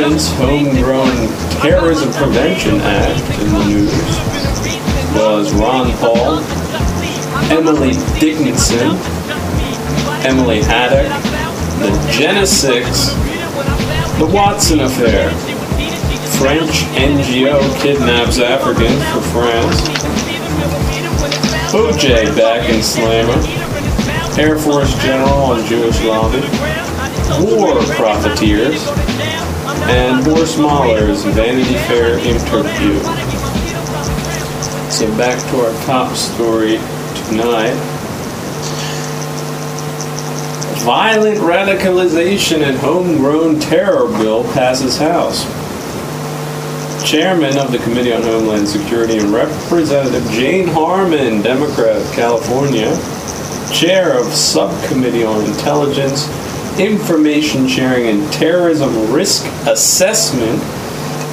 Harman's Homegrown Terrorism Prevention Act in the news. was Ron Paul, Emily Dickinson, Emily Haddock, the Jena Six, the Watson Affair, French NGO kidnaps Africans for France, OJ back in Slammer, Air Force General on Jewish lobby, War Profiteers, and Horst Mahler's Vanity Fair interview. So back to our top story tonight. Violent radicalization and homegrown terror bill passes House. Chairman of the Committee on Homeland Security and Representative Jane Harman, Democrat, California, Chair of Subcommittee on Intelligence, Information Sharing and Terrorism Risk Assessment,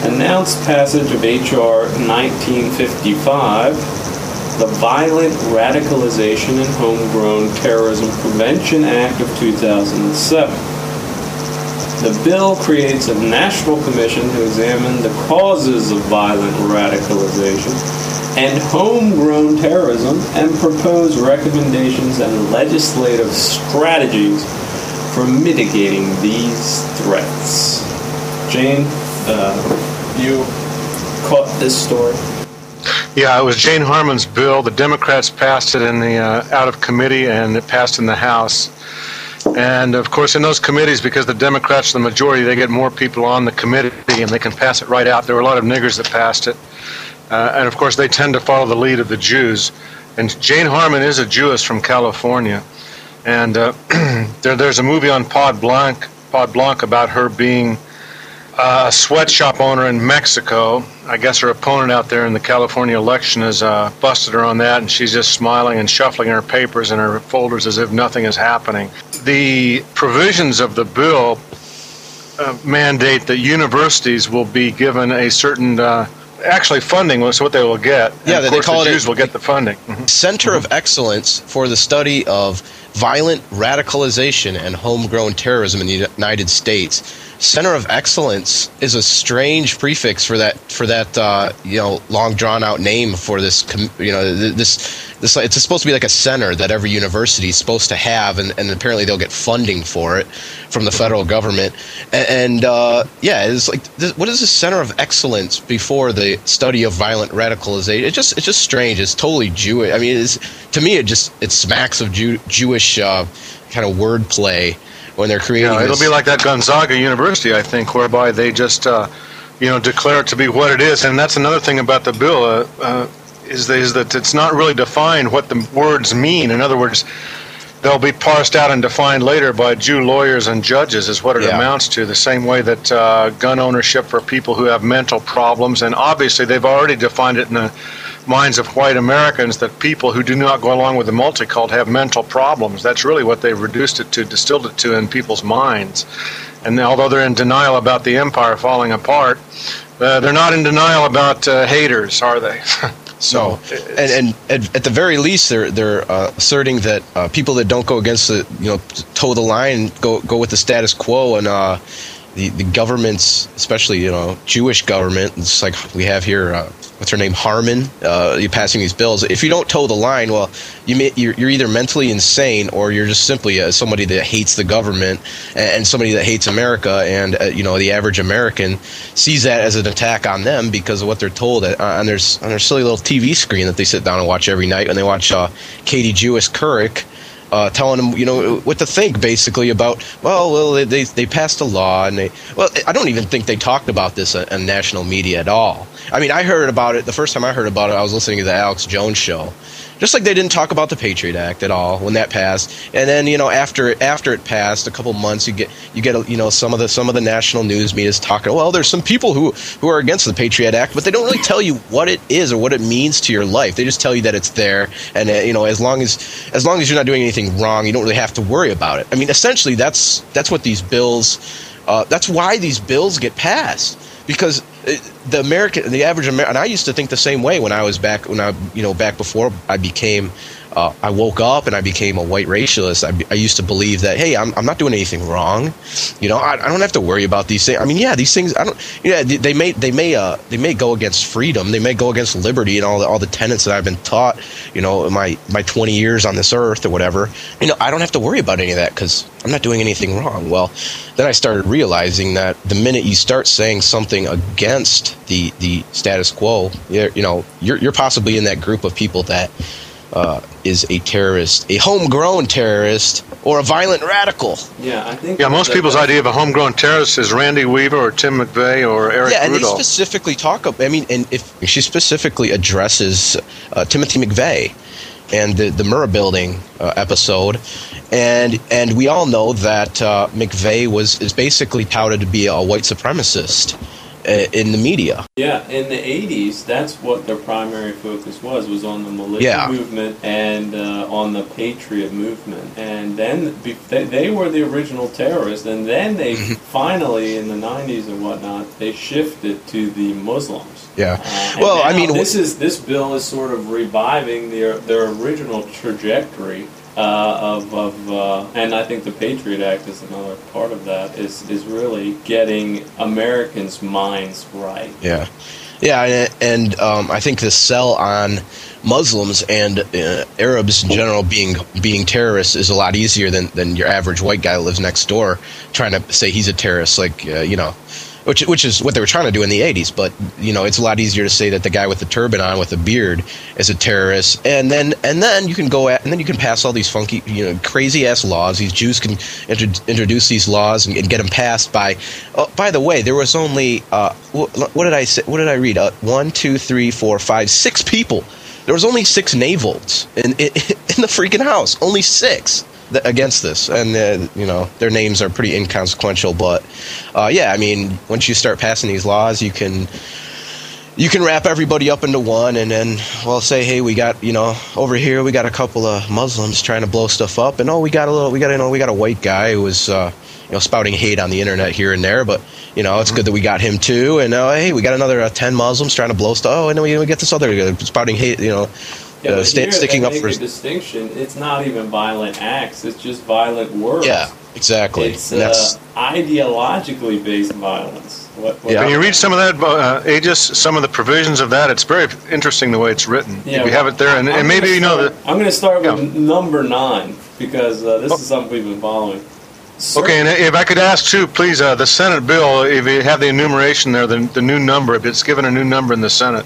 announced passage of H.R. 1955, the Violent Radicalization and Homegrown Terrorism Prevention Act of 2007. The bill creates a national commission to examine the causes of violent radicalization and homegrown terrorism and propose recommendations and legislative strategies for mitigating these threats. Jane, uh, you caught this story. Yeah, it was Jane Harman's bill. The Democrats passed it in the uh, out of committee, and it passed in the House. And of course, in those committees, because the Democrats are the majority, they get more people on the committee, and they can pass it right out. There were a lot of niggers that passed it, uh, and of course, they tend to follow the lead of the Jews. And Jane Harmon is a Jewess from California, and uh, there, there's a movie on Pod Blanc, Pod Blanc about her being a sweatshop owner in Mexico. I guess her opponent out there in the California election has uh, busted her on that, and she's just smiling and shuffling her papers and her folders as if nothing is happening. The provisions of the bill uh, mandate that universities will be given a certain. Uh, actually, funding was what they will get. And Yeah, of they call the it a- Jews will get the funding. Mhm. Center of Excellence for the Study of Violent Radicalization and Homegrown Terrorism in the United States. Center of Excellence is a strange prefix for that for that uh, you know long drawn out name for this you know th- this it's supposed to be like a center that every university is supposed to have and, and apparently they'll get funding for it from the federal government and, and uh, yeah it's like this, what is the Center of Excellence before the study of violent radicalization it just it's just strange it's totally Jewish I mean it's to me it just it smacks of Jew, Jewish uh, kind of wordplay when they're creating Yeah, it'll this. be like that Gonzaga University, I think, whereby they just, uh, you know, declare it to be what it is. And that's another thing about the bill uh, uh, is, that- is that it's not really defined what the words mean. In other words, they'll be parsed out and defined later by Jew lawyers and judges, is what it Yeah. amounts to. The same way that uh, gun ownership for people who have mental problems, and obviously they've already defined it in the minds of white Americans that people who do not go along with the multicult have mental problems. That's really what they've reduced it to, distilled it to in people's minds. And although they're in denial about the empire falling apart, uh, they're not in denial about uh, haters, are they? So, and, and at, at the very least, they're they're uh, asserting that uh, people that don't go against the you know toe the line, go go with the status quo, and uh, the the governments, especially you know Jewish government, it's like we have here. What's her name? Harman. Uh, you passing these bills. If you don't toe the line, well, you may, you're, you're either mentally insane or you're just simply uh, somebody that hates the government and, and somebody that hates America. And uh, you know the average American sees that as an attack on them because of what they're told uh, on their on their silly little TV screen that they sit down and watch every night when they watch uh, Katie Jewis Couric. Uh, telling them, you know, what to think, basically about. Well, well, they, they passed a law, and they. Well, I don't even think they talked about this on national media at all. I mean, I heard about it the first time I heard about it. I was listening to the Alex Jones show, just like they didn't talk about the Patriot Act at all when that passed. And then you know after after it passed, a couple months, you get you get you know some of the some of the national news media is talking. Well, there's some people who who are against the Patriot Act, but they don't really tell you what it is or what it means to your life. They just tell you that it's there, and uh, you know as long as as long as you're not doing anything wrong, you don't really have to worry about it. I mean, essentially, that's that's what these bills. Uh, that's why these bills get passed because the American, the average American, and I used to think the same way when I was back when I, you know, back before I became uh, I woke up and I became a white racialist, I, I used to believe that hey, I'm, I'm not doing anything wrong. You know, I, I don't have to worry about these things. I mean, yeah, these things. I don't. Yeah, they, may they may uh, they may go against freedom. They may go against liberty and all the all the tenets that I've been taught. You know, my my 20 years on this earth or whatever. You know, I don't have to worry about any of that because I'm not doing anything wrong. Well, then I started realizing that the minute you start saying something against the the status quo, you know, you're you're possibly in that group of people that uh, is a terrorist, a homegrown terrorist, or a violent radical. Yeah, I think. Yeah, most people's idea of a homegrown terrorist is Randy Weaver or Tim McVeigh or Eric yeah, and Rudolph. they specifically talk. About, I mean, and if she specifically addresses uh, Timothy McVeigh and the the Murrah Building uh, episode, and and we all know that uh, McVeigh was is basically touted to be a white supremacist uh, in the media. Yeah, in the '80s, that's what their primary focus was was on the militia Yeah. movement and uh, on the patriot movement. And then be- they, they were the original terrorists, and then they Mm-hmm. finally, in the '90s and whatnot, they shifted to the Muslims. Yeah. Uh, Well, I mean, this is this bill is sort of reviving their their original trajectory uh, of, of uh, and I think the Patriot Act is another part of that. Is is really getting Americans' minds right. Yeah, yeah, and, um, I think the sell on Muslims and uh, Arabs in general being being terrorists is a lot easier than, than your average white guy lives next door trying to say he's a terrorist. Like uh, you know, which which is what they were trying to do in the '80s. But you know, it's a lot easier to say that the guy with the turban on with a beard is a terrorist, and then and then you can go at and then you can pass all these funky, you know, crazy ass laws. These Jews can intro- introduce these laws and, and get them passed by. Oh, by the way, there was only uh, what, what did I say? What did I read? Uh, one, two, three, four, five, six people. There was only six navels in in, in the freaking house. Only six th- against this, and uh, you know their names are pretty inconsequential. But uh, yeah, I mean, once you start passing these laws, you can you can wrap everybody up into one, and then well, say, hey, we got you know over here we got a couple of Muslims trying to blow stuff up, and oh, we got a little, we got you know we got a white guy who was uh, you know spouting hate on the internet here and there, but you know it's good that we got him too, and uh, hey, we got another uh, ten Muslims trying to blow stuff. Oh, and then we, we get this other guy spouting hate, you know. Yeah, uh, but sta- sticking up for a distinction. It's not even violent acts; it's just violent words. yeah, exactly. it's that's uh, ideologically based violence. What, what Yeah. Can you read some of that, uh, Aegis? Some of the provisions of that. It's very interesting the way it's written. Yeah, if you have it there, and, and maybe gonna you know that. I'm going to start with Yeah. number nine because uh, this Oh. is something we've been following. Cer- Okay, and if I could ask too, please, uh, the Senate bill, if you have the enumeration there, the, the new number, if it's given a new number in the Senate,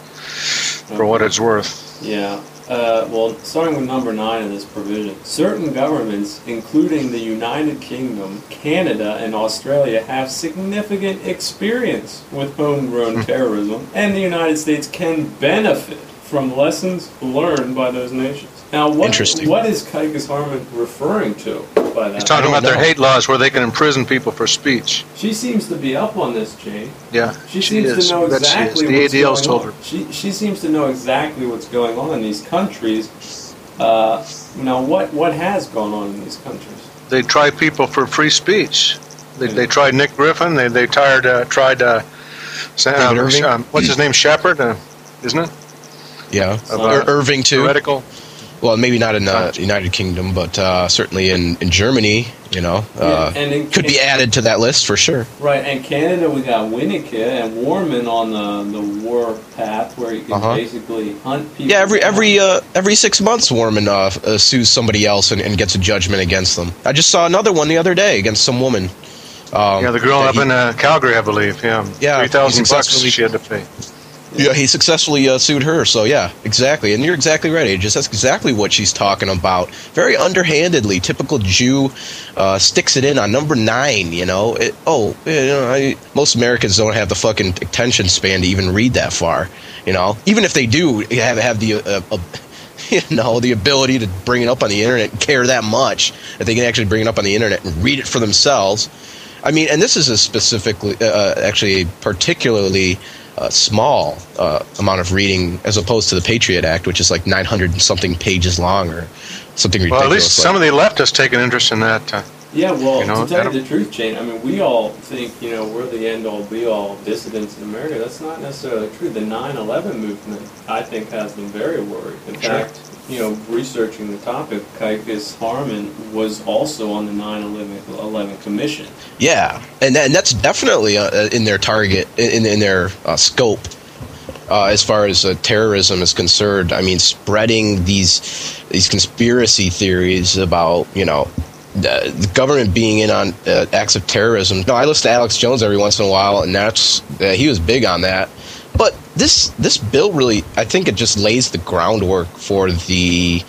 for what it's worth. Yeah. Uh, well, starting with number nine in this provision, certain governments, including the United Kingdom, Canada, and Australia, have significant experience with homegrown terrorism, and the United States can benefit from lessons learned by those nations. Now, what, Interesting. what is Kaikus Harman referring to by that? He's talking don't about their hate laws where they can imprison people for speech. She seems to be up on this, Jane. Yeah, She, seems is. to know That she is. exactly The what's ADL's going told on. her. She, she seems to know exactly what's going on in these countries. Uh, now, what, what has gone on in these countries? They try people for free speech. They, they tried Nick Griffin. They they tired uh, tried uh, Sam, um, what's his name Shepard, uh, isn't it? Yeah, Of, Ir- uh, Irving too. Heretical. Well, maybe not in the United Kingdom, but uh, certainly in, in Germany, you know, uh, Yeah, and in- could be added to that list for sure. Right, and Canada, we got Winnicott and Warman on the, the war path where you can Uh-huh. basically hunt people. Yeah, every every uh, every six months, Warman uh, uh, sues somebody else and, and gets a judgment against them. I just saw another one the other day against some woman. Um, Yeah, the girl up he- in uh, Calgary, I believe. Yeah, Yeah, three thousand bucks she had to pay. Yeah, he successfully uh, sued her. So yeah, exactly. And you're exactly right. Just that's exactly what she's talking about. Very underhandedly, typical Jew uh, sticks it in on number nine. You know, it, oh, you know, I, most Americans don't have the fucking attention span to even read that far. You know, even if they do have have the uh, uh, you know the ability to bring it up on the internet and care that much that they can actually bring it up on the internet and read it for themselves. I mean, and this is a specifically, uh, actually, a particularly uh, small uh, amount of reading as opposed to the Patriot Act, which is like 900 and something pages long or something ridiculous. Well, at least like- some of the leftists take an interest in that. Uh, Yeah, well, You know, to tell you the truth, Jane, I mean, we all think, you know, we're the end all be all dissidents in America. That's not necessarily true. The 9 11 movement, I think, has them very worried. In Sure. fact, you know, researching the topic, Kaikis Harman was also on the 9 11 Commission. Yeah, and that, and that's definitely uh, in their target in in their uh, scope uh, as far as uh, terrorism is concerned. I mean, spreading these these conspiracy theories about you know the, the government being in on uh, acts of terrorism. No, I listen to Alex Jones every once in a while, and that's uh, he was big on that. But this this bill really, I think it just lays the groundwork for the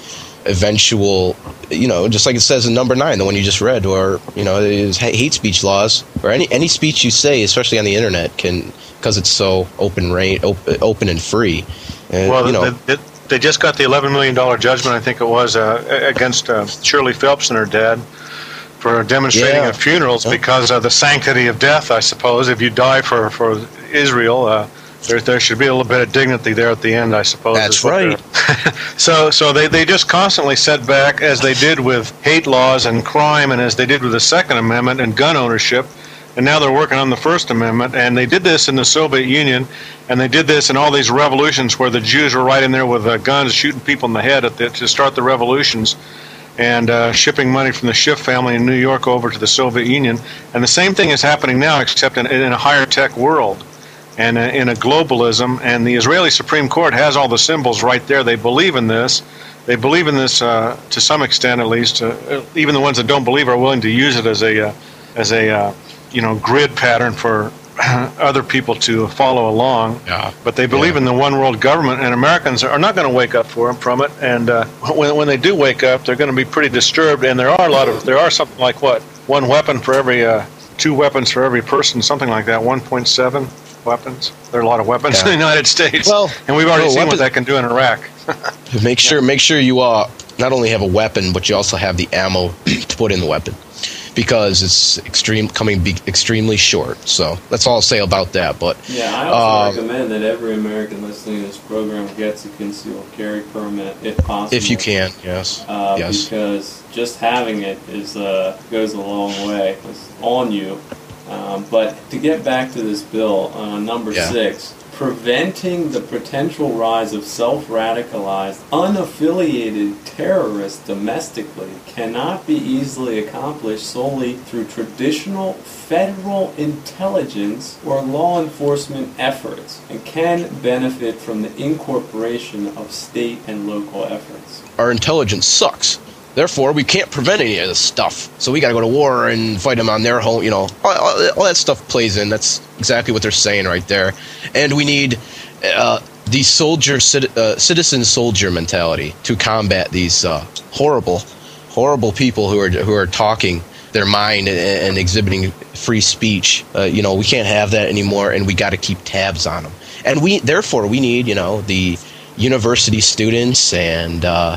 eventual, you know, just like it says in number nine, the one you just read, or you know, hate speech laws, or any any speech you say, especially on the internet, can because it's so open open, open and free. And, Well, you know, they, they, they just got the $11 million judgment, I think it was, uh, against uh, Shirley Phelps and her dad for demonstrating Yeah. at funerals because of the sanctity of death, I suppose. If you die for, for Israel, uh, there, there should be a little bit of dignity there at the end, I suppose. That's right. so so they, they just constantly set back, as they did with hate laws and crime, and as they did with the Second Amendment and gun ownership. And now they're working on the First Amendment, and they did this in the Soviet Union, and they did this in all these revolutions where the Jews were right in there with uh, guns shooting people in the head the, to start the revolutions, and uh, shipping money from the Schiff family in New York over to the Soviet Union. And the same thing is happening now, except in, in a higher tech world and uh, in a globalism. And the Israeli Supreme Court has all the symbols right there. They believe in this. They believe in this uh, to some extent, at least. Uh, even the ones that don't believe are willing to use it as a uh, as a uh, you know grid pattern for other people to follow along. Yeah. But they believe Yeah. in the one world government, and Americans are not going to wake up for from it. And uh, when when they do wake up, they're going to be pretty disturbed. And there are a lot of there are something like what one weapon for every uh, two weapons for every person, something like that. One point seven weapons. There are a lot of weapons in the United States. Well, and we've already well, seen weapons- what that can do in Iraq. make sure make sure you uh not only have a weapon, but you also have the ammo to put in the weapon, because it's extreme coming be extremely short. So that's all I'll say about that. But Yeah, I also Um, recommend that every American listening to this program gets a concealed carry permit if possible. if you can, yes, Uh, yes. Because just having it is uh, goes a long way. It's on you. Um, but to get back to this bill, uh, number Yeah. six, preventing the potential rise of self-radicalized, unaffiliated terrorists domestically cannot be easily accomplished solely through traditional federal intelligence or law enforcement efforts, and can benefit from the incorporation of state and local efforts. our intelligence sucks. Therefore, we can't prevent any of this stuff. So we got to go to war and fight them on their home. You know, all, all, all that stuff plays in. That's exactly what they're saying right there. And we need uh, the soldier, uh, citizen soldier mentality to combat these uh, horrible, horrible people who are who are talking their mind and, and exhibiting free speech. Uh, you know, we can't have that anymore, and we got to keep tabs on them. And we, therefore, we need you know the university students and uh,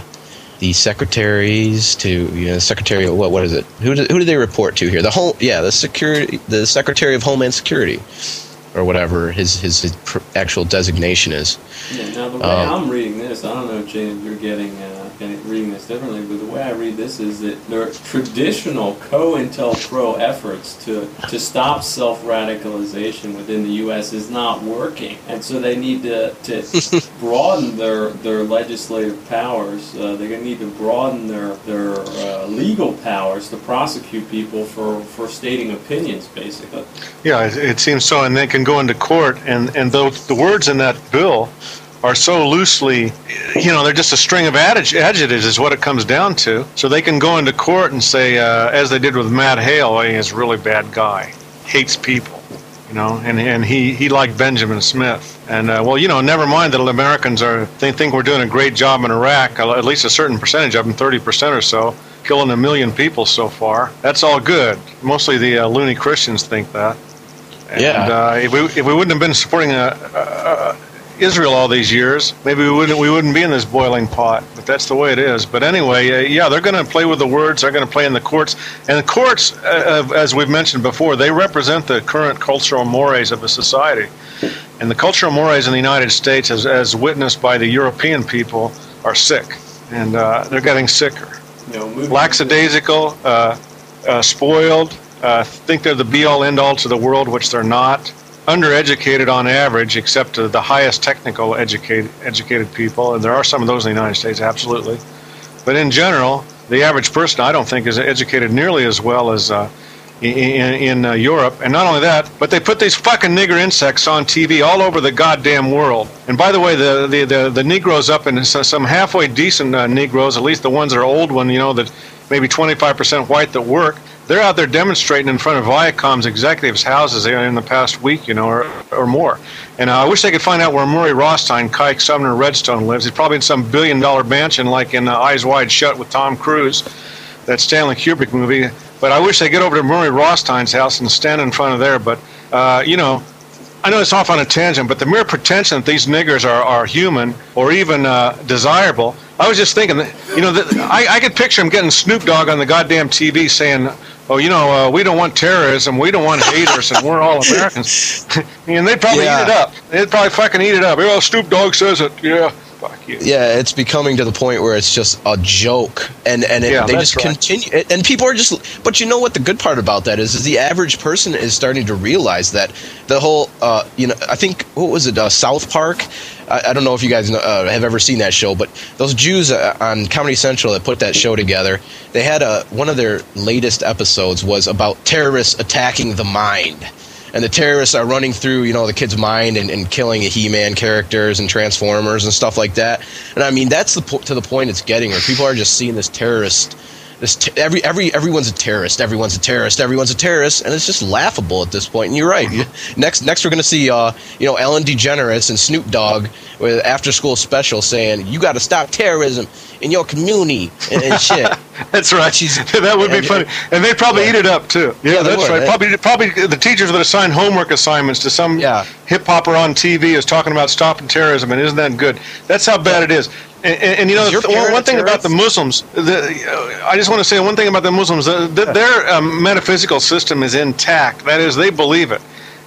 the secretaries to you know secretary what what is it? Who do, who do they report to here? The whole yeah the security the secretary of homeland security or whatever his his, his pr- actual designation is. Yeah, now the way Um, I'm reading this, I don't know, Jane, you're getting, uh, getting reading this differently, but the way I read this is that there are traditional COINTELPRO efforts to to stop self-radicalization within the U.S. is not working, and so they need to, to broaden their their legislative powers. Uh, they're going to need to broaden their their uh, legal powers to prosecute people for for stating opinions, basically. Yeah, it, it seems so, and they can go into court, and and the, the words in that bill are so loosely, you know, they're just a string of adjectives, is what it comes down to. So they can go into court and say, uh, as they did with Matt Hale, oh, he's a really bad guy, hates people, you know, and and he he liked Benjamin Smith, and uh, well, you know, never mind that Americans are they think we're doing a great job in Iraq, at least a certain percentage of them, thirty percent or so. Killing a million people so far. That's all good. Mostly the uh, loony Christians think that. And, Yeah. Uh, if we if we wouldn't have been supporting uh, uh, Israel all these years, maybe we wouldn't we wouldn't be in this boiling pot. But that's the way it is. But anyway, uh, yeah, they're going to play with the words. They're going to play in the courts, and the courts, uh, as we've mentioned before, they represent the current cultural mores of a society. And the cultural mores in the United States, as, as witnessed by the European people, are sick, and uh, they're getting sicker You know, lackadaisical, uh, uh, spoiled, uh, think they're the be all end all to the world, which they're not. Undereducated on average, except the highest technical educated educated people, and there are some of those in the United States, absolutely. But in general, the average person, I don't think, is educated nearly as well as uh, in, in uh, Europe. And not only that, but they put these fucking nigger insects on TV all over the goddamn world. And by the way, the the the, the Negroes up in some halfway decent uh, Negroes, at least the ones that are old one, you know, that maybe 25% white that work they're out there demonstrating in front of Viacom's executives' houses in the past week, you know, or, or more. And uh, I wish they could find out where Murray Rothstein, Kike Sumner Redstone lives. He's probably in some billion-dollar mansion like in uh, Eyes Wide Shut with Tom Cruise, that Stanley Kubrick movie. But I wish they get over to Murray Rothstein's house and stand in front of there. But uh, you know, I know it's off on a tangent, but the mere pretension that these niggers are, are human or even uh, desirable, I was just thinking, that, you know, that I, I could picture him getting Snoop Dogg on the goddamn TV saying, oh, you know, uh, we don't want terrorism, we don't want haters, and we're all Americans. and they'd probably yeah. eat it up. They'd probably fucking eat it up. Well, Snoop Dogg says it. Yeah. Fuck you. Yeah, it's becoming to the point where it's just a joke, and and it, yeah, they just right. continue. And people are just. But you know what? The good part about that is, is the average person is starting to realize that the whole. Uh, you know, I think what was it? Uh, South Park I, I don't know if you guys know, uh, have ever seen that show, but those Jews uh, on Comedy Central that put that show together, they had a one of their latest episodes was about terrorists attacking the mind. And the terrorists are running through, you know, the kid's mind and, and killing He-Man characters and Transformers and stuff like that. And I mean, that's the po- to the point it's getting where people are just seeing this terrorist this t- every every everyone's a terrorist. Everyone's a terrorist. Everyone's a terrorist, and it's just laughable at this point. And you're right. next next we're going to see uh, you know Ellen DeGeneres and Snoop Dogg with after school special saying you got to stop terrorism in your community and, and shit. that's right. She's, that would be and, funny, and they'd probably yeah. eat it up too. Yeah, yeah that's would. right. Probably probably the teachers would assign homework assignments to some yeah. hip hopper on TV is talking about stopping terrorism, and isn't that good? That's how bad it is. And, and, and you know, one, one thing about the Muslims, the, uh, I just want to say one thing about the Muslims. The, the, their um, metaphysical system is intact. That is, they believe it.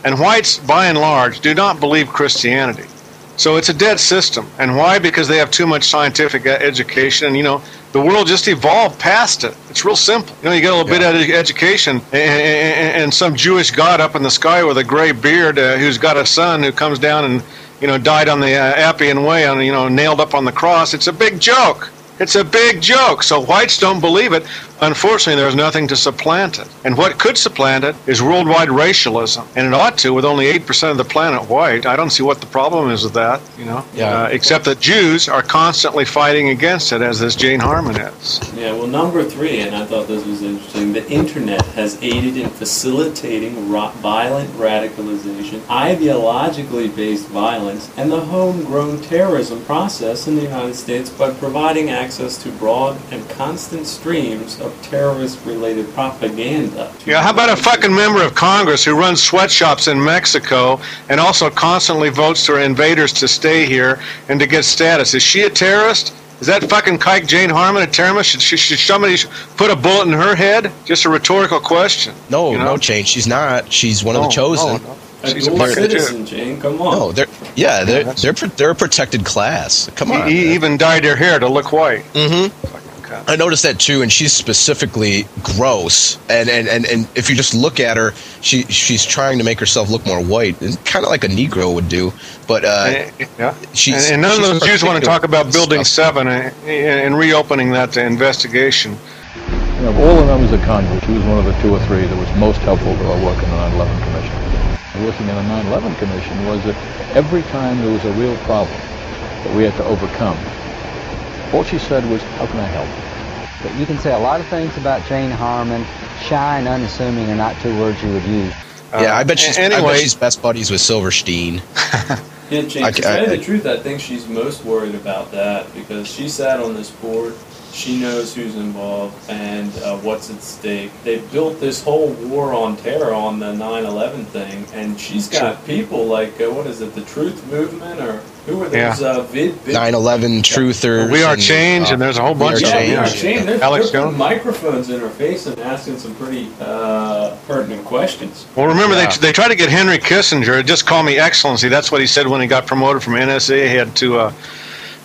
And whites, by and large, do not believe Christianity. So it's a dead system. And why? Because they have too much scientific education. And, you know, the world just evolved past it. It's real simple. You know, you get a little yeah. bit of education, and, and, and, some Jewish god up in the sky with a gray beard uh, who's got a son who comes down and you know, died on the uh, Appian Way, on you know, nailed up on the cross. It's a big joke. It's a big joke. So whites don't believe it. Unfortunately, there's nothing to supplant it. And what could supplant it is worldwide racialism. And it ought to, with only 8% of the planet white. I don't see what the problem is with that, you know, yeah. Uh, except that Jews are constantly fighting against it, as this Jane Harman is. Yeah, well, number three, and I thought this was interesting, the internet has aided in facilitating ro- violent radicalization, ideologically based violence, and the homegrown terrorism process in the United States by providing access to broad and constant streams of of terrorist-related propaganda. Yeah, how about a fucking member of Congress who runs sweatshops in Mexico and also constantly votes for invaders to stay here and to get status? Is she a terrorist? Is that fucking Kike Jane Harman a terrorist? Should, should, should, somebody put a bullet in her head? Just a rhetorical question. No, you know? no change. She's not. She's one of the chosen. No, no. She's a citizen, Jane. Come on. No, they're yeah, they're they're they're a protected class. Come on. He, he even dyed her hair to look white. Mm-hmm. I noticed that too, and she's specifically gross. And, and, and, and if you just look at her, she she's trying to make herself look more white, kind of like a Negro would do. But uh, and, yeah, she's, and, and none of those Jews want to talk about Building stuff. Seven and, and reopening that investigation. You know, of all the members of Congress, she was one of the two or three that was most helpful to our work in the 9/11 Commission. Working in the 9/11 Commission was that every time there was a real problem that we had to overcome, all she said was, how can I help? But you can say a lot of things about Jane Harman. Shy and unassuming are not two words you would use. Uh, yeah, I bet she's. Anyway, I bet she's best buddies with Silverstein. yeah, Jane. I, to tell you the truth, I think she's most worried about that because she sat on this board she knows who's involved and uh, what's at stake. They built this whole war on terror on the 9/11 thing, and she's got people like uh, what is it, the Truth Movement, or who are those? Yeah. Uh, vid, vid 9/11 truthers. We are and, change, uh, and there's a whole bunch of them. Yeah, change. They're, Alex they're putting microphones in her face and asking some pretty uh, pertinent questions. Well, remember yeah. they they tried to get Henry Kissinger. Just call me Excellency. That's what he said when he got promoted from NSA. He had to uh,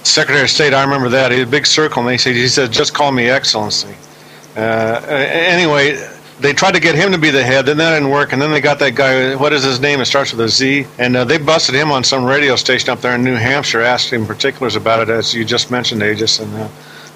Secretary of State, I remember that. He had a big circle, and they said, he said, just call me Excellency. Uh, anyway, they tried to get him to be the head, then that didn't work, and then they got that guy. What is his name? It starts with a Z, and uh, they busted him on some radio station up there in New Hampshire, asked him particulars about it, as you just mentioned, Aegis, and. Uh,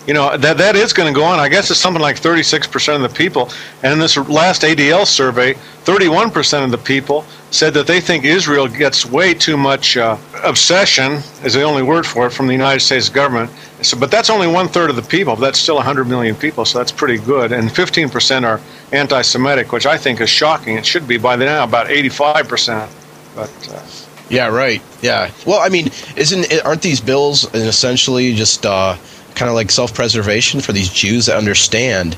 you know that that is going to go on. I guess it's something like 36% of the people. And in this last ADL survey, 31% of the people said that they think Israel gets way too much uh, obsession, is the only word for it, from the United States government. So, but that's only one third of the people. That's still 100 million people, so that's pretty good. And 15% are anti-Semitic, which I think is shocking. It should be by now about 85%. But uh, yeah, right. Yeah. Well, I mean, isn't aren't these bills essentially just uh, kind of like self-preservation for these Jews that understand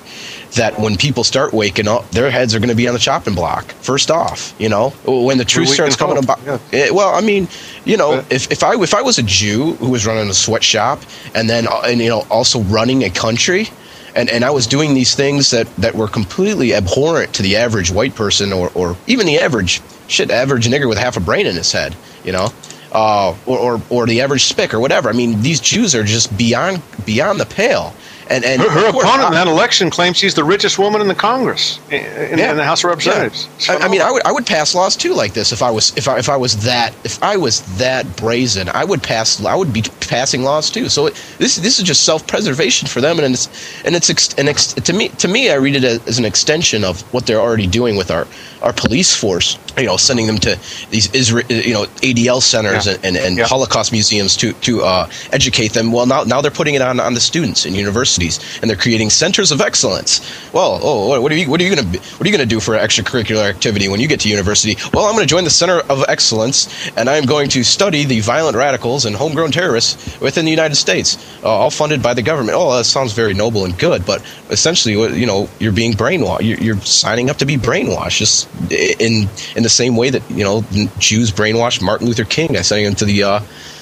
that when people start waking up, their heads are going to be on the chopping block. First off, you know, when the truth starts coming hope. about. Yeah. It, well, I mean, you know, if, if I if I was a Jew who was running a sweatshop and then uh, and you know also running a country. And, and I was doing these things that, that were completely abhorrent to the average white person or, or even the average shit average nigger with half a brain in his head, you know uh, or, or, or the average spick or whatever. I mean, these Jews are just beyond beyond the pale. And, and her, her opponent in that election claims she's the richest woman in the Congress, in, yeah. in the House of Representatives. Yeah. I, I, mean, I would I would pass laws too like this if I was if I, if I was that if I was that brazen, I would pass I would be passing laws too. So it, this this is just self preservation for them, and it's and it's ex, an ex, to me to me I read it as an extension of what they're already doing with our our police force. You know, sending them to these Israel you know ADL centers yeah. and, and, and Holocaust museums to to uh, educate them. Well, now now they're putting it on on the students in universities and they're creating centers of excellence. Well, oh, what are you what are you going to what are you to do for extracurricular activity when you get to university? Well, I'm going to join the Center of Excellence, and I'm going to study the violent radicals and homegrown terrorists within the United States, uh, all funded by the government. Oh, that sounds very noble and good, but essentially, you know, you're being brainwashed. You're, you're signing up to be brainwashed, just in in the same way that you know Jews brainwashed Martin Luther King. I sent him to the. Uh,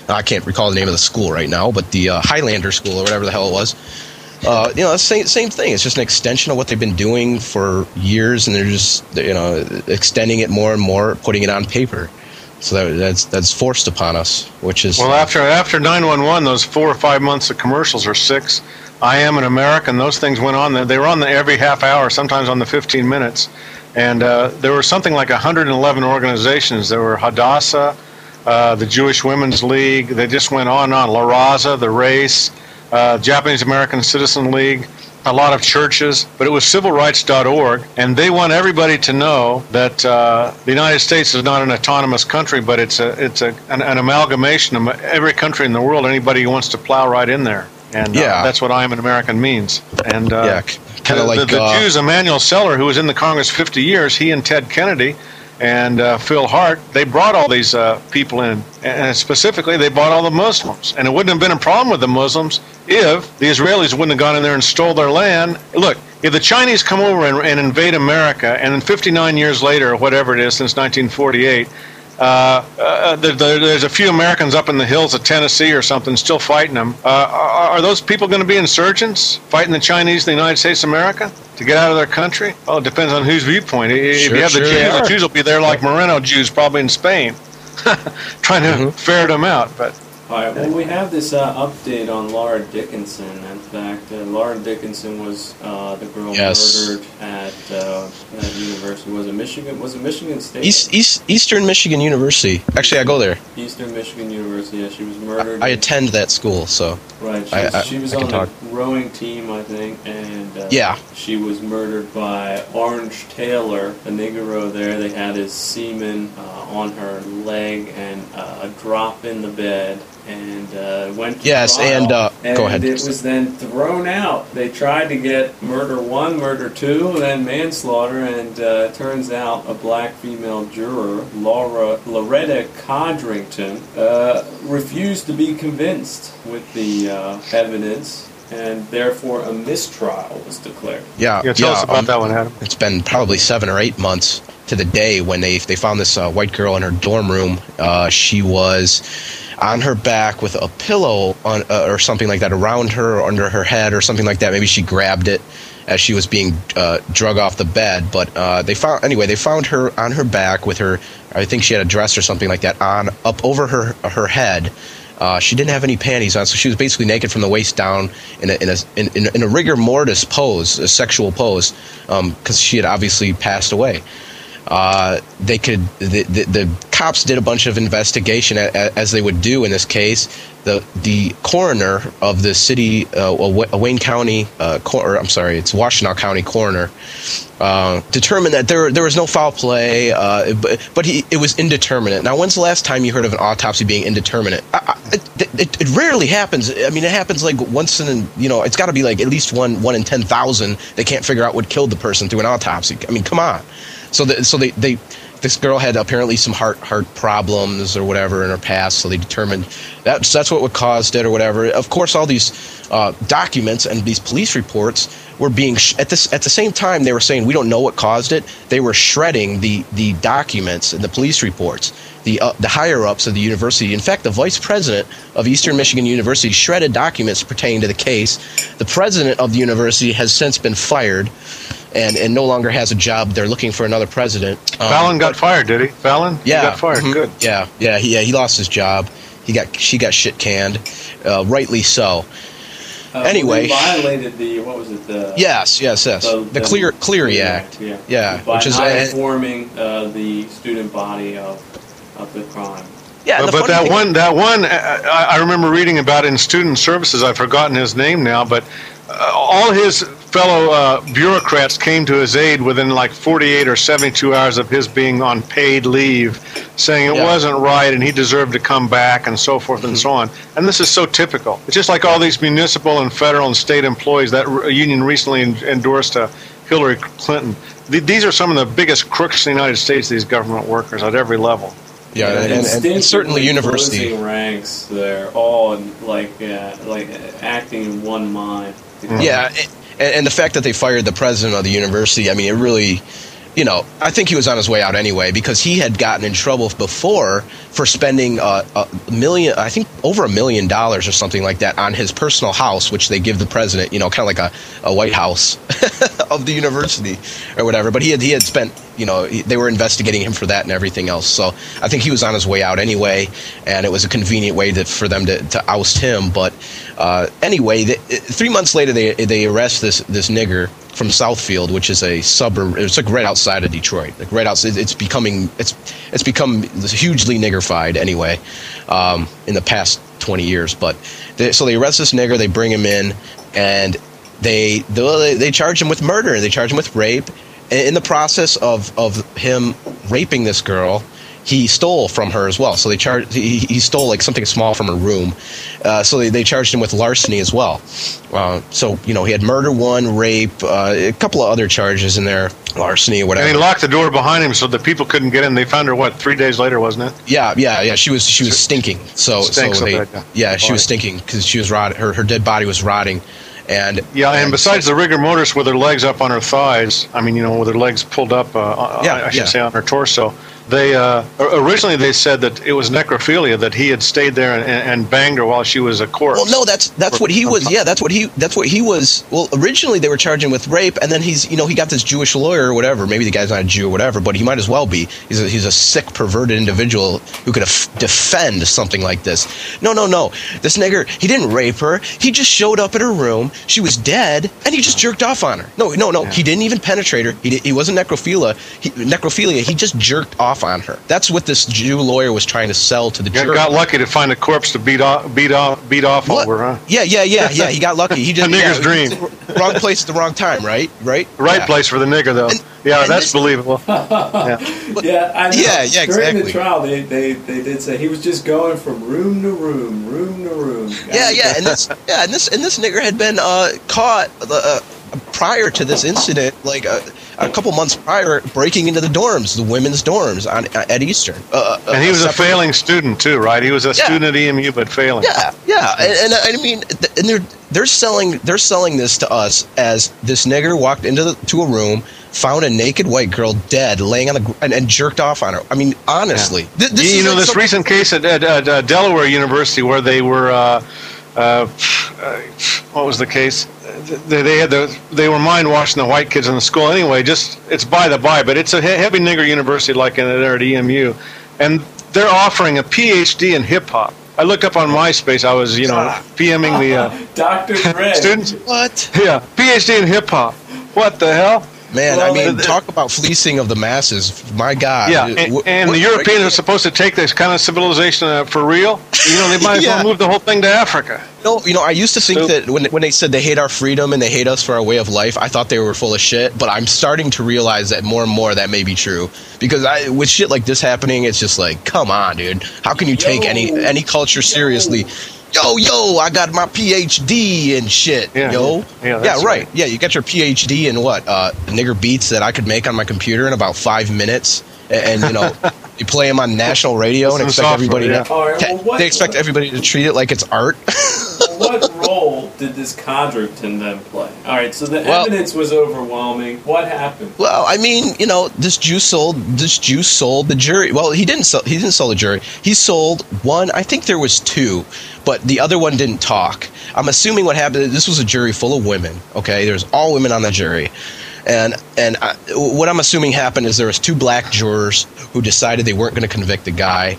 I can't recall the name of the school right now, but the uh, Highlander School or whatever the hell it was. Uh, you know, same same thing. It's just an extension of what they've been doing for years, and they're just you know extending it more and more, putting it on paper. So that, that's that's forced upon us, which is well after after nine one one, those four or five months of commercials or six. I am an American. Those things went on. They were on the every half hour, sometimes on the 15 minutes, and uh, there were something like 111 organizations. There were Hadassah, uh, the Jewish Women's League. They just went on and on. La Raza, the Race uh, Japanese American Citizen League, a lot of churches, but it was civilrights.org, and they want everybody to know that uh, the United States is not an autonomous country, but it's a it's a, an, an amalgamation of every country in the world. Anybody who wants to plow right in there, and uh, yeah. that's what I am an American means. And uh, yeah, kind of like the, the uh, Jews, Emanuel Celler, who was in the Congress 50 years, he and Ted Kennedy and uh, Phil Hart, they brought all these uh, people in, and specifically they brought all the Muslims. And it wouldn't have been a problem with the Muslims if the Israelis wouldn't have gone in there and stole their land. Look, if the Chinese come over and, and invade America, and then 59 years later, or whatever it is, since 1948, uh, uh, there, there's a few Americans up in the hills of Tennessee or something still fighting them. Uh, are, are, those people going to be insurgents fighting the Chinese in the United States of America to get out of their country? Well, it depends on whose viewpoint. If sure, you have the sure Jews, the Jews will be there like Moreno Jews, probably in Spain, trying to mm-hmm. ferret them out. But all right. Well, we have this uh, update on Laura Dickinson. In fact, uh, Laura Dickinson was uh, the girl yes. murdered at, uh, at university. Was it Michigan? Was it Michigan State? East, East, Eastern Michigan University. Actually, I go there. Eastern Michigan University. Yeah, she was murdered. I, I attend that school, so. Right. She was, I, she was on the rowing team, I think, and uh, yeah, she was murdered by Orange Taylor, a Negro there. They had his semen uh, on her leg and a drop in the bed and uh, went to yes, trial, and, uh, and go ahead. It was then thrown out. They tried to get murder one, murder two, and then manslaughter, and uh, turns out a black female juror, Laura Loretta Codrington, uh, refused to be convinced with the uh, evidence. And therefore, a mistrial was declared. Yeah, yeah. Tell yeah, us about um, that one, Adam. It's been probably seven or eight months to the day when they they found this uh, white girl in her dorm room. she was on her back with a pillow on, uh, or something like that around her or under her head or something like that. Maybe she grabbed it as she was being uh, drug off the bed. But uh, they found anyway. They found her on her back with her. I think she had a dress or something like that on up over her her head. Uh, she didn't have any panties on, so she was basically naked from the waist down in a, in a, in, in a rigor mortis pose, a sexual pose, because um, she had obviously passed away. Uh, they could the, the, the, cops did a bunch of investigation as they would do in this case. The the coroner of the city, uh, Wayne County, uh, cor- I'm sorry, it's Washtenaw County coroner, uh, determined that there there was no foul play, uh, but, but he, it was indeterminate. Now, when's the last time you heard of an autopsy being indeterminate? I, I, it, it, it, rarely happens. I mean, it happens like once in you know, it's got to be like at least one one in ten thousand. They can't figure out what killed the person through an autopsy. I mean, come on. So, the, so they, they this girl had apparently some heart heart problems or whatever in her past, so they determined that's that's what caused it or whatever. Of course, all these uh, documents and these police reports were being sh- at this at the same time they were saying we don't know what caused it. They were shredding the the documents and the police reports. The, uh, the higher ups of the university. In fact, the vice president of Eastern Michigan University shredded documents pertaining to the case. The president of the university has since been fired and, and no longer has a job. They're looking for another president. Um, Fallon got fired, did he? Fallon? Yeah, he got fired. Mm-hmm. Good. Yeah, yeah, he, yeah. He lost his job. He got she got shit canned, uh, rightly so. Uh, anyway, violated the what was it? The yes, yes, yes. The, the, the Clear Clery Act. Act. Yeah, yeah, By which is not informing uh, the student body of of the crime. Yeah, but, but that thing, one, that one, I, I, remember reading about in student services. I've forgotten his name now, but uh, all his fellow uh, bureaucrats came to his aid within like 48 or 72 hours of his being on paid leave, saying it yeah. wasn't right and he deserved to come back and so forth mm-hmm. and so on. And this is so typical. It's just like all these municipal and federal and state employees. That union recently endorsed uh, Hillary Clinton. these are some of the biggest crooks in the United States. These government workers at every level. Yeah, and, and, and certainly university ranks. They're all like uh, like acting in one mind. Mm-hmm. Yeah, and, and the fact that they fired the president of the university, I mean, it really you know, I think he was on his way out anyway because he had gotten in trouble before for spending uh, a million, I think over a million dollars or something like that on his personal house, which they give the president, you know, kind of like a, a White House of the university or whatever. But he had he had spent, you know, they were investigating him for that and everything else. So I think he was on his way out anyway, and it was a convenient way to, for them to, to oust him. But uh, anyway, the, three months later, they they arrest this this nigger from Southfield, which is a suburb. It's like right outside of Detroit. Like right outside. It's becoming it's it's become hugely niggerfied anyway um, in the past 20 years. But they, so they arrest this nigger, they bring him in, and they they, they charge him with murder. They charge him with rape. In the process of of him raping this girl, he stole from her as well. So they charged he, he stole like something small from her room. Uh, so they, they charged him with larceny as well. Uh, so you know he had murder one, rape, uh, a couple of other charges in there, larceny or whatever. And he locked the door behind him so the people couldn't get in. They found her what three days later, wasn't it? Yeah, yeah, yeah. She was she was stinking. So so they, yeah, she was stinking because she was rot. Her her dead body was rotting. And yeah, and, and besides the rigor mortis with her legs up on her thighs, I mean, you know, with her legs pulled up, uh, yeah, I, I should yeah. say on her torso, they uh, originally they said that it was necrophilia that he had stayed there and, and, banged her while she was a corpse. Well, no, that's that's what he was. Yeah, that's what he that's what he was. Well, originally they were charging with rape, and then he's you know he got this Jewish lawyer or whatever. Maybe the guy's not a Jew or whatever, but he might as well be. He's a, he's a sick, perverted individual who could af- defend something like this. No, no, no. This nigger, he didn't rape her. He just showed up at her room. She was dead, and he just jerked off on her. No, no, no. Yeah. He didn't even penetrate her. He, he wasn't necrophilia. He, necrophilia. He just jerked off off on her. That's what this Jew lawyer was trying to sell to the jury. Got lucky to find a corpse to beat off, beat off, beat off what? over, huh? Yeah, yeah, yeah, yeah. He got lucky. He just a nigger's yeah, dream. Wrong place at the wrong time, right? Right. Right yeah. place for the nigger, though. And, yeah, and that's this, believable. yeah, yeah, I know. yeah, yeah, exactly. During the trial, they, they, they did say he was just going from room to room, room to room. Yeah, yeah, and this, yeah, and this, and this nigger had been uh, caught. Uh, prior to this incident, like a, a, couple months prior, breaking into the dorms, the women's dorms on at Eastern. Uh, uh and he was a, a failing student too, right? He was a yeah. student at EMU, but failing. Yeah, yeah, and, and I mean, and they're they're selling they're selling this to us as this nigger walked into the, to a room. Found a naked white girl dead, laying on the and, and jerked off on her. I mean, honestly, yeah. th- you know like this recent case at, at, at uh, Delaware University where they were uh, uh, what was the case? They, they had the they were mind washing the white kids in the school anyway. Just it's by the by, but it's a heavy nigger university like in there at EMU, and they're offering a PhD in hip hop. I looked up on MySpace. I was, you know, PMing the uh, Dr. Dre. students. What? Yeah, PhD in hip hop. What the hell? Man, Well, I mean, talk about fleecing of the masses. My God. Yeah, and, wh- and what- the Europeans are supposed to take this kind of civilization uh, for real. You know, they might as Yeah. well move the whole thing to Africa. No, you know, I used to think Stupid. that when when they said they hate our freedom and they hate us for our way of life, I thought they were full of shit. But I'm starting to realize that more and more that may be true because I, with shit like this happening, it's just like, come on, dude, how can you take any Yo. any culture seriously? Yo, yo, I got my PhD and shit. Yeah. yo, Yeah, that's right. right. Yeah, you got your PhD in what? Uh, nigger beats that I could make on my computer in about five minutes, and, and you know, you play them on national radio and expect software, everybody yeah. to. All right, well, what- they expect everybody to treat it like it's art. role did this Codrington then play? All right, so the Well- evidence was overwhelming. What happened? Well, I mean, you know, this Jew sold this Jew sold the jury. Well, he didn't sell he didn't sell the jury. He sold one. I think there was two, but the other one didn't talk. I'm assuming what happened. This was a jury full of women. Okay, there's all women on the jury, and and I, what I'm assuming happened is there was two black jurors who decided they weren't going to convict the guy.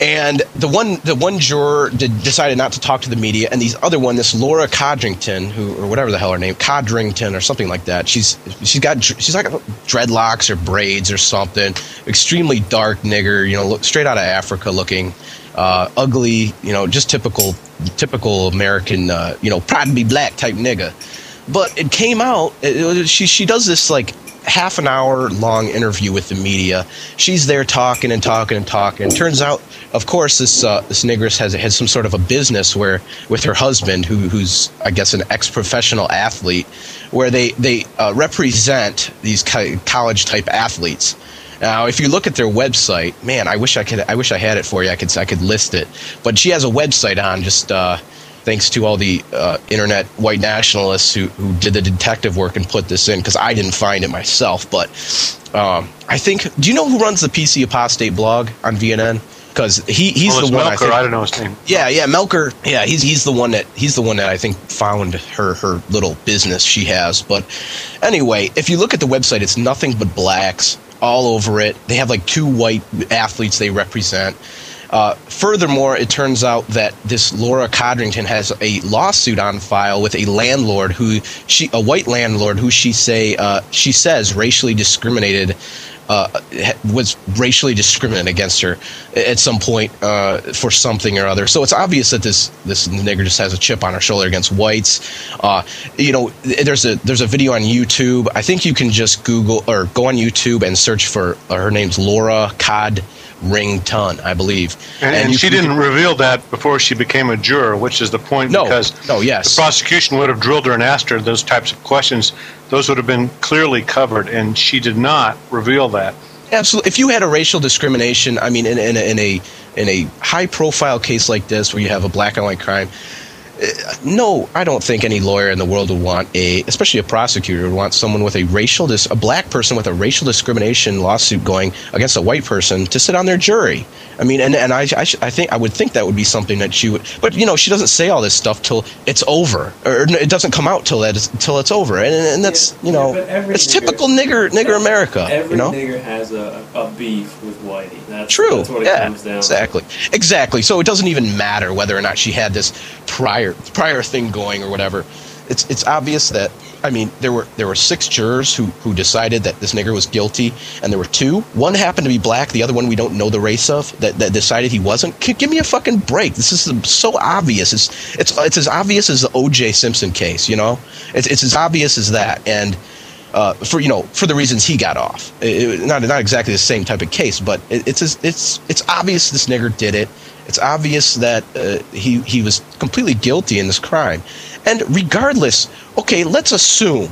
And the one, the one juror did, decided not to talk to the media, and these other one, this Laura Codrington, who or whatever the hell her name, Codrington or something like that. She's she's got she's like dreadlocks or braids or something. Extremely dark nigger, you know, look, straight out of Africa looking, uh, ugly, you know, just typical typical American, uh, you know, proud to be black type nigga. But it came out. It, she she does this like half an hour long interview with the media. She's there talking and talking and talking. Turns out, of course, this uh, this negress has has some sort of a business where with her husband, who who's I guess an ex professional athlete, where they they uh, represent these college type athletes. Now, if you look at their website, man, I wish I could. I wish I had it for you. I could. I could list it. But she has a website on just. Uh, thanks to all the uh, internet white nationalists who, who did the detective work and put this in because I didn't find it myself. But um, I think, do you know who runs the PC Apostate blog on VNN? Because he, he's well, the one I Melker, think. I don't know his name. Yeah, yeah, Melker. Yeah, he's he's the one that he's the one that I think found her her little business she has. But anyway, if you look at the website, it's nothing but blacks all over it. They have like two white athletes they represent. Uh, furthermore, it turns out that this Laura Codrington has a lawsuit on file with a landlord who she a white landlord who she say uh, she says racially discriminated uh, was racially discriminate against her at some point uh, for something or other. So it's obvious that this this nigger just has a chip on her shoulder against whites. Uh, you know, there's a there's a video on YouTube. I think you can just Google or go on YouTube and search for uh, her name's Laura Cod Rington, I believe. And, and you she didn't reveal that before she became a juror, which is the point No, because no, yes. the prosecution would have drilled her and asked her those types of questions. Those would have been clearly covered, and she did not reveal that. Absolutely. If you had a racial discrimination, I mean, in, in, a, in a in a high profile case like this, where you have a black and white crime, Uh, no, I don't think any lawyer in the world would want a, especially a prosecutor, would want someone with a racial, dis, a black person with a racial discrimination lawsuit going against a white person to sit on their jury. I mean, and, and I, I, sh- I think I would think that would be something that she would, but you know, she doesn't say all this stuff till it's over, or it doesn't come out till that is, till it's over, and, and that's Yeah, you know, yeah, it's nigger- typical nigger nigger America, Every you know. nigger has a, a beef with Whitey. That's, True. That's what it yeah. comes down to. exactly. Exactly. So it doesn't even matter whether or not she had this prior prior thing going or whatever. It's it's obvious that I mean there were there were six jurors who who decided that this nigger was guilty, and there were two. One happened to be black. The other one we don't know the race of. That that decided he wasn't. G- give me a fucking break. This is so obvious. It's it's it's as obvious as the O.J. Simpson case. You know, it's it's as obvious as that. And uh, for you know for the reasons he got off. It- it- not not exactly the same type of case, but it, it's it's it's obvious this nigger did it. It's obvious that uh, he he was completely guilty in this crime. And regardless, okay, let's assume.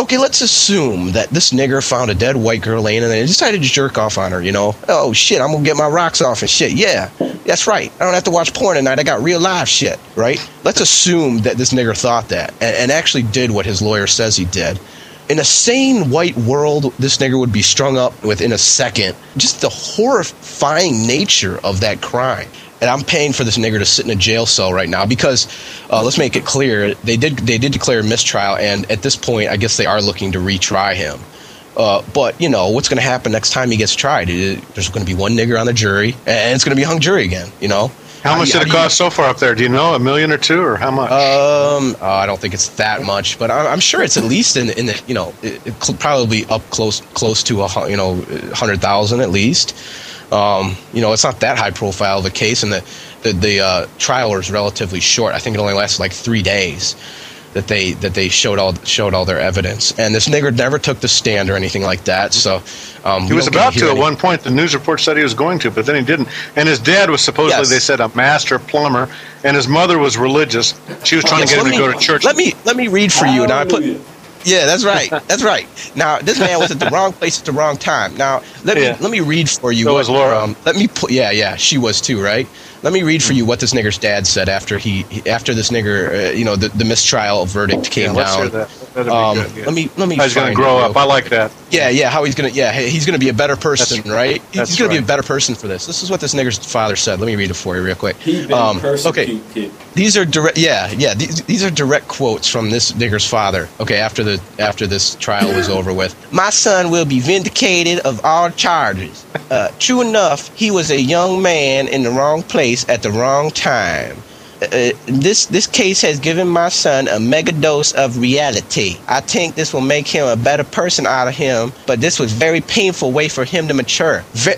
Okay, let's assume that this nigger found a dead white girl laying and then decided to jerk off on her, you know? Oh shit, I'm gonna get my rocks off and shit. Yeah, that's right. I don't have to watch porn tonight. I got real live shit, right? Let's assume that this nigger thought that and, and actually did what his lawyer says he did in a sane white world, this nigger would be strung up within a second. Just the horrifying nature of that crime. And I'm paying for this nigger to sit in a jail cell right now because, uh, let's make it clear, they did they did declare a mistrial, and at this point, I guess they are looking to retry him. Uh, but you know what's going to happen next time he gets tried? It- There's going to be one nigger on the jury, and it's going to be a hung jury again. You know, How much do did it how do you- cost so far up there? Do you know a million or two, or how much? Um, oh, I don't think it's that much, but I'm, I'm sure it's at least in in the you know it, it cl- probably up close close to a you know hundred thousand at least. Um, you know, it's not that high profile of a case, and the the, the uh, trial was relatively short. I think it only lasted like three days. That they that they showed all showed all their evidence, and this nigger never took the stand or anything like that. So um, he was about hear to at one point. The news report said he was going to, but then he didn't. And his dad was supposedly, Yes. they said, a master plumber, and his mother was religious. She was trying Yes, to get him let to go to church. Let me let me read for you. Now I put Hallelujah. Yeah, that's right. That's right. Now this man was at the wrong place at the wrong time. Now let me Yeah. let me read for you. So what, was Laura. Um, let me put. Yeah, yeah, she was too, right? Let me read for you what this nigger's dad said after he he- after this nigger, uh, you know, the, the mistrial verdict came yeah, let's down. hear that. That'd be Um, good. yeah. Let me let me. How he's going to grow up. I like that. yeah, yeah. How he's gonna? Yeah, he's gonna be a better person, That's- right? that's he's gonna be a better person for this. This is what this nigger's father said. Let me read it for you real quick. Um, okay, these are direct. Yeah, yeah. These, these are direct quotes from this nigger's father. Okay, after the after this trial was over with, my son will be vindicated of all charges. Uh, true enough, he was a young man in the wrong place at the wrong time. Uh, this this case has given my son a mega dose of reality. I think this will make him a better person out of him, but this was very painful way for him to mature. Ve-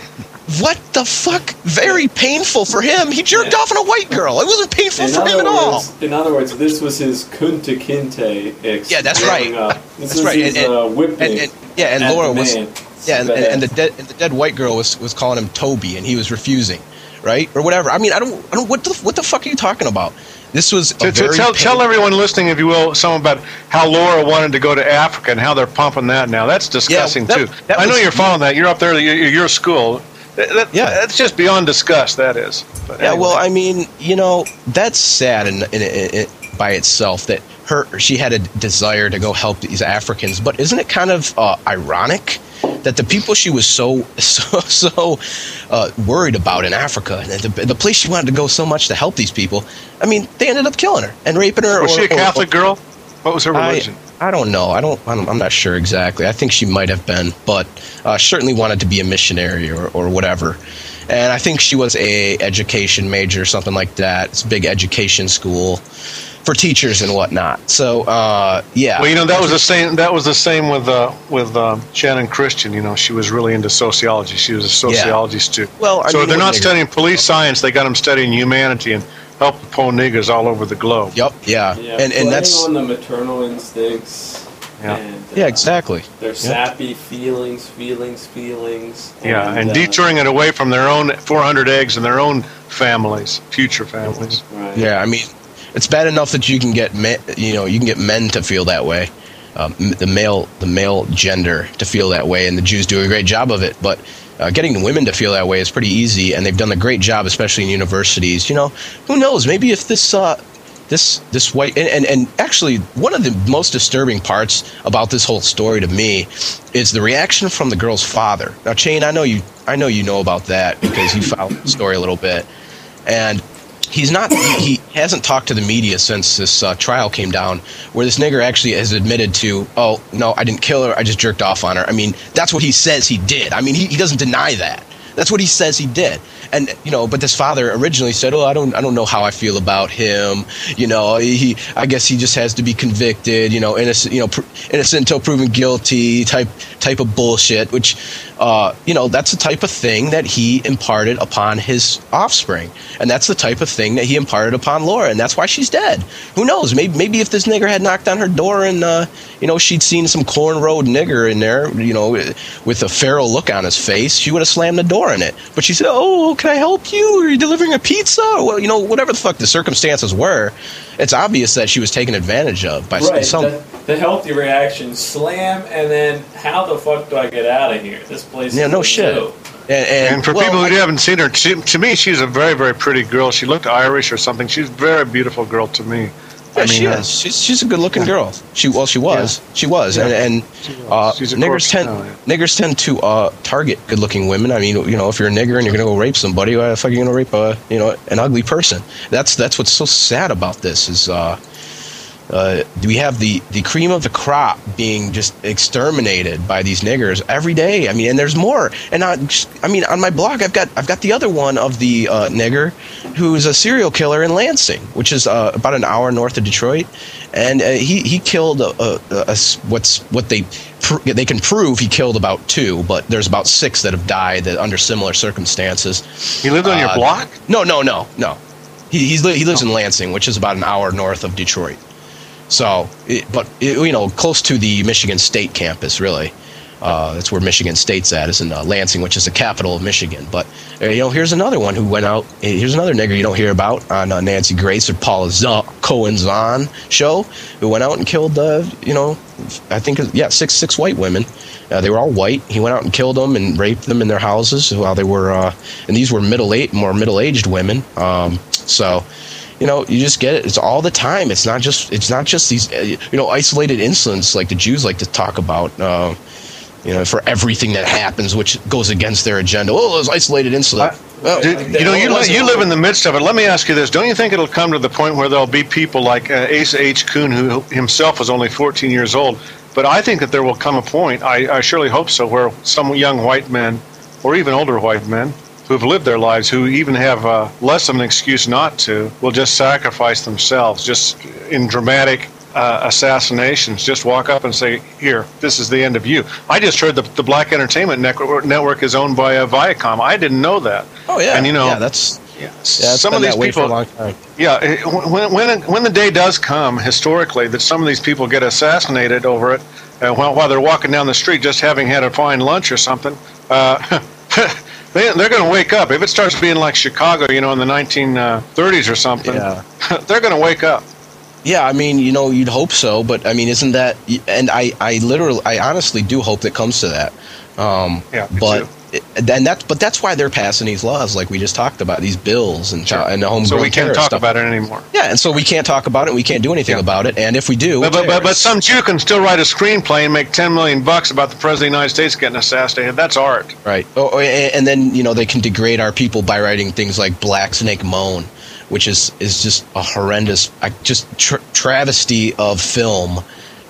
what the fuck? Very painful for him. He jerked Yeah. off on a white girl. It wasn't painful In for him other, at all. in other words, this was his Kunta Kinte. Ex- Yeah, that's right. That's right. his And- uh, whipping. and- and- yeah, and Laura was- man. Yeah, and, and, and the dead and the dead white girl was, was calling him Toby, and he was refusing, right or whatever. I mean, I don't, I don't. What the what the fuck are you talking about? This was To, to tell, tell everyone listening, if you will, some about how Laura wanted to go to Africa and how they're pumping that now. That's disgusting that- too. that I know was- you're following that. You're up there. You're, you're school. That, Yeah. that's just beyond disgust. That is. But Yeah, anyway. well, I mean, you know, that's sad in, in, in, in, by itself that her she had a desire to go help these Africans, but isn't it kind of uh, ironic that the people she was so so so uh, worried about in Africa, and the, the place she wanted to go so much to help these people, I mean, they ended up killing her and raping her. was or- she a or- Catholic girl? What was her religion? I don't know. I don't, I. I'm not sure exactly. I think she might have been, but uh, certainly wanted to be a missionary or, or whatever. And I think she was a education major, something like that. It's a big education school for teachers and whatnot. So uh, yeah. Well, you know that was the same. That was the same with uh, with um, Channon Christian. You know, she was really into sociology. She was a sociology student. Well, I so mean, they're not nigger- studying police science. They got them studying humanity and help the poor niggers all over the globe. Yep. Yeah. Yeah, and and that's on the maternal instincts. Yeah. And, yeah uh, exactly. Their sappy feelings, feelings, feelings. Yeah, and uh, detouring it away from their own 400 eggs and their own families, future families. Right. Yeah, I mean, it's bad enough that you can get men, you know, you can get men to feel that way, um, the male, the male gender to feel that way, and the Jews do a great job of it. But uh, getting the women to feel that way is pretty easy, and they've done a great job, especially in universities. You know, who knows? Maybe if this. Uh, this this white and, and, and actually one of the most disturbing parts about this whole story to me is the reaction from the girl's father. Now, Shane, I know you I know you know about that because you followed the story a little bit, and he's not he, hasn't talked to the media since this uh, trial came down where this nigger actually has admitted to oh no i didn't kill her i just jerked off on her. I mean that's what he says he did. I mean he, he doesn't deny that. That's what he says he did and you know but this father originally said oh i don't i don't know how i feel about him. You know he i guess he just has to be convicted you know innocent you know pr- innocent until proven guilty type type of bullshit which uh, you know that's the type of thing that he imparted upon his offspring. And that's the type of thing that he imparted upon laura and that's why she's dead. Who knows? Maybe maybe if this nigger had knocked on her door and uh, you know she'd seen some cornrowed nigger in there you know with a feral look on his face she would have slammed the door in it. But she said oh can i help you are you delivering a pizza well you know whatever the fuck the circumstances were it's obvious that she was taken advantage of by Right. some The, the healthy reaction: slam, and then how the fuck do I get out of here? This place. Yeah, is no a shit. zoo. and, and, And for well, people I- who haven't seen her, she, to me, she's a very, very pretty girl. She looked Irish or something. She's a very beautiful girl to me. Yeah, I mean, she uh, is. She's she's a good looking girl. She well, she was. She was, Yeah. and and uh, niggers tend now, yeah. niggers tend to uh, target good looking women. I mean, you know, if you're a nigger and you're gonna go rape somebody, why the fuck are you gonna rape a you know an ugly person? That's that's what's so sad about this is. Uh, uh, do we have the, the cream of the crop being just exterminated by these niggers every day. I mean, and there's more. And I, I mean, on my blog, I've got I've got the other one of the uh, nigger who is a serial killer in Lansing, which is uh, about an hour north of Detroit, and uh, he he killed a, a, a, what's what they pr- they can prove he killed about two, but there's about six that have died that under similar circumstances. He lived on your Uh, block? No, no, no, no. He he's, he lives in Lansing, which is about an hour north of Detroit. So, it, but it, you know, close to the Michigan State campus, really. Uh, that's where Michigan State's at, is in uh, Lansing, which is the capital of Michigan. But uh, you know, here's another one who went out. eh, Here's another nigger you don't hear about on uh, Nancy Grace or Paula Z- Cohen Zahn show, who went out and killed, uh, you know, I think yeah, six six white women. Uh, they were all white. He went out and killed them and raped them in their houses while they were, uh, and these were middle eight, more middle aged women. Um, so you know you just get it it's all the time it's not just it's not just these uh, you know isolated incidents like the jews like to talk about uh, you know for everything that happens which goes against their agenda oh there's isolated incident Well, Dude, you know, you, li- you live in the midst of it. Let me ask you this: Don't you think it'll come to the point where there'll be people like uh, Asa H. Kuhn, who himself was only 14 years old? But I think that there will come a point. I, I surely hope so, where some young white men, or even older white men, who have lived their lives, who even have uh, less of an excuse not to, will just sacrifice themselves, just in dramatic uh, assassinations. Just walk up and say, "Here, this is the end of you." I just heard the, the Black Entertainment Network, Network is owned by uh, Viacom. I didn't know that. oh yeah and you know, yeah that's yeah, some of these that way for a people, yeah, eh, when, when when the day does come historically that some of these people get assassinated over it, uh, while while they're walking down the street just having had a fine lunch or something, uh, they they're going to wake up. If it starts being like Chicago, you know, in the 1930s or something, Yeah. they're going to wake up. Yeah, I mean, you know, you'd hope so, but I mean, isn't that? And I, I literally, I honestly do hope that comes to that. Um, Yeah, but too. Then that's, but that's why they're passing these laws, like we just talked about, these bills and and the homegrown So we can't talk stuff. about it anymore. Yeah, and so we can't talk about it. We can't do anything Yeah. about it. And if we do, But, but, but, but some Jew can still write a screenplay and make 10 million bucks about the president of the United States getting assassinated. That's art. Right. Oh, oh, and and then you know they can degrade our people by writing things like Black Snake Moan, which is is just a horrendous, I- just tra- travesty of film,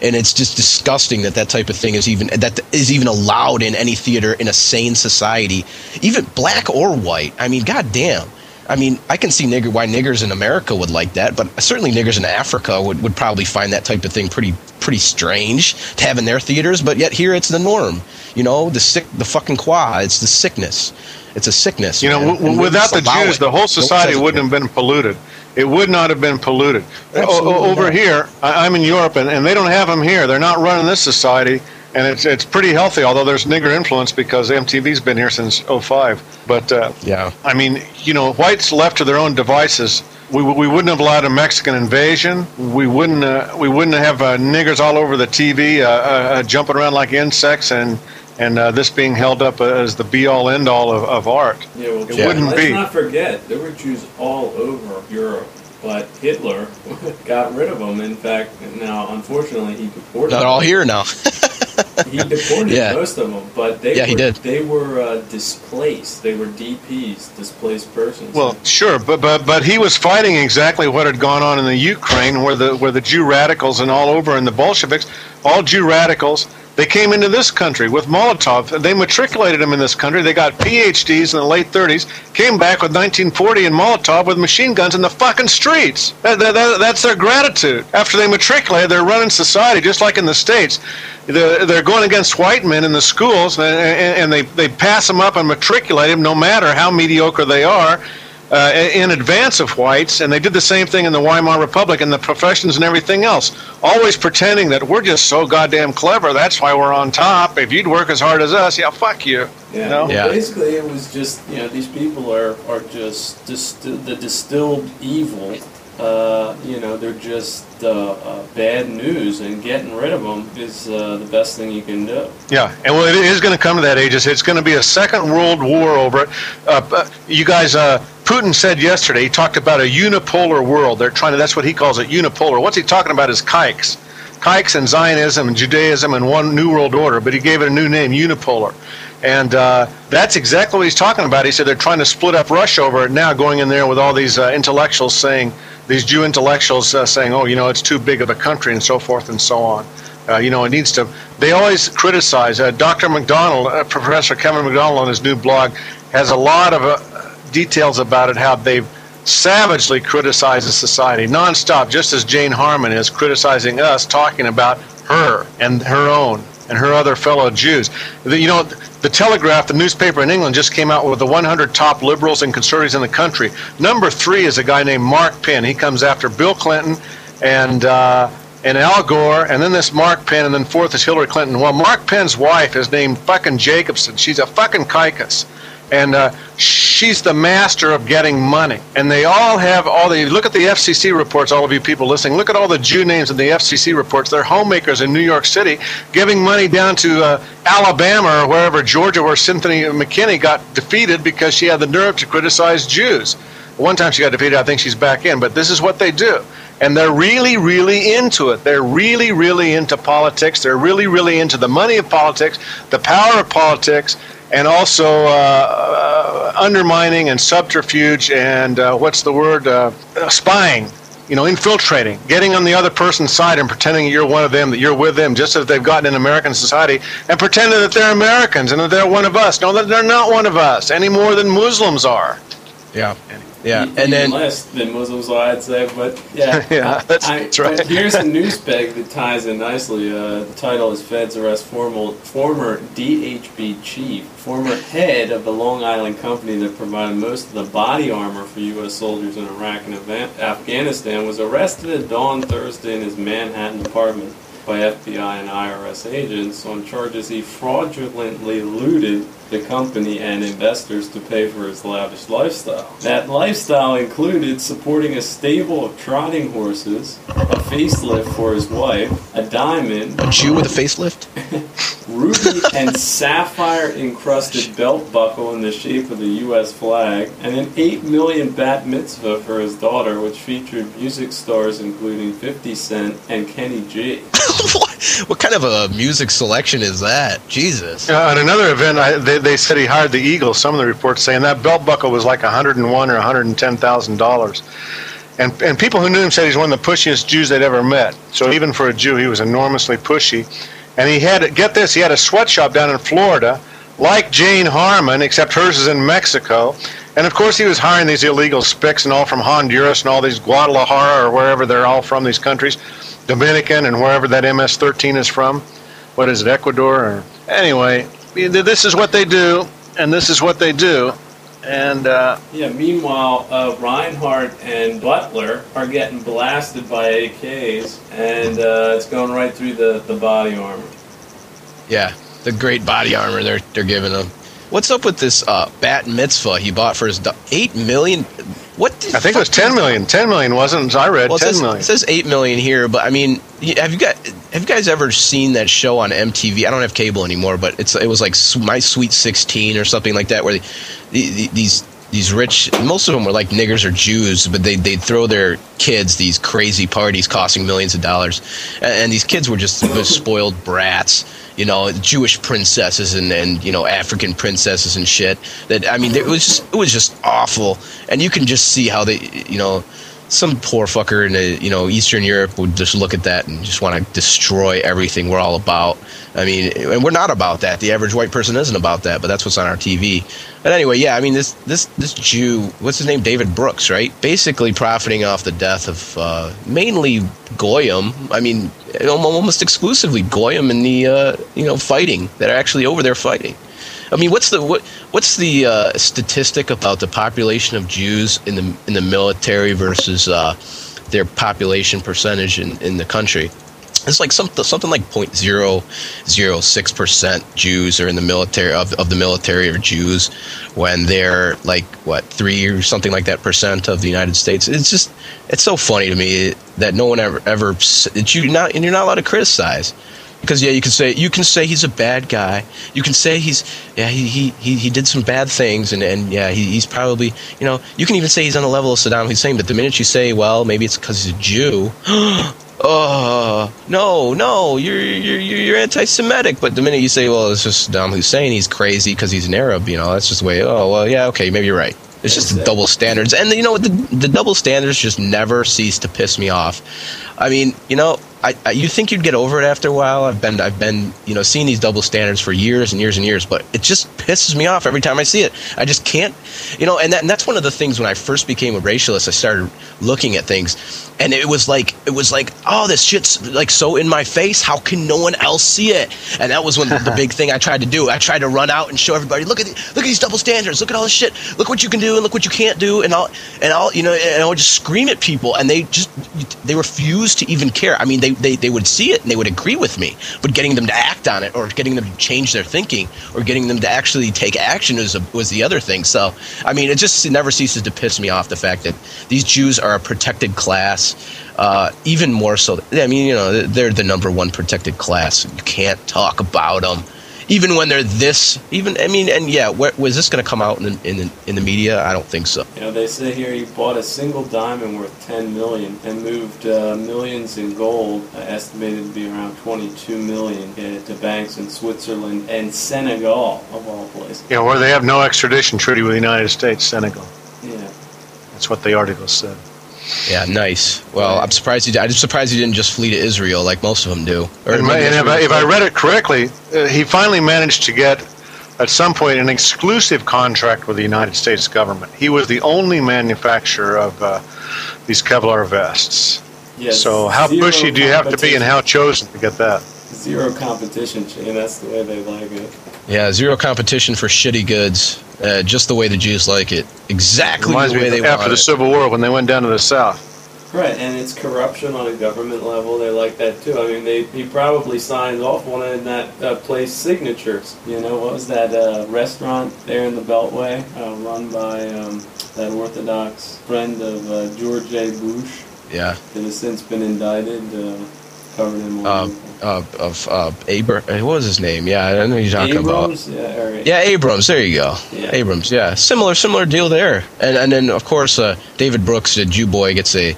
and it's just disgusting that that type of thing is even that is even allowed in any theater in a sane society, even black or white. I mean, goddamn. I mean, I can see nigger why niggers in America would like that, but certainly niggers in Africa would, would probably find that type of thing pretty pretty strange to have in their theaters. But yet here it's the norm. You know, the sick, the fucking qua. It's the sickness. It's a sickness. You know, w- without the Jews, it. the whole society wouldn't have been polluted. It would not have been polluted. Absolutely over here, I- I'm in Europe, and, and they don't have them here. They're not running this society, and it's it's pretty healthy. Although there's nigger influence because MTV's been here since '05. But uh, Yeah. I mean, you know, whites left to their own devices. We, we wouldn't have allowed a Mexican invasion. We wouldn't uh, we wouldn't have uh, niggers all over the TV uh, uh, uh, jumping around like insects, and and uh, this being held up as the be all end all of, of art. Yeah, well, It Jeff, wouldn't let's be. not forget there were Jews all over Europe, but Hitler got rid of them. In fact, now unfortunately he deported. They're all here now. He deported Yeah. most of them, but they Yeah, were, he did. They were uh, displaced. They were DPs, displaced persons. Well, sure, but but but he was fighting exactly what had gone on in the Ukraine, where the where the Jew radicals and all over and the Bolsheviks, all Jew radicals, they came into this country with Molotov. They matriculated them in this country. They got PhDs in the late 30s, came back with 1940 and Molotov with machine guns in the fucking streets. That, that, that- that's their gratitude. After they matriculated, they're running society just like in the states. They're, they're going against white men in the schools, and, and, and they, they pass them up and matriculate them, no matter how mediocre they are uh, in advance of whites, and they did the same thing in the Weimar Republic and the professions and everything else, always pretending that we're just so goddamn clever. That's why we're on top. If you'd work as hard as us, yeah, fuck you. yeah, you know? Yeah. basically it was just you know these people are are just disti- the distilled evil. Uh, you know they're just uh, uh, bad news, and getting rid of them is uh, the best thing you can do. Yeah, and well, it is going to come to that, Aegis. It's going to be a second world war over it. Uh, you guys, Putin said yesterday, he talked about a unipolar world. They're trying to, that's what he calls it, unipolar. What's he talking about is kikes. Kikes and Zionism and Judaism and one new world order, but he gave it a new name, unipolar. And uh, that's exactly what he's talking about. He said they're trying to split up Russia over it now, going in there with all these uh, intellectuals saying, these Jew intellectuals uh, saying, oh, you know, it's too big of a country and so forth and so on. Uh, you know, it needs to. They always criticize. Uh, Dr. McDonald, uh, Professor Kevin MacDonald, on his new blog, has a lot of uh, details about it. How they've savagely criticizes society nonstop, just as Jane Harman is criticizing us, talking about her and her own and her other fellow Jews. The, you know, the Telegraph, the newspaper in England, just came out with the 100 top liberals and conservatives in the country. Number three is a guy named Mark Penn. He comes after Bill Clinton and uh, and Al Gore, and then this Mark Penn, and then fourth is Hillary Clinton. Well, Mark Penn's wife is named fucking Jacobson. She's a fucking kikus and uh, she's the master of getting money. And they all have all the look at the FCC reports. All of you people listening, look at all the Jew names in the FCC reports. They're homemakers in New York City, giving money down to uh, Alabama or wherever Georgia, where Cynthia McKinney got defeated because she had the nerve to criticize Jews. One time she got defeated. I think she's back in. But this is what they do. And they're really, really into it. They're really, really into politics. They're really, really into the money of politics, the power of politics, and also uh, uh, undermining and subterfuge and uh, what's the word uh, spying you know infiltrating getting on the other person's side and pretending you're one of them that you're with them just as they've gotten in american society and pretending that they're americans and that they're one of us. No that they're not one of us any more than muslims are. Yeah yeah, and then less than Muslims, I'd say. But yeah, yeah, that's, I, that's right. here's a news peg that ties in nicely. Uh, the title is "Feds Arrest Formal, Former DHB Chief, Former Head of the Long Island Company that provided most of the body armor for U.S. soldiers in Iraq and Afghanistan." Was arrested at dawn Thursday in his Manhattan apartment by FBI and IRS agents on charges he fraudulently looted the company and investors to pay for his lavish lifestyle. That lifestyle included supporting a stable of trotting horses, a facelift for his wife, a diamond, a Jew with a facelift, ruby and sapphire encrusted belt buckle in the shape of the U.S. flag, and an 8 million bat mitzvah for his daughter, which featured music stars including 50 Cent and Kenny G. what, kind of a music selection is that? Jesus. Uh, at another event, I, they, they said he hired the Eagles. Some of the reports saying that belt buckle was like 101 or 110 thousand dollars. And, and people who knew him said he's one of the pushiest Jews they'd ever met. So even for a Jew, he was enormously pushy. And he had, get this, he had a sweatshop down in Florida, like Jane Harman, except hers is in Mexico. And of course, he was hiring these illegal spics and all from Honduras and all these Guadalajara or wherever they're all from, these countries, Dominican and wherever that MS 13 is from. What is it, Ecuador? Or, anyway, this is what they do, and this is what they do. And uh, yeah, meanwhile, uh, Reinhart and Butler are getting blasted by AKs, and uh, it's going right through the, the body armor. Yeah, the great body armor they're they're giving them. What's up with this uh, bat mitzvah he bought for his do- eight million? What? I think it was ten million. Ten million wasn't? I read well, ten says, million. It says eight million here, but I mean, have you got? Have you guys ever seen that show on MTV? I don't have cable anymore, but it's it was like My Sweet Sixteen or something like that, where the, the, these these rich most of them were like niggers or jews but they, they'd throw their kids these crazy parties costing millions of dollars and, and these kids were just spoiled brats you know jewish princesses and, and you know african princesses and shit that i mean it was just it was just awful and you can just see how they you know some poor fucker in a, you know Eastern Europe would just look at that and just want to destroy everything we're all about. I mean, and we're not about that. The average white person isn't about that, but that's what's on our TV. But anyway, yeah, I mean this this this Jew, what's his name, David Brooks, right? Basically profiting off the death of uh, mainly Goyim. I mean, almost exclusively Goyim in the uh, you know fighting that are actually over there fighting. I mean, what's the what what's the uh, statistic about the population of Jews in the in the military versus uh, their population percentage in, in the country? It's like something something like 0.006 percent Jews are in the military of, of the military are Jews when they're like what three or something like that percent of the United States. It's just it's so funny to me that no one ever ever you not and you're not allowed to criticize because yeah, you can say you can say he's a bad guy. You can say he's yeah he he he, he did some bad things and and yeah he, he's probably you know you can even say he's on the level of Saddam Hussein. But the minute you say well maybe it's because he's a Jew. Oh no no you're you're you're anti-Semitic. But the minute you say well it's just Saddam Hussein he's crazy because he's an Arab. You know that's just the way. Oh well yeah okay maybe you're right. It's just the double standards, and you know the the double standards just never cease to piss me off. I mean, you know, I, I, you think you'd get over it after a while. I've been I've been you know seeing these double standards for years and years and years, but it just pisses me off every time I see it. I just can't, you know. And, that, and that's one of the things when I first became a racialist, I started looking at things, and it was like it was like, oh, this shit's like so in my face. How can no one else see it? And that was one the big thing I tried to do. I tried to run out and show everybody, look at the, look at these double standards. Look at all this shit. Look what you can do and look what you can't do. And I'll and I'll you know and I would just scream at people, and they just they refused to even care. I mean, they they, they would see it and they would agree with me, but getting them to act on it or getting them to change their thinking or getting them to actually take action was a, was the other thing. So I mean, it just never ceases to piss me off the fact that these Jews are a protected class. Uh, even more so, I mean, you know, they're the number one protected class. You can't talk about them even when they're this even i mean and yeah where, was this going to come out in the, in, the, in the media i don't think so You know, they say here he bought a single diamond worth 10 million and moved uh, millions in gold, uh, estimated to be around 22 million, uh, to banks in Switzerland and Senegal, of all places. Yeah, where they have no extradition treaty with the United States, Senegal. Yeah. That's what the article said. Yeah nice well i'm surprised he i'm surprised he didn't just flee to israel like most of them do Or And, maybe and if, I, if I read it correctly, uh, he finally managed to get, at some point, an exclusive contract with the United States government. He was the only manufacturer of uh, these Kevlar vests. Yes, so how zero bushy do you have to be and how chosen to get that? Zero competition, Shane. That's the way they like it. yeah zero competition for shitty goods uh, just the way the jews like it exactly Reminds the me way of they after want the it. Civil War when they went down to the South. Right, and it's corruption on a government level. They like that too. I mean, they he probably signed off on it in that uh, place signatures. You know, what was that uh, restaurant there in the Beltway, uh, run by um, that Orthodox friend of uh, George A. Bush, yeah that has since been indicted, uh, covered in one. Uh, of uh, what was his name yeah i know you're talking about yeah, or, Yeah, Abrams. There you go. Yeah. Abrams. Yeah, similar, similar deal there. And and then of course uh, David Brooks, the Jew boy, gets a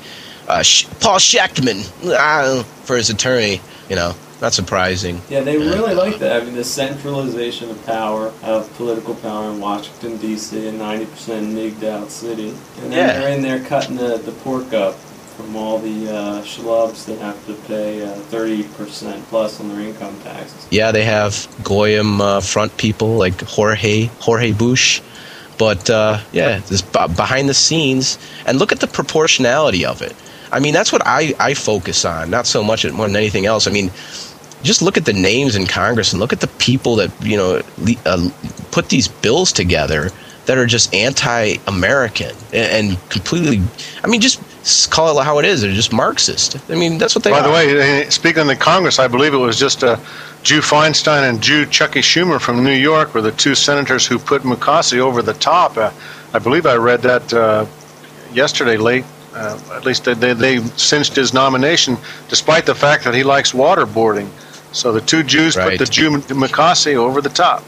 uh, Sh- Paul Shechtman uh, for his attorney. You know, not surprising. Yeah, they really like that. I mean, the centralization of power, of political power in Washington, D.C., a 90% nigged out city. And then Yeah. they're in there cutting the, the pork up from all the uh, schlubs that have to pay uh, 30% plus on their income taxes. Yeah, they have Goyim uh, front people like Jorge Jorge Bush, but uh, yeah, this b- behind the scenes. And look at the proportionality of it. I mean, that's what I, I focus on, not so much more than anything else. I mean, just look at the names in Congress and look at the people that you know le- uh, put these bills together that are just anti-American and, completely. I mean, just call it how it is. They're just Marxist. I mean, that's what they By are. the way, speaking of the Congress, I believe it was just uh, Jew Feinstein and Jew Chucky Schumer from New York were the two senators who put Mukasey over the top. Uh, I believe I read that uh, yesterday late. Uh, at least they, they, they cinched his nomination, despite the fact that he likes waterboarding. So the two Jews Right. put the Jew Mukasey over the top.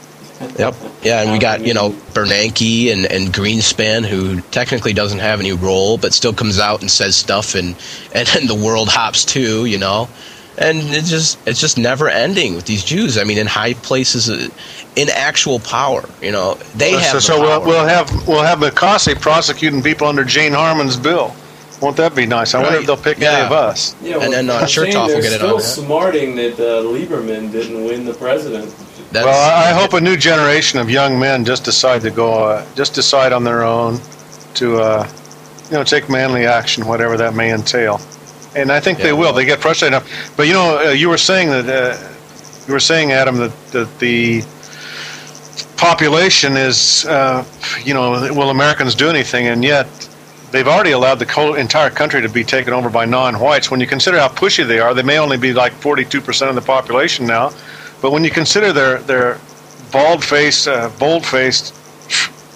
Yep. Yeah, and we got you know Bernanke and and Greenspan, who technically doesn't have any role, but still comes out and says stuff, and and, and the world hops too, you know. And it's just it's just never ending with these Jews. I mean, in high places, uh, in actual power, you know, they so have. the so we'll, we'll have we'll have Mukasey prosecuting people under Jane Harman's bill. Won't that be nice? I wonder if they'll pick Yeah. any of us. Yeah, And then, uh, Shane, Chertoff will get it still on that. smarting that uh, Lieberman didn't win the president. That's, Well, I I hope a new generation of young men just decide to go, uh, just decide on their own to, uh, you know, take manly action, whatever that may entail. And I think Yeah, they will. They get frustrated enough. But you know, uh, you were saying that uh, you were saying, Adam, that, that the population is, uh, you know, will Americans do anything? And yet, they've already allowed the entire country to be taken over by non-whites. When you consider how pushy they are, they may only be like 42% of the population now. But when you consider their their bald-faced, uh, bold-faced,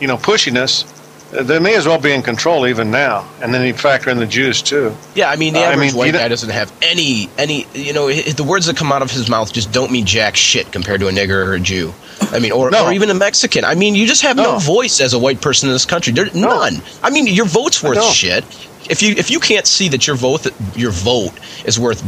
you know, pushiness, uh, they may as well be in control even now. And then you factor in the Jews too. Yeah, I mean, the Uh, I average mean, white guy doesn't have any, any, you know, the words that come out of his mouth just don't mean jack shit compared to a nigger or a Jew. I mean, or, No. or even a Mexican. I mean, you just have no, No. voice as a white person in this country. There's none. I mean, your vote's worth shit. If you if you can't see that your vote your vote is worth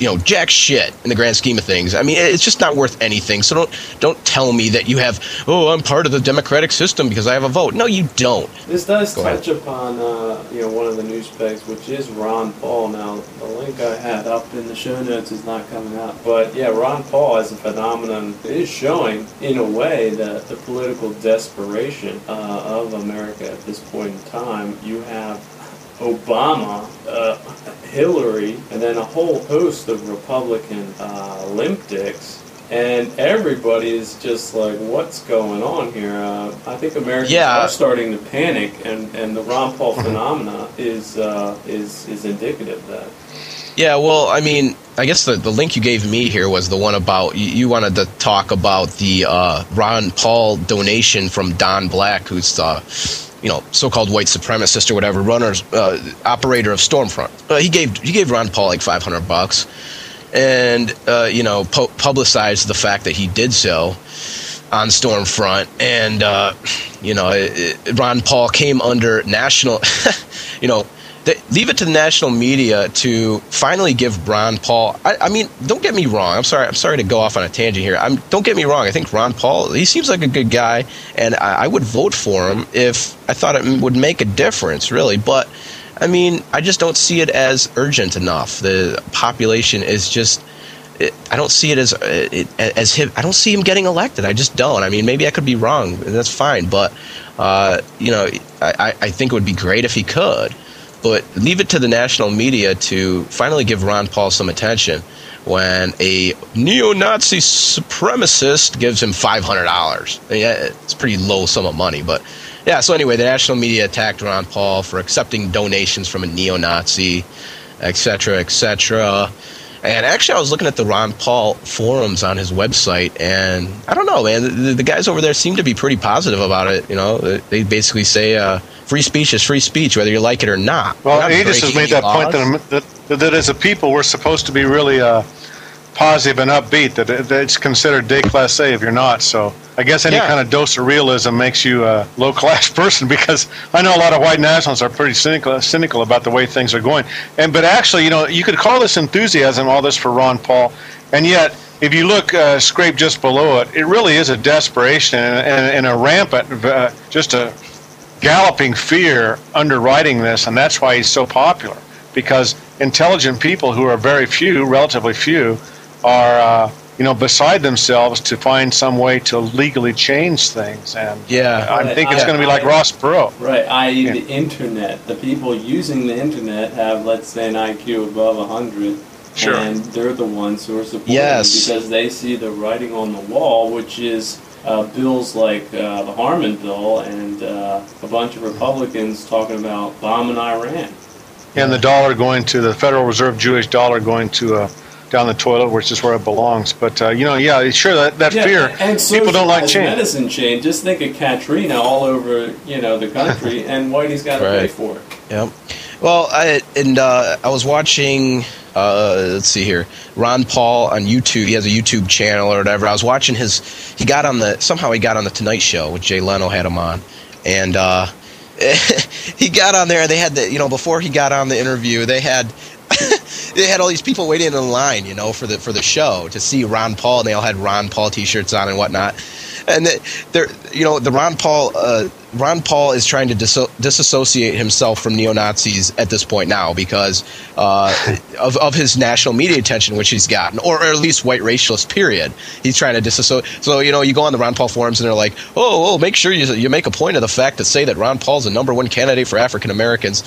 you know jack shit in the grand scheme of things, I mean it's just not worth anything. So don't don't tell me that you have oh I'm part of the democratic system because I have a vote. No, you don't. This does Go touch upon uh, you know one of the news pegs, which is Ron Paul. Now the link I had up in the show notes is not coming out, but yeah, Ron Paul as a phenomenon is showing in a way that the political desperation uh, of America at this point in time. You have Obama, uh, Hillary, and then a whole host of Republican uh, limp dicks. And everybody is just like, what's going on here? Uh, I think Americans Yeah. are starting to panic, and, and the Ron Paul phenomena is, uh, is, is indicative of that. Yeah, well, I mean, I guess the, the link you gave me here was the one about you, you wanted to talk about the uh, Ron Paul donation from Don Black, who's the you know so-called white supremacist or whatever, runner, uh, operator of Stormfront. Uh, he gave he gave Ron Paul like five hundred bucks, and uh, you know pu- publicized the fact that he did so on Stormfront, and uh, you know it, it- Ron Paul came under national, you know. Leave it to the national media to finally give Ron Paul. I, I mean, don't get me wrong. I'm sorry. I'm sorry to go off on a tangent here. I'm, don't get me wrong. I think Ron Paul. He seems like a good guy, and I, I would vote for him if I thought it would make a difference, really. But I mean, I just don't see it as urgent enough. The population is just. I don't see it as as him. I don't see him getting elected. I just don't. I mean, maybe I could be wrong. That's fine, but uh, you know, I I think it would be great if he could. But leave it to the national media to finally give Ron Paul some attention when a neo-Nazi supremacist gives him five hundred dollars. Yeah, it's a pretty low sum of money, but yeah. So anyway, the national media attacked Ron Paul for accepting donations from a neo-Nazi, etc., etc. And actually, I was looking at the Ron Paul forums on his website, and I don't know, man. The, the guys over there seem to be pretty positive about it. You know, they basically say uh, free speech is free speech, whether you like it or not. Well, Aegis has made that any point that, that, that as a people we're supposed to be really uh, positive and upbeat. That, it- that it's considered déclassé if you're not. So I guess any Yeah. kind of dose of realism makes you a low class person because I know a lot of white nationalists are pretty cynical, cynical about the way things are going. And but actually, you know, you could call this enthusiasm, all this for Ron Paul, and yet. If you look, uh, scrape just below it, it really is a desperation and, and, and a rampant, uh, just a galloping fear underwriting this, and that's why he's so popular. Because intelligent people, who are very few, relatively few, are uh, you know beside themselves to find some way to legally change things. And Yeah. I think it's I- going to be like I- Ross Perot. Right, i.e., Yeah. the internet. The people using the internet have, let's say, an IQ above 100. Sure. And they're the ones who are supporting Yes. because they see the writing on the wall, which is uh, bills like uh, the Harman bill and uh, a bunch of Republicans talking about bombing Iran. And the dollar going to the Federal Reserve Jewish dollar going to uh, down the toilet, which is where it belongs. But uh, you know, yeah, sure that that Yeah, fear. and people don't like socialized change. medicine chain. Just think of Katrina all over, you know, the country, and Whitey's got to pay for it. Yep. Well, I and uh, I was watching. Uh, let's see here, Ron Paul on YouTube. He has a YouTube channel or whatever. I was watching his. He got on the somehow he got on the Tonight Show with Jay Leno had him on, and uh, he got on there. They had the you know before he got on the interview, they had. they had all these people waiting in line, you know, for the for the show to see Ron Paul, and they all had Ron Paul T-shirts on and whatnot. And the- they're, you know, the Ron Paul, uh, Ron Paul is trying to disso- disassociate himself from neo Nazis at this point now because uh, of of his national media attention, which he's gotten, or, or at least white racialist. Period. He's trying to disassociate. So you know, you go on the Ron Paul forums, and they're like, "Oh, oh, make sure you you make a point of the fact to say that Ron Paul's the number one candidate for African Americans."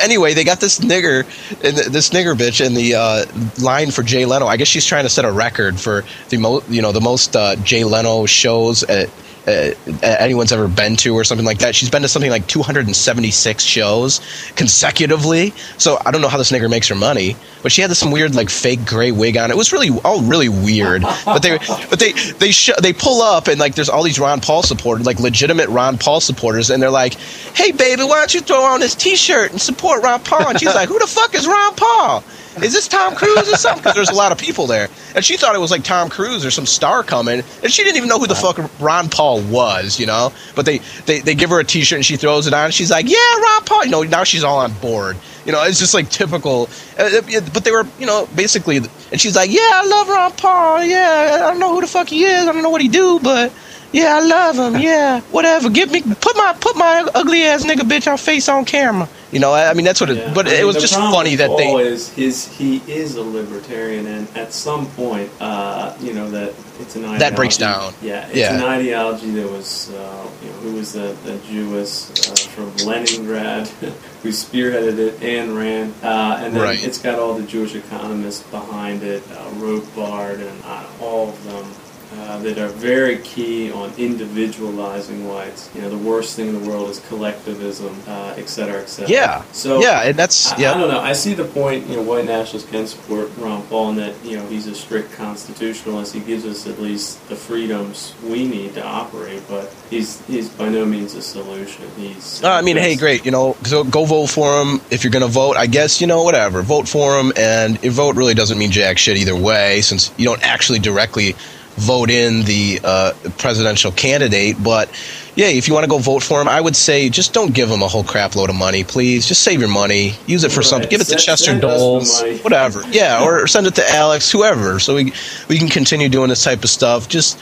Anyway, they got this nigger this nigger bitch in the uh, line for Jay Leno. I guess she's trying to set a record for the mo- you know the most uh, Jay Leno shows at, uh, anyone's ever been to or something like that. She's been to something like 276 shows consecutively. So I don't know how this nigger makes her money, but she had this some weird like fake gray wig on. It was really all really weird. But they but they they sh- they pull up and like there's all these Ron Paul supporters, like legitimate Ron Paul supporters, and they're like, "Hey baby, why don't you throw on this T-shirt and support Ron Paul?" And she's like, "Who the fuck is Ron Paul?" Is this Tom Cruise or something? Because there's a lot of people there, and she thought it was like Tom Cruise or some star coming, and she didn't even know who the fuck Ron Paul was, you know. But they they, they give her a T-shirt and she throws it on. And she's like, yeah, Ron Paul. You know, now she's all on board. You know, it's just like typical. Uh, but they were, you know, basically, and she's like, yeah, I love Ron Paul. Yeah, I don't know who the fuck he is. I don't know what he do, but yeah, I love him. Yeah, whatever. Give me put my put my ugly ass nigga bitch on face on camera. You know, I, I mean that's what it. Yeah. But I mean, it was just funny that they. is his he is a libertarian, and at some point, uh, you know that it's an ideology. That breaks down. Yeah, it's Yeah. an ideology that was, uh, you know, who was the, the Jewess uh, from Leningrad who spearheaded it and ran, uh, and then Right. it's got all the Jewish economists behind it, uh, Rothbard and uh, all of them. Uh, that are very key on individualizing whites. You know, the worst thing in the world is collectivism, uh, et cetera, et cetera. Yeah. So yeah, and that's I, yeah. I don't know. I see the point. You know, white nationalists can support Ron Paul, and that you know he's a strict constitutionalist. He gives us at least the freedoms we need to operate, but he's he's by no means a solution. He's. Uh, I mean, hey, great. You know, so go vote for him if you're going to vote. I guess you know, whatever. Vote for him, and your vote really doesn't mean jack shit either way, since you don't actually directly vote in the uh, presidential candidate. But yeah, if you want to go vote for him, I would say just don't give him a whole crap load of money, please. Just save your money, use it for Right. something. Give it to Chester send Doles, whatever. Yeah, or send it to Alex, whoever, so we we can continue doing this type of stuff. Just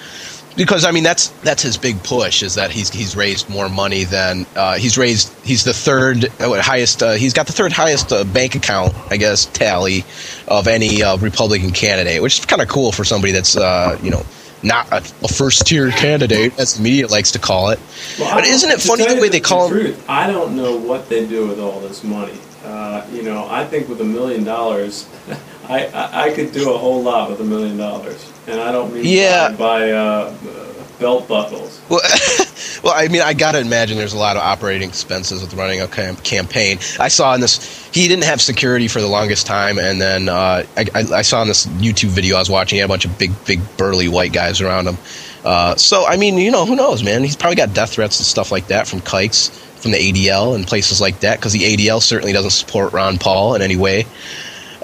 because I mean that's that's his big push is that he's he's raised more money than uh, he's raised he's the third uh, highest uh, he's got the third highest uh, bank account I guess tally of any uh, Republican candidate which is kind of cool for somebody that's uh, you know not a, a first tier candidate as the media likes to call it Well, but isn't it funny the way they call him truth, I don't know what they do with all this money. Uh, you know, I think with a million dollars, I, I I could do a whole lot with a million dollars, and I don't mean Yeah. by, by uh, uh, belt buckles. Well, well, I mean, I gotta imagine there's a lot of operating expenses with running a cam- campaign. I saw in this, he didn't have security for the longest time, and then uh, I, I, I saw in this YouTube video I was watching, he had a bunch of big, big, burly white guys around him. Uh, so, I mean, you know, who knows, man? He's probably got death threats and stuff like that from kikes, from the ADL and places like that, because the ADL certainly doesn't support Ron Paul in any way.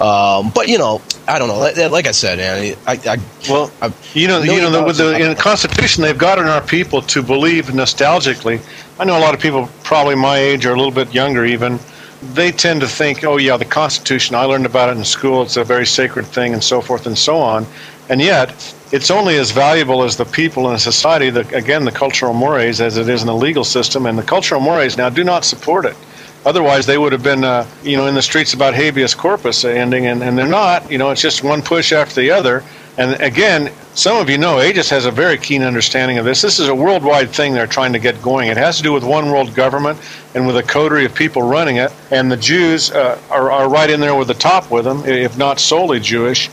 Um, but you know, I don't know. Like, like I said, man, I, I Well, I- you know, you know, the, with the, in the Constitution, they've gotten our people to believe nostalgically. I know a lot of people, probably my age or a little bit younger, even. They tend to think, "Oh yeah, the Constitution. I learned about it in school. It's a very sacred thing, and so forth and so on." And yet, it's only as valuable as the people in a society. The, again, the cultural mores, as it is in the legal system, and the cultural mores now do not support it. Otherwise, they would have been, uh, you know, in the streets about habeas corpus ending, and, and they're not. You know, it's just one push after the other. And again, some of you know, Aegis has a very keen understanding of this. This is a worldwide thing they're trying to get going. It has to do with one world government and with a coterie of people running it. And the Jews uh, are, are right in there with the top with them, if not solely Jewish.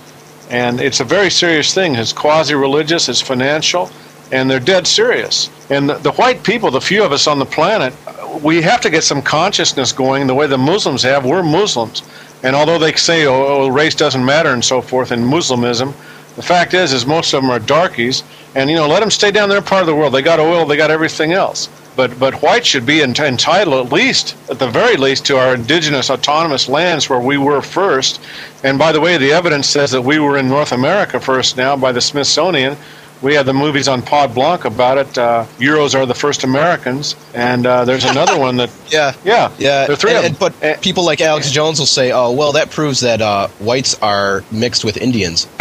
And it's a very serious thing. It's quasi religious, it's financial, and they're dead serious. And the, the white people, the few of us on the planet, we have to get some consciousness going the way the Muslims have. We're Muslims. And although they say, oh, oh, race doesn't matter and so forth in Muslimism, the fact is, is most of them are darkies. And, you know, let them stay down their part of the world. They got oil, they got everything else. But, but whites should be ent- entitled, at least, at the very least, to our indigenous autonomous lands where we were first. And by the way, the evidence says that we were in North America first now by the Smithsonian. We had the movies on Pod Blanc about it. Uh, Euros are the first Americans. And uh, there's another one that, yeah, yeah, Yeah, there three and- of and- but And- people like Alex Jones will say, "Oh, well, that proves that uh, whites are mixed with Indians."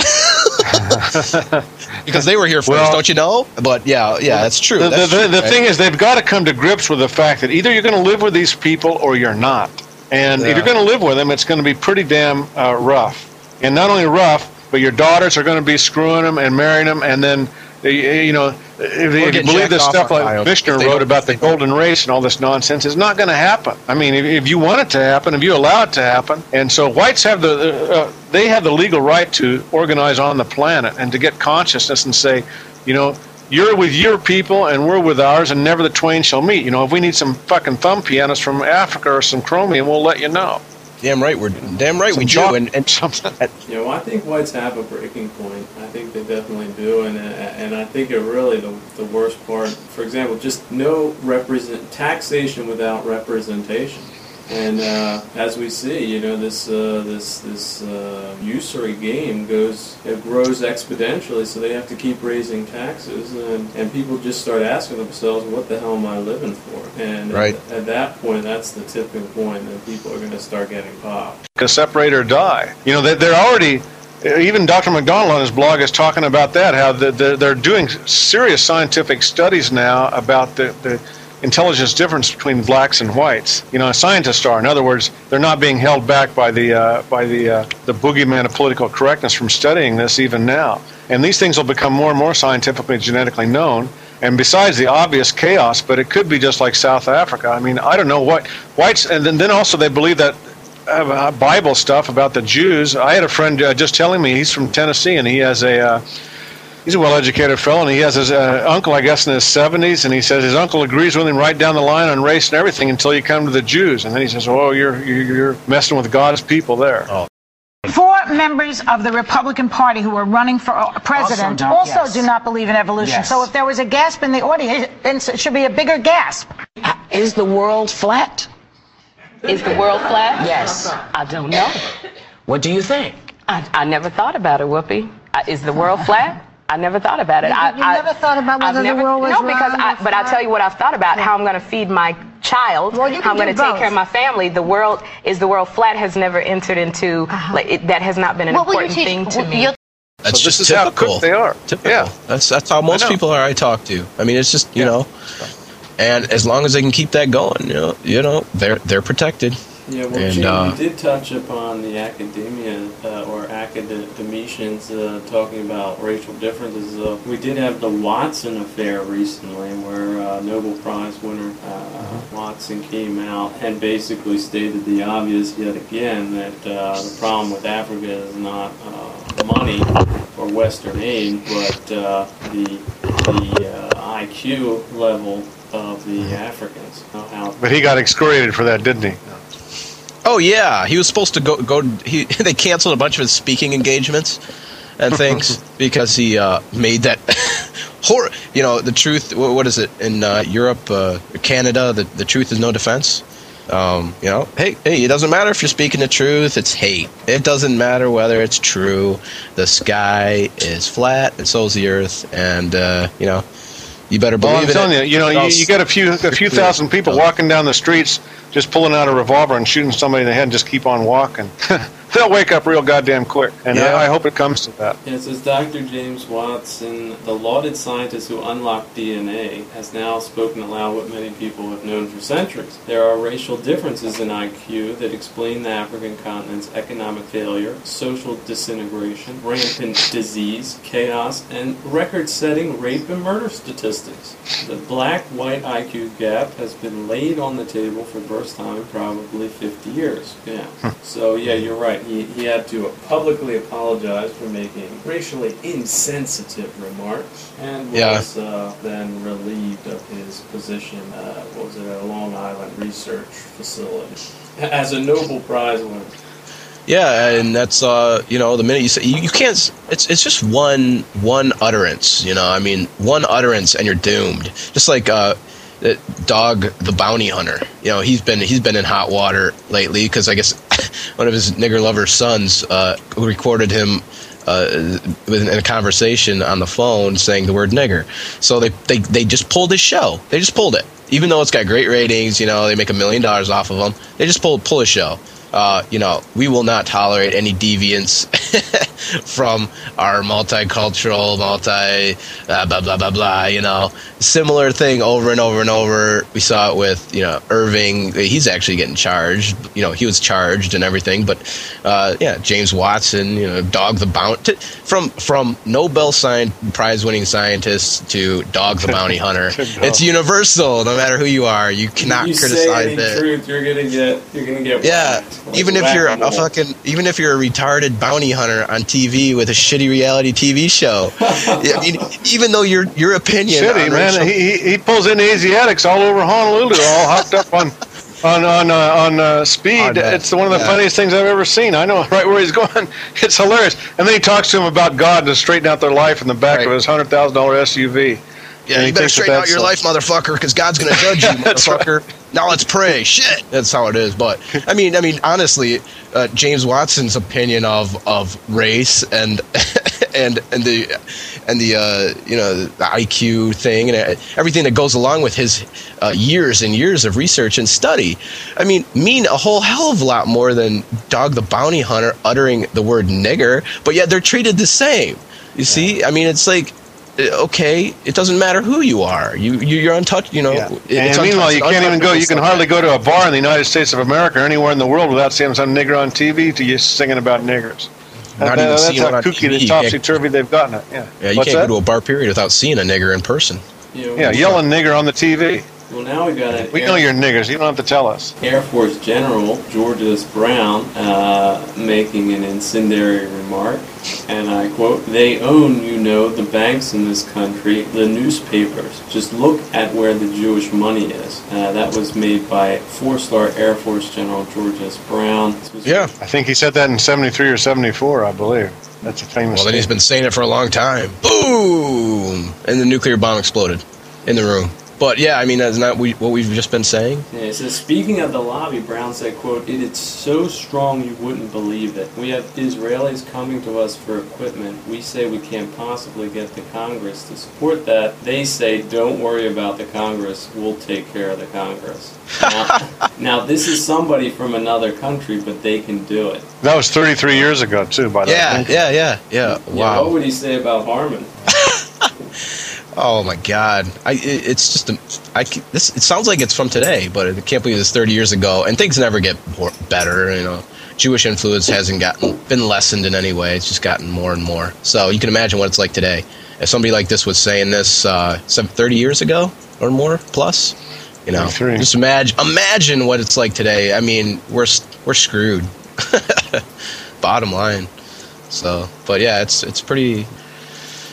because they were here first, Well- don't you know? But yeah, yeah, that's true. The, That's the, true, the right? thing is, they've got to come to grips with the fact that either you're going to live with these people or you're not. And Yeah. if you're going to live with them, it's going to be pretty damn uh, rough. And not only rough, but your daughters are going to be screwing them and marrying them, and then uh, you know, if, if believe this stuff like by- Vishnu if they wrote about the golden race and all this nonsense, it's not going to happen. I mean, if, if you want it to happen, if you allow it to happen, and so whites have the uh, they have the legal right to organize on the planet and to get consciousness and say, you know, you're with your people and we're with ours, and never the twain shall meet. You know, if we need some fucking thumb pianists from Africa or some chromium, we'll let you know. Damn right we're damn right we do. And, and something. You know, I think whites have a breaking point. I think they definitely do, and uh, and I think it really the the worst part. For example, just no represent taxation without representation. And uh, as we see, you know, this uh, this this uh, usury game goes it grows exponentially, so they have to keep raising taxes, and, and people just start asking themselves, "What the hell am I living for?" And Right. at, at that point, that's the tipping point that people are going to start getting popped. to separate or die. You know, they, they're already. Even Dr. MacDonald on his blog is talking about that. How the, the, they're doing serious scientific studies now about the, the intelligence difference between blacks and whites. You know, scientists are. In other words, they're not being held back by the uh, by the uh, the boogeyman of political correctness from studying this even now. And these things will become more and more scientifically genetically known. And besides the obvious chaos, but it could be just like South Africa. I mean, I don't know what whites, and then, then also they believe that uh, Bible stuff about the Jews. I had a friend uh, just telling me he's from Tennessee and he has a uh, he's a well-educated fellow and he has his uh, uncle, I guess, in his 70s, and he says his uncle agrees with him right down the line on race and everything until you come to the Jews, and then he says, "Oh, you're you're you're messing with God's people there." Four members of the Republican Party who are running for uh, president don't, also, yes. do not believe in evolution. Yes. So if there was a gasp in the audience, it should be a bigger gasp. Is the world flat? Is the world flat? Yes. I don't know. What do you think? I, I never thought about it, Whoopi. Uh, Is the world flat? I never thought about it. You- I, you I, never thought about I've whether the world was No, because I, but I'll tell you what I've thought about. How I'm going to feed my child. Well, you how I'm going to take care of my family. The world is the world flat has never entered into uh-huh. like it, that has not been an What will you important thing to will- me. That's So this just is how typical. quick they are. Typical. Yeah. That's that's how most people are I talk to. I mean, it's just you Yeah. know, and as long as they can keep that going, you know, you know, they're they're protected. Yeah, well, And, Jim, uh, you did touch upon the academia uh, or academicians uh, talking about racial differences. Uh, we did have the Watson affair recently, where uh, Nobel Prize winner uh, Watson came out and basically stated the obvious yet again that uh, the problem with Africa is not uh, money or Western aid, but uh, the the uh, IQ level of the Africans. Uh, How But he got excoriated for that, didn't he? Oh yeah, he was supposed to go go. He they canceled a bunch of his speaking engagements and things because he uh, made that hor. You know the truth. wha- What is it in uh, Europe, uh, Canada? The the truth is no defense. Um, you know, hey, hey, it doesn't matter if you're speaking the truth. It's hate. It doesn't matter whether it's true. The sky is flat, and so is the earth. And uh, you know, you better Well, believe I'm telling it. you, you know, you, you got a few a few thousand people walking down the streets, just pulling out a revolver and shooting somebody in the head, and just keep on walking. They'll wake up real goddamn quick, and Yeah. I, I hope it comes to that. Yeah, as Dr. James Watson, the lauded scientist who unlocked DNA, has now spoken aloud what many people have known for centuries. There are racial differences in IQ that explain the African continent's economic failure, social disintegration, rampant disease, chaos, and record-setting rape and murder statistics. The black-white IQ gap has been laid on the table for the first time in probably 50 years. Yeah. So yeah, you're right. He, he had to publicly apologize for making racially insensitive remarks, and Yeah. was uh, then relieved of his position. Uh, what was it at a Long Island research facility as a Nobel Prize winner. Yeah, and that's uh, you know, the minute you say you, you can't. It's it's just one one utterance. You know, I mean, one utterance and you're doomed. Just like uh, dog, the bounty hunter. You know, he's been he's been in hot water lately because I guess one of his nigger lover sons uh, recorded him. Uh, in a conversation on the phone saying the word nigger. So they, they, they just pulled his show. They just pulled it. Even though it's got great ratings, you know, they make a million dollars off of them. They just pull, pull his show. Uh, you know, we will not tolerate any deviance from our multicultural, multi, uh, blah, blah, blah, blah, you know. Similar thing over and over and over. We saw it with, you know, Irving. He's actually getting charged. You know, he was charged and everything. But, uh, yeah, James Watson, you know, Dog the Bounty. From, from Nobel science, prize winning scientists to Dog the Bounty Hunter. it's universal, no matter who you are. You cannot you say criticize any it. truth, you're gonna get you're gonna get Yeah, whacked. Even if you're a fucking, even if you're a retarded bounty hunter on TV with a shitty reality TV show, I mean, even though your your opinion, Shitty man, racial- he, he pulls in Asiatics all over Honolulu, all hopped up on. On on uh, on uh, speed, it's one of the Yeah. funniest things I've ever seen. I know right where he's going. It's hilarious. And then he talks to him about God to straighten out their life in the back Right. of his hundred thousand dollar SUV. yeah, you better straighten out your life, motherfucker, because God's gonna judge you, That's right. Now let's pray. Shit, that's how it is. But I mean, I mean, honestly, uh, James Watson's opinion of of race and and and the and the uh, you know the IQ thing and everything that goes along with his uh, years and years of research and study. I mean, mean a whole hell of a lot more than Dog the Bounty Hunter uttering the word nigger, but yet they're treated the same. You see, I mean, it's like uh, Uh, okay, it doesn't matter who you are. You, you are untouched. You know. Yeah. And meanwhile, you can't even go. You can hardly go to a bar in the United States of America or anywhere in the world without seeing some nigger on TV to you singing about niggers. Not that, even that's seeing how it on kooky TV. and topsy turvy they've gotten it. Yeah. Yeah, you What's can't that? go to a bar period without seeing a nigger in person. You know, Yeah, yelling nigger on the TV. Well, now we've got it. We Air, know you're niggers. You don't have to tell us. Air Force General George S. Brown uh, making an incendiary remark, and I quote: "They own, you know, the banks in this country, the newspapers. Just look at where the Jewish money is." Uh, that was made by four-star Air Force General George S. Brown. Yeah. I think he said that in 73 or 74, I believe. That's a famous Well, then he's statement. been saying it for a long time. Boom! And the nuclear bomb exploded in the room. But yeah, I mean, that's not we, what we've just been saying. Yeah, it says, speaking of the lobby, Brown said, quote, it is so strong you wouldn't believe it. We have Israelis coming to us for equipment. We say we can't possibly get the Congress to support that. They say, don't worry about the Congress. We'll take care of the Congress. now, now, this is somebody from another country, but they can do it. That was 33 years ago, too, by the Yeah, way. yeah, yeah, yeah. Yeah, what would he say about Harman? Oh my God! I it, it's just a, I this it sounds like it's from today, but I can't believe it's 30 years ago. And things never get more, better. You know, Jewish influence hasn't gotten been lessened in any way. It's just gotten more and more. So you can imagine what it's like today. If somebody like this was saying this uh, some 30 years ago or more plus, you know, just imagine imagine what it's like today. I mean, we're we're screwed. Bottom line. So, but yeah, it's it's pretty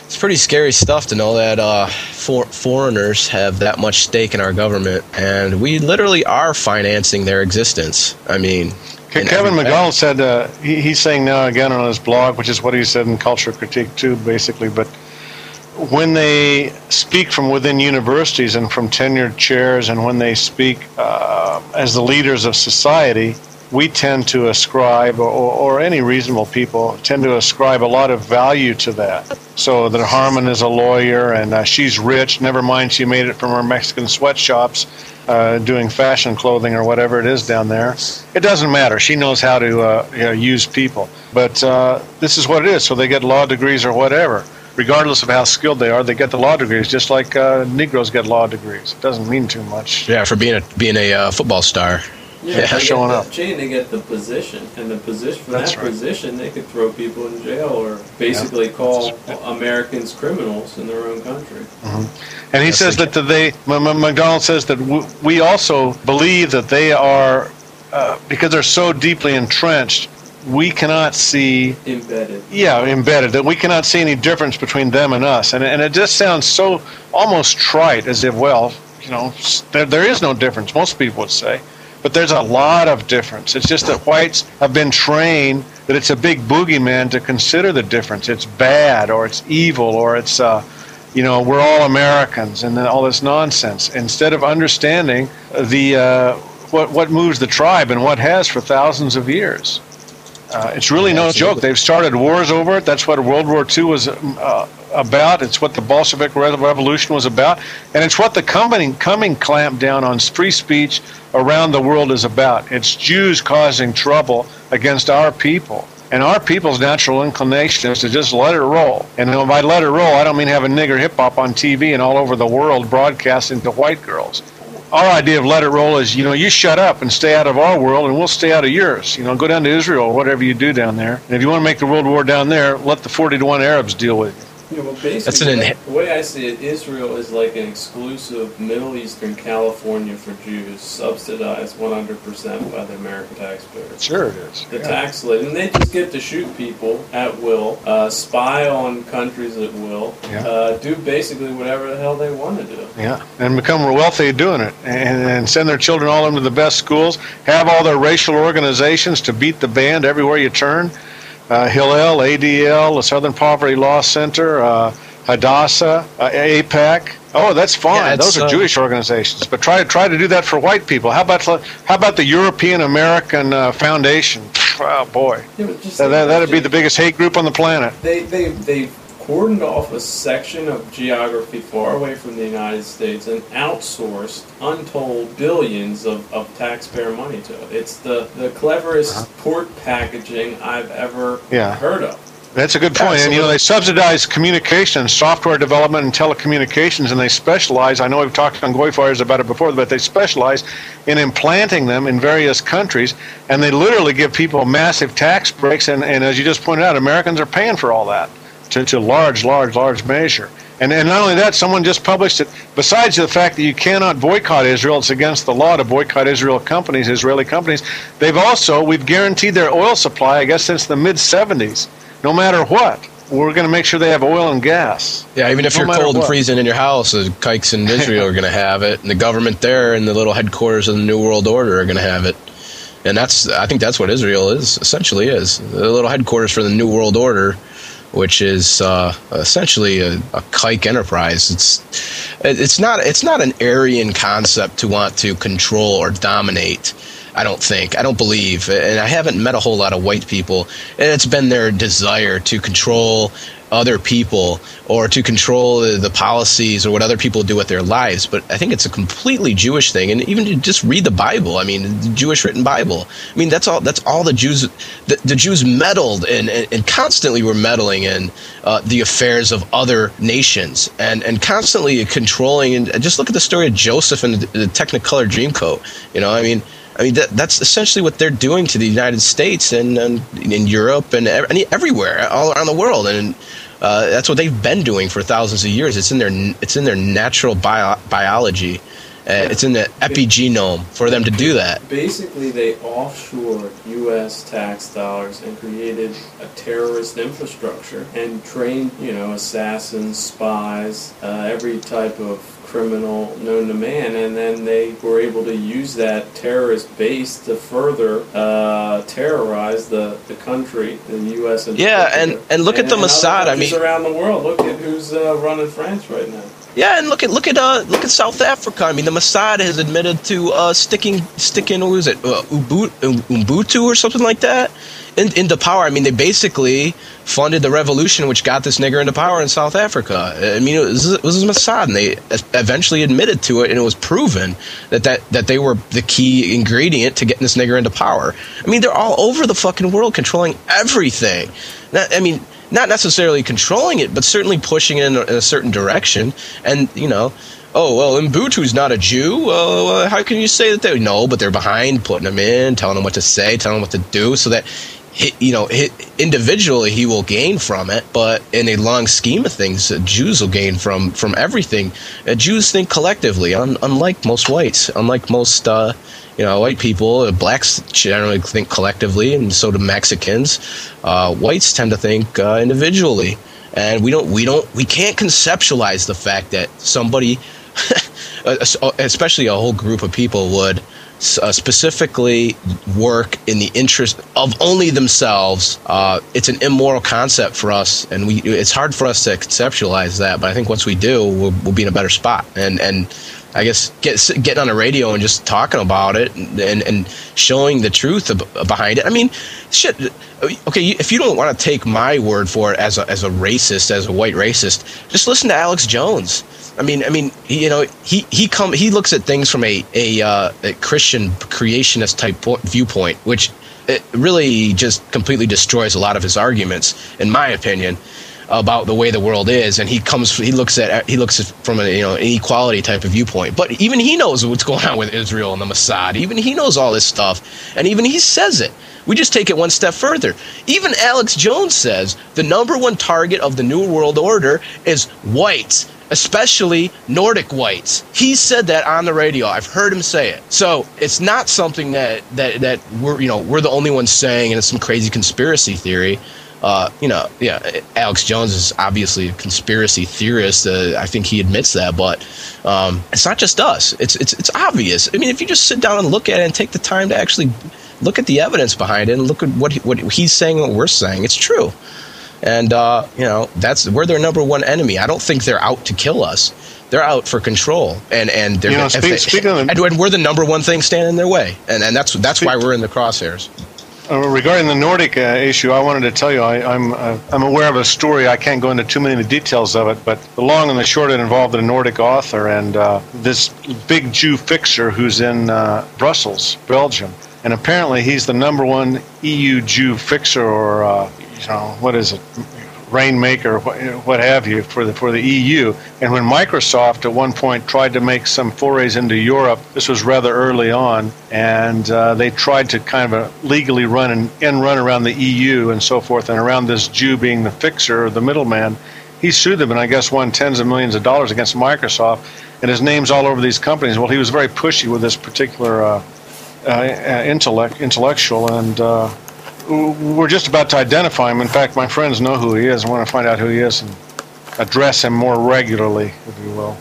it's pretty scary stuff to know that uh, for, foreigners have that much stake in our government, and we literally are financing their existence. I mean, Kevin MacDonald said uh, he, he's saying now again on his blog, which is what he said in Culture Critique too, basically. But when they speak from within universities and from tenured chairs, and when they speak uh, as the leaders of society, we tend to ascribe, or, or any reasonable people tend to ascribe a lot of value to that. So that Harman is a lawyer and uh, she's rich. Never mind, she made it from her Mexican sweatshops uh, doing fashion clothing or whatever it is down there. It doesn't matter. She knows how to uh, you know, use people. But uh, this is what it is. So they get law degrees or whatever. Regardless of how skilled they are, they get the law degrees, just like uh, Negroes get law degrees. It doesn't mean too much. yeah, for being a being a uh, football star. Yeah, Yeah, they showing get up. the, Jane, they get the position, and the position for That's that right. position, they could throw people in jail or basically call Americans criminals in their own country. And he says that the, they, M- M- MacDonald says that w- we also believe that they are, uh, because they're so deeply entrenched, we cannot see Embedded. yeah, embedded. That we cannot see any difference between them and us, and and it just sounds so almost trite, as if well, you know, there there is no difference. Most people would say, but there's a lot of difference. It's just that whites have been trained that it's a big boogeyman to consider the difference. It's bad, or it's evil, or it's. Uh, you know, we're all Americans, and then all this nonsense. Instead of understanding the uh, what what moves the tribe and what has for thousands of years. Uh, it's really no joke. They've started wars over it. That's what World War II was uh, about. It's what the Bolshevik Revolution was about, and it's what the coming coming clampdown on free speech around the world is about. It's Jews causing trouble against our people. And our people's natural inclination is to just let it roll. And by let it roll, I don't mean having nigger hip hop on TV and all over the world broadcasting to white girls our idea of let it roll is, you know, you shut up and stay out of our world, and we'll stay out of yours. You know, go down to Israel or whatever you do down there. And if you want to make the world war down there, let the 40 to 1 Arabs deal with you. Yeah, well, basically, That's an inhe- the way I see it, Israel is like an exclusive Middle Eastern California for Jews, subsidized 100% by the American taxpayers. Sure it is. The Yeah. tax lid, and they just get to shoot people at will, uh, spy on countries at will, Yeah. uh, do basically whatever the hell they want to do. Yeah, and become wealthy doing it, and, and send their children all into the best schools. Have all their racial organizations to beat the band everywhere you turn. Uh, Hillel, ADL, the Southern Poverty Law Center, uh, Hadassah, uh, AIPAC. Oh, that's fine. Yeah, Those are uh, Jewish organizations. But try try to do that for white people. How about how about the European American uh, Foundation? Oh boy, Yeah, but just that, think that, about that'd be the biggest hate group on the planet. They they they cordoned off a section of geography far away from the United States and outsourced untold billions of, of taxpayer money to it. It's the, the cleverest uh-huh. port packaging I've ever Yeah. heard of. That's a good point. And you know, they subsidize communication, software development, and telecommunications, and they specialize. I know we've talked on GoyFires about it before, but they specialize in implanting them in various countries, and they literally give people massive tax breaks. And, and as you just pointed out, Americans are paying for all that to, to large, large, large measure. And, and not only that, someone just published it. Besides the fact that you cannot boycott Israel, it's against the law to boycott Israel companies, Israeli companies. They've also we've guaranteed their oil supply, I guess, since the mid '70s. No matter what, we're going to make sure they have oil and gas. Yeah, even if No you're cold and freezing in your house, the kikes in Israel are going to have it, and the government there and the little headquarters of the New World Order are going to have it. And that's, I think that's what Israel is, essentially is. The little headquarters for the New World Order, which is uh, essentially a, a kike enterprise. It's, it's not, it's not an Aryan concept to want to control or dominate. I don't think. I don't believe. And I haven't met a whole lot of white people. And it's been their desire to control other people or to control the, policies or what other people do with their lives. But I think it's a completely Jewish thing. And even to just read the Bible, I mean, the Jewish written Bible. I mean, that's all. That's all the Jews. The, the Jews meddled and, and, and constantly were meddling in uh, the affairs of other nations and and constantly controlling. And just look at the story of Joseph and the Technicolor Dreamcoat. You know, I mean. I mean, that, that's essentially what they're doing to the United States and, and in Europe and ev- and everywhere, all around the world, and uh, that's what they've been doing for thousands of years. It's in their it's in their natural bio- biology. Uh, it's in the epigenome for them to do that. Basically, they offshored U.S. tax dollars and created a terrorist infrastructure and trained, you know, assassins, spies, uh, every type of criminal known to man, and then they were able to use that terrorist base to further uh, terrorize the, the country, the U.S. in Yeah, and- and look at the Mossad, I mean- around the world. Look at who's uh, running France right now. Yeah, and look at look at uh look at South Africa. I mean, the Mossad has admitted to uh sticking sticking what was it uh, Ubu- Ubuntu or something like that in, into power. I mean, they basically funded the revolution which got this nigger into power in South Africa. I mean, it was, it was Mossad, and they eventually admitted to it, and it was proven that, that that they were the key ingredient to getting this nigger into power. I mean, they're all over the fucking world, controlling everything. Not, I mean not necessarily controlling it, but certainly pushing it in a, in a certain direction. And you know, oh well, Mbutu's not a Jew. Uh, how can you say that they no? But they're behind putting him in, telling him what to say, telling him what to do, so that you know, individually he will gain from it, but in a long scheme of things, uh, Jews will gain from from everything. Uh, Jews think collectively, un, unlike most whites, unlike most. Uh, you know, white people, uh, blacks generally think collectively, and so do Mexicans. Whites tend to think individually, and we don't, we don't, we can't conceptualize the fact that somebody, especially a whole group of people, would uh, specifically work in the interest of only themselves. Uh, it's an immoral concept for us, and we, it's hard for us to conceptualize that. But I think once we do, we'll, we'll be in a better spot, and and. I guess get, getting on the radio and just talking about it and, and, and showing the truth behind it. I mean, shit. Okay, if you don't want to take my word for it as a, as a racist, as a white racist, just listen to Alex Jones. I mean, I mean, you know, he he come he looks at things from a a, uh, a Christian creationist type po- viewpoint, which it really just completely destroys a lot of his arguments, in my opinion about the way the world is. And he comes he looks at he looks at from a you know an equality type of viewpoint. But even he knows what's going on with Israel and the Mossad. Even he knows all this stuff. And even he says it. We just take it one step further. Even Alex Jones says the number one target of the new world order is whites especially Nordic whites. He said that on the radio. I've heard him say it. So it's not something that that that we're you know we're the only ones saying, and it's some crazy conspiracy theory. Uh, you know, yeah, Alex Jones is obviously a conspiracy theorist. Uh, I think he admits that, but um, it's not just us. It's it's it's obvious. I mean, if you just sit down and look at it and take the time to actually look at the evidence behind it and look at what he, what he's saying, what we're saying, it's true. And uh, you know that's we're their number one enemy. I don't think they're out to kill us. They're out for control, and and they're You know, speak- they- speaking of- and, and we're the number one thing standing in their way, and and that's that's why we're in the crosshairs. Uh, regarding the Nordic uh, issue, I wanted to tell you I, I'm uh, I'm aware of a story. I can't go into too many of the details of it, but the long and the short it involved a Nordic author and uh, this big Jew fixer who's in uh, Brussels, Belgium, and apparently he's the number one EU Jew fixer or uh, you know what is it, rainmaker, what, have you, for the for the EU. And when Microsoft at one point tried to make some forays into Europe, this was rather early on, and uh, they tried to kind of legally run an end run around the EU and so forth, and around this Jew being the fixer the middleman. He sued them and I guess won tens of millions of dollars against Microsoft, and his name's all over these companies. Well, he was very pushy with this particular uh, uh, uh, intellect, intellectual, and uh, we're just about to identify him. In fact, my friends know who he is. I want to find out who he is and address him more regularly, if you will.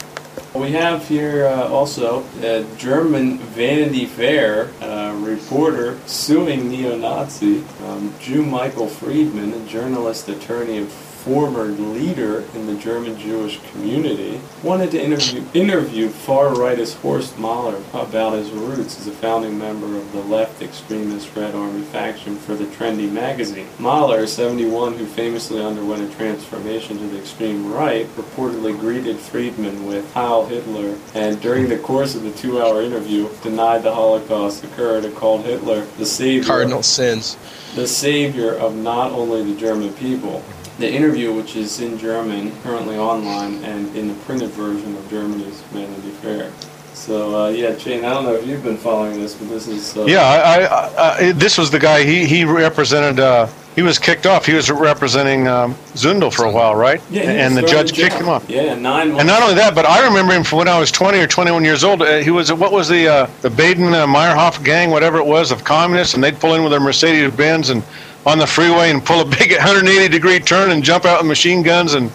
We have here uh, also a German Vanity Fair uh, reporter suing neo-Nazi um, Jew Michael Friedman, a journalist, attorney, and former leader in the German Jewish community, wanted to interview, interview far-rightist Horst Mahler about his roots as a founding member of the left extremist Red Army faction for the Trendy magazine. Mahler, 71, who famously underwent a transformation to the extreme right, reportedly greeted Friedman with Heil Hitler, and during the course of the two-hour interview, denied the Holocaust occurred and called Hitler the savior Cardinal sins. the savior of not only the German people. The interview, which is in German, currently online, and in the printed version of Germany's Vanity Fair. So, uh, yeah, Shane, I don't know if you've been following this, but this is. Uh, Yeah, I, I, I, this was the guy. He he represented. Uh, he was kicked off. He was representing um, Zundel for a while, right? Yeah, and the judge kicked him off. Yeah, nine months. And not only that, but I remember him from when I was 20 or 21 years old. Uh, he was what was the uh, the Baader uh, Meinhof gang, whatever it was, of communists, and they'd pull in with their Mercedes Benz and on the freeway and pull a big 180 degree turn and jump out with machine guns and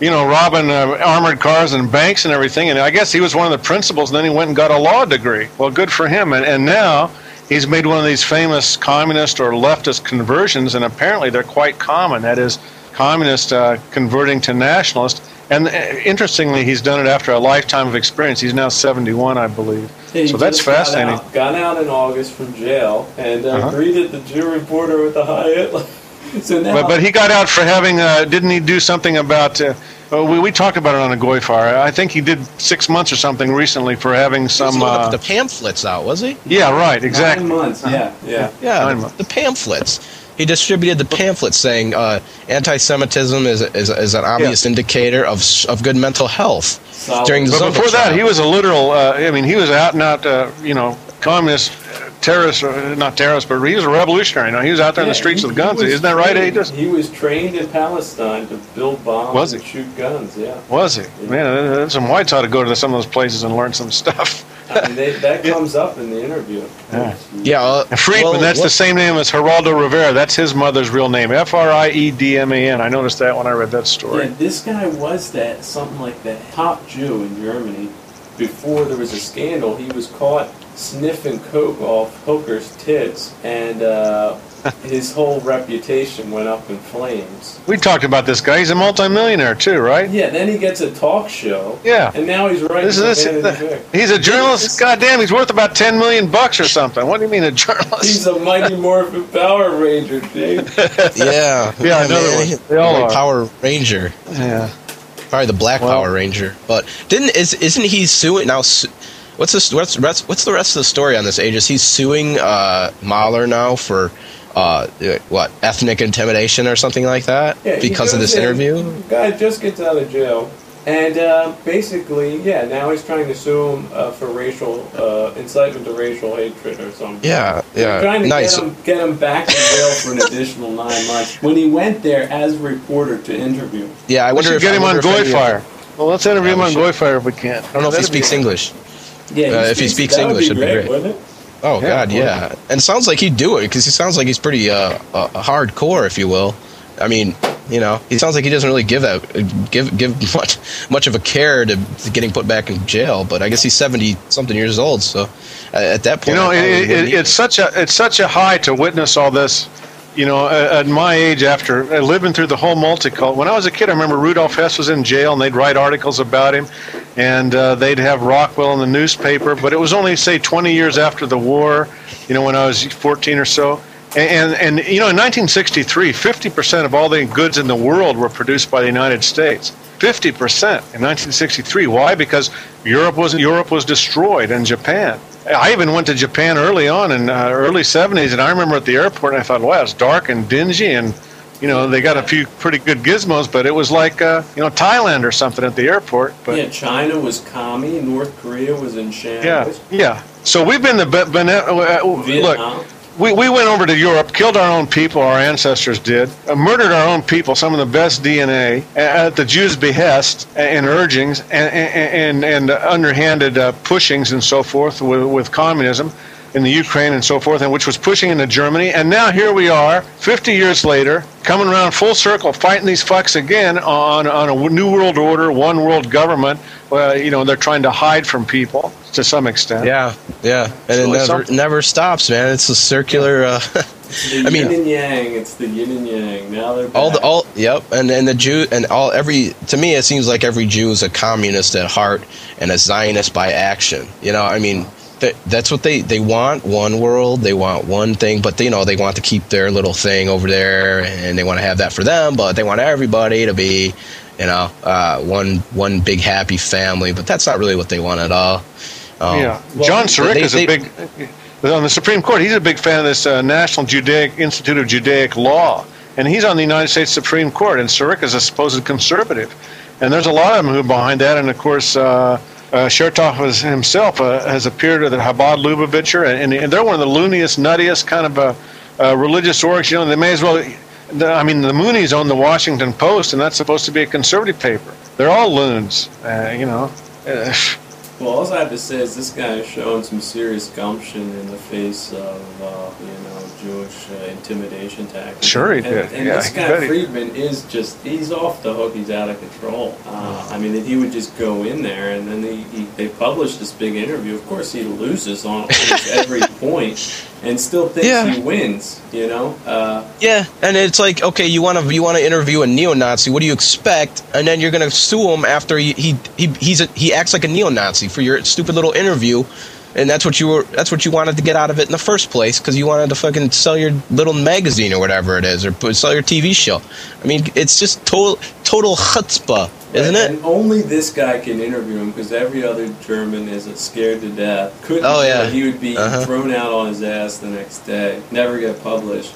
you know robbing uh, armored cars and banks and everything. And I guess he was one of the principals. And then he went and got a law degree. Well, good for him. And and now. He's made one of these famous communist or leftist conversions, and apparently they're quite common. That is, communist uh, converting to nationalist. And uh, interestingly, he's done it after a lifetime of experience. He's now 71, I believe. He so that's just got fascinating. out- Got out, in August from jail and uh, Uh-huh. greeted the Jew reporter with a Heil Hitler. so now, But, but he got out for having, uh, didn't he do something about, uh, we, we talked about it on a GoyFire. I think he did six months or something recently for having some. Some Uh, the pamphlets out, was he? yeah, right, exactly. Nine months, yeah, yeah. Yeah, Nine the, months. the pamphlets. He distributed the pamphlets saying uh, anti-Semitism is, is, is an obvious indicator of of good mental health Solid. during the But Zundel before that, he was a literal, uh, I mean, he was out and out, uh, you know, communist, uh, terrorist, uh, not terrorist, but he was a revolutionary. You know, he was out there in the streets he- with guns. was Isn't that right, trained- Aegis? He was trained in Palestine to build bombs Was and he? shoot guns, yeah. Was he? Man, uh, some whites ought to go to some of those places and learn some stuff. I mean, they, that comes up in the interview. Yeah. yeah, uh, Friedman, well, that's the same name as Geraldo Rivera. That's his mother's real name. F R I E D M A N. I noticed that when I read that story. Yeah, this guy was that something like the top Jew in Germany. Before there was a scandal, he was caught sniffing coke off hookers' tits, and uh, his whole reputation went up in flames. We talked about this guy. He's a multimillionaire too, right? Yeah, then he gets a talk show. Yeah. And now he's writing This is Vanity this. Fair. He's a journalist. Goddamn, he's worth about ten million bucks or something. What do you mean a journalist? He's a Mighty Morphin Power Ranger, dude. yeah, Yeah, another man, one. They all are. Power Ranger, Yeah. probably the Black Well- Power Ranger. But didn't is isn't he suing now? Su- what's this? What's what's what's the rest of the story on this? Aegis? He's suing uh, Mahler now for. Uh, what ethnic intimidation or something like that Yeah, because of this in, interview? Guy just gets out of jail, and uh, basically, yeah, now he's trying to sue him uh, for racial uh, incitement to racial hatred or something. Yeah, They're yeah, trying to nice. get him get him back to jail for an additional nine months. When he went there as a reporter to interview, Yeah, I We wonder should if get I him on if Goy any of- Fire. Well, let's interview Yeah, him on should. GoyFire if we can. I don't know if he speaks English. yeah, Uh, if he speaks that would English, be it'd be great, great. wouldn't it? Oh Yeah, God, yeah. And it sounds like he'd do it because he sounds like he's pretty uh, uh, hardcore, if you will. I mean, you know, he sounds like he doesn't really give out give give much much of a care to, to getting put back in jail. But I guess he's seventy something years old, so uh, at that point, You know, it, it, it's such a it's such a high to witness all this you know, at my age, after living through the whole multicult, when I was a kid, I remember Rudolph Hess was in jail, and they'd write articles about him, and uh, they'd have Rockwell in the newspaper. But it was only say 20 years after the war, you know, when I was 14 or so. And, and, and you know, in 1963, 50% of all the goods in the world were produced by the United States. 50% in 1963. Why? Because Europe was Europe was destroyed, and Japan. I even went to Japan early on in uh, early 70s, and I remember at the airport, and I thought, wow, it's dark and dingy, and you know they got a few pretty good gizmos, but it was like uh, you know Thailand or something at the airport. But yeah, China was commie, North Korea was in yeah, shambles. yeah. So we've been the be- bene- uh, look. We, we went over to Europe, killed our own people, our ancestors did, uh, murdered our own people, some of the best DNA, a- at the Jews' behest and urgings and, and, and underhanded uh, pushings and so forth with, with communism in the Ukraine and so forth, and which was pushing into Germany. And now here we are, 50 years later, coming around full circle, fighting these fucks again on, on a new world order, one world government. Uh, you know, they're trying to hide from people to some extent. Yeah, yeah, and it So it's never something- never stops, man. It's a circular. Uh, The I mean- yin and yang. It's the yin and yang. Now they're all the all yep, and and the Jew and all every to me it seems like every Jew is a communist at heart and a Zionist by action. You know, I mean. That- That's what they, they want one world, they want one thing, but they, you know they want to keep their little thing over there, and they want to have that for them, but they want everybody to be, you know, uh, one one big happy family. But that's not really what they want at all. Um, Yeah, well, John Surik they- is they- a big on the Supreme Court. He's a big fan of this uh, National Judaic Institute of Judaic Law, and he's on the United States Supreme Court. And Surik is a supposed conservative, and there's a lot of them who are behind that. And of course, uh, uh, Chertoff was himself uh, has appeared at the Chabad Lubavitcher, and, and they're one of the looniest, nuttiest kind of uh, uh, religious orgs. You know, they may as well. The, I mean, the Moonies own the Washington Post, and that's supposed to be a conservative paper. They're all loons, uh, you know. Well, all I have to say is this guy is showing some serious gumption in the face of, uh, you know, Jewish uh, intimidation tactics. Sure he and, did. And Yeah, this guy Friedman is just, he's off the hook. He's out of control. Uh, I mean, if he would just go in there and then he, he, they publish this big interview, of course he loses on every point and still thinks Yeah. he wins, you know? Uh, Yeah, and it's like, okay, you want to you want to interview a neo-Nazi. What do you expect? And then you're going to sue him after he he he he's a, he acts like a neo-Nazi for your stupid little interview, and that's what you were that's what you wanted to get out of it in the first place because you wanted to fucking sell your little magazine or whatever it is or sell your TV show. I mean, it's just total total chutzpah, isn't and, it? And only this guy can interview him because every other German is scared to death. Couldn't Oh, yeah. He would be Uh-huh. thrown out on his ass the next day. Never get published.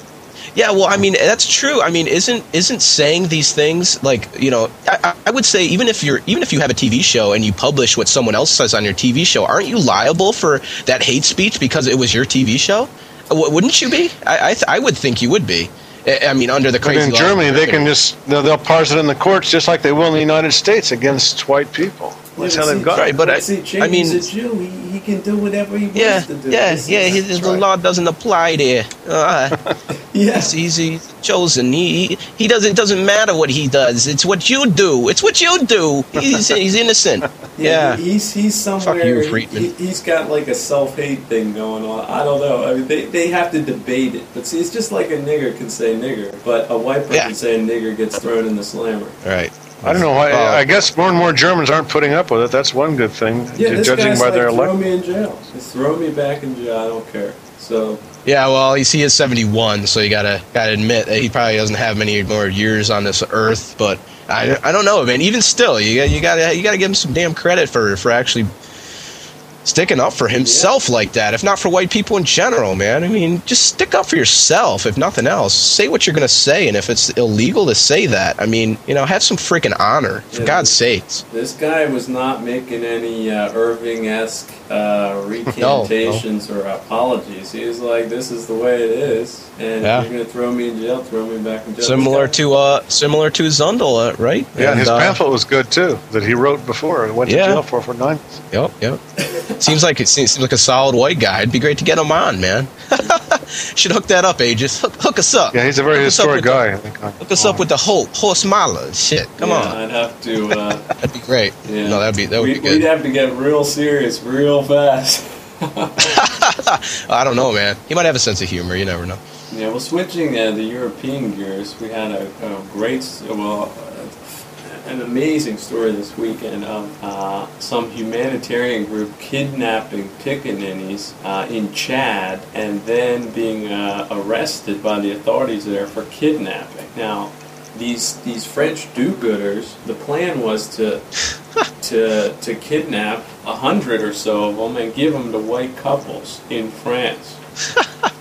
Yeah, well, I mean that's true. I mean, isn't isn't saying these things like you know? I, I- would say even if you're even if you have a TV show and you publish what someone else says on your TV show, aren't you liable for that hate speech because it was your TV show? W- wouldn't you be? I I, th- I would think you would be. I mean, under the But in Germany, they can just they'll, they'll parse it in the courts just like they will in the United States against white people. That's Yeah, how but they've got Right, but I- see, I mean- he's a Jew. He, he can do whatever he Yeah, wants to do. yeah, This yeah. is- His, the law doesn't apply there. Uh, yeah. he's, he's, he's chosen. He, he he doesn't. It doesn't matter what he does. It's what you do. It's what you do. He's he's innocent. Yeah. he- he's he's somewhere. Fuck you, he- Friedman. He, he's got like a self-hate thing going on. I don't know. I mean, they, they have to debate it. But see, it's just like a nigger can say nigger, but a white person Yeah. saying nigger gets thrown in the slammer. Right. I don't know why. Uh, I guess more and more Germans aren't putting up with it. That's one good thing, Yeah, this judging guy's by like, their throw me in jail. Just throw me back in jail. I don't care. So Yeah, well, he's, he is 71, so you gotta gotta admit that he probably doesn't have many more years on this earth. But I, I don't know, man. Even still, you got- you gotta you gotta give him some damn credit for for actually sticking up for himself like that. If not for white people in general, man. I mean, just stick up for yourself, if nothing else. Say what you're gonna say, and if it's illegal to say that, I mean, you know, have some freaking honor, for Yeah. God's sakes. this guy was not making any uh, Irving-esque uh, recantations or apologies. He was like, "This is the way it is, and Yeah. you're gonna throw me in jail. Throw me back in jail." Similar to uh, similar to Zundel, uh, right? Yeah, and his uh, pamphlet was good too that he wrote before. and Went to Yeah. jail for for nine. Yep, yep. seems like it seems like a solid white guy. It'd be great to get him on, man. Should hook that up, Aegis. Hook, hook us up. Yeah, he's a very Hook historic guy. the- I think. hook us up with the whole Horst Mahler. Shit, come yeah, on. I'd have to. Uh, That'd be great. yeah. No, that'd be that would we, be good. We'd have to get real serious real fast. I don't know, man. He might have a sense of humor. You never know. Yeah, well, switching uh, the European gears, we had a, a great, well, an amazing story this weekend of uh, some humanitarian group kidnapping pickaninnies uh, in Chad and then being uh, arrested by the authorities there for kidnapping. Now, these these French do-gooders, the plan was to to to kidnap a hundred or so of them and give them to white couples in France.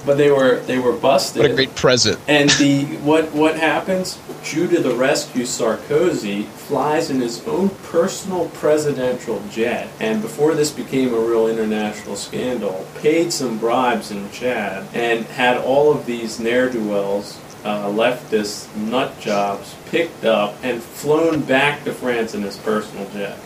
But they were they were busted. What a great present! And the what what happens? Due to the rescue Sarkozy flies in his own personal presidential jet, and before this became a real international scandal, paid some bribes in Chad and had all of these ne'er do wells uh, leftist nut jobs picked up and flown back to France in his personal jet.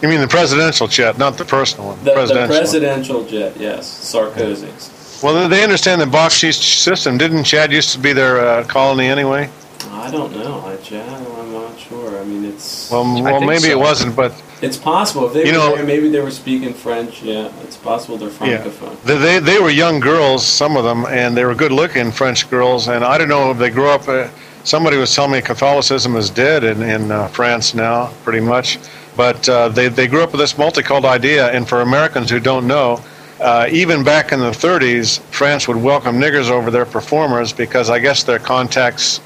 You mean the presidential jet, not the personal one? The presidential, the presidential jet, yes, Sarkozy's. Well, they understand the baksheesh system. Didn't Chad used to be their uh, colony anyway? I don't know. I, Chad, I'm not sure. I mean, it's. Well, well maybe so. it wasn't, but it's possible if they you were know, there, maybe they were speaking French. Yeah, it's possible they're francophone. Yeah. They, they, they were young girls, some of them, and they were good-looking French girls. And I don't know if they grew up. Uh, somebody was telling me Catholicism is dead in in uh, France now, pretty much. But uh, they they grew up with this multicult idea, and for Americans who don't know. Uh, even back in the 30s, France would welcome niggers over their performers because I guess their contacts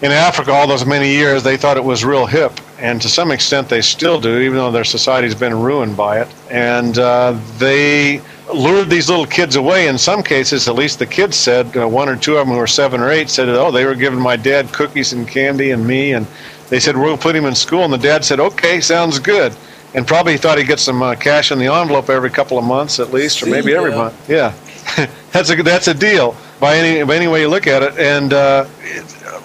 in Africa all those many years, they thought it was real hip and to some extent they still do, even though their society's been ruined by it. And uh, they lured these little kids away. In some cases, at least the kids said, uh, one or two of them who were seven or eight said, oh, they were giving my dad cookies and candy and me. And they said, we'll put him in school. And the dad said, okay, sounds good. And probably thought he'd get some uh, cash in the envelope every couple of months at least, or maybe every month. Yeah, that's a that's a deal by any by any way you look at it. And uh,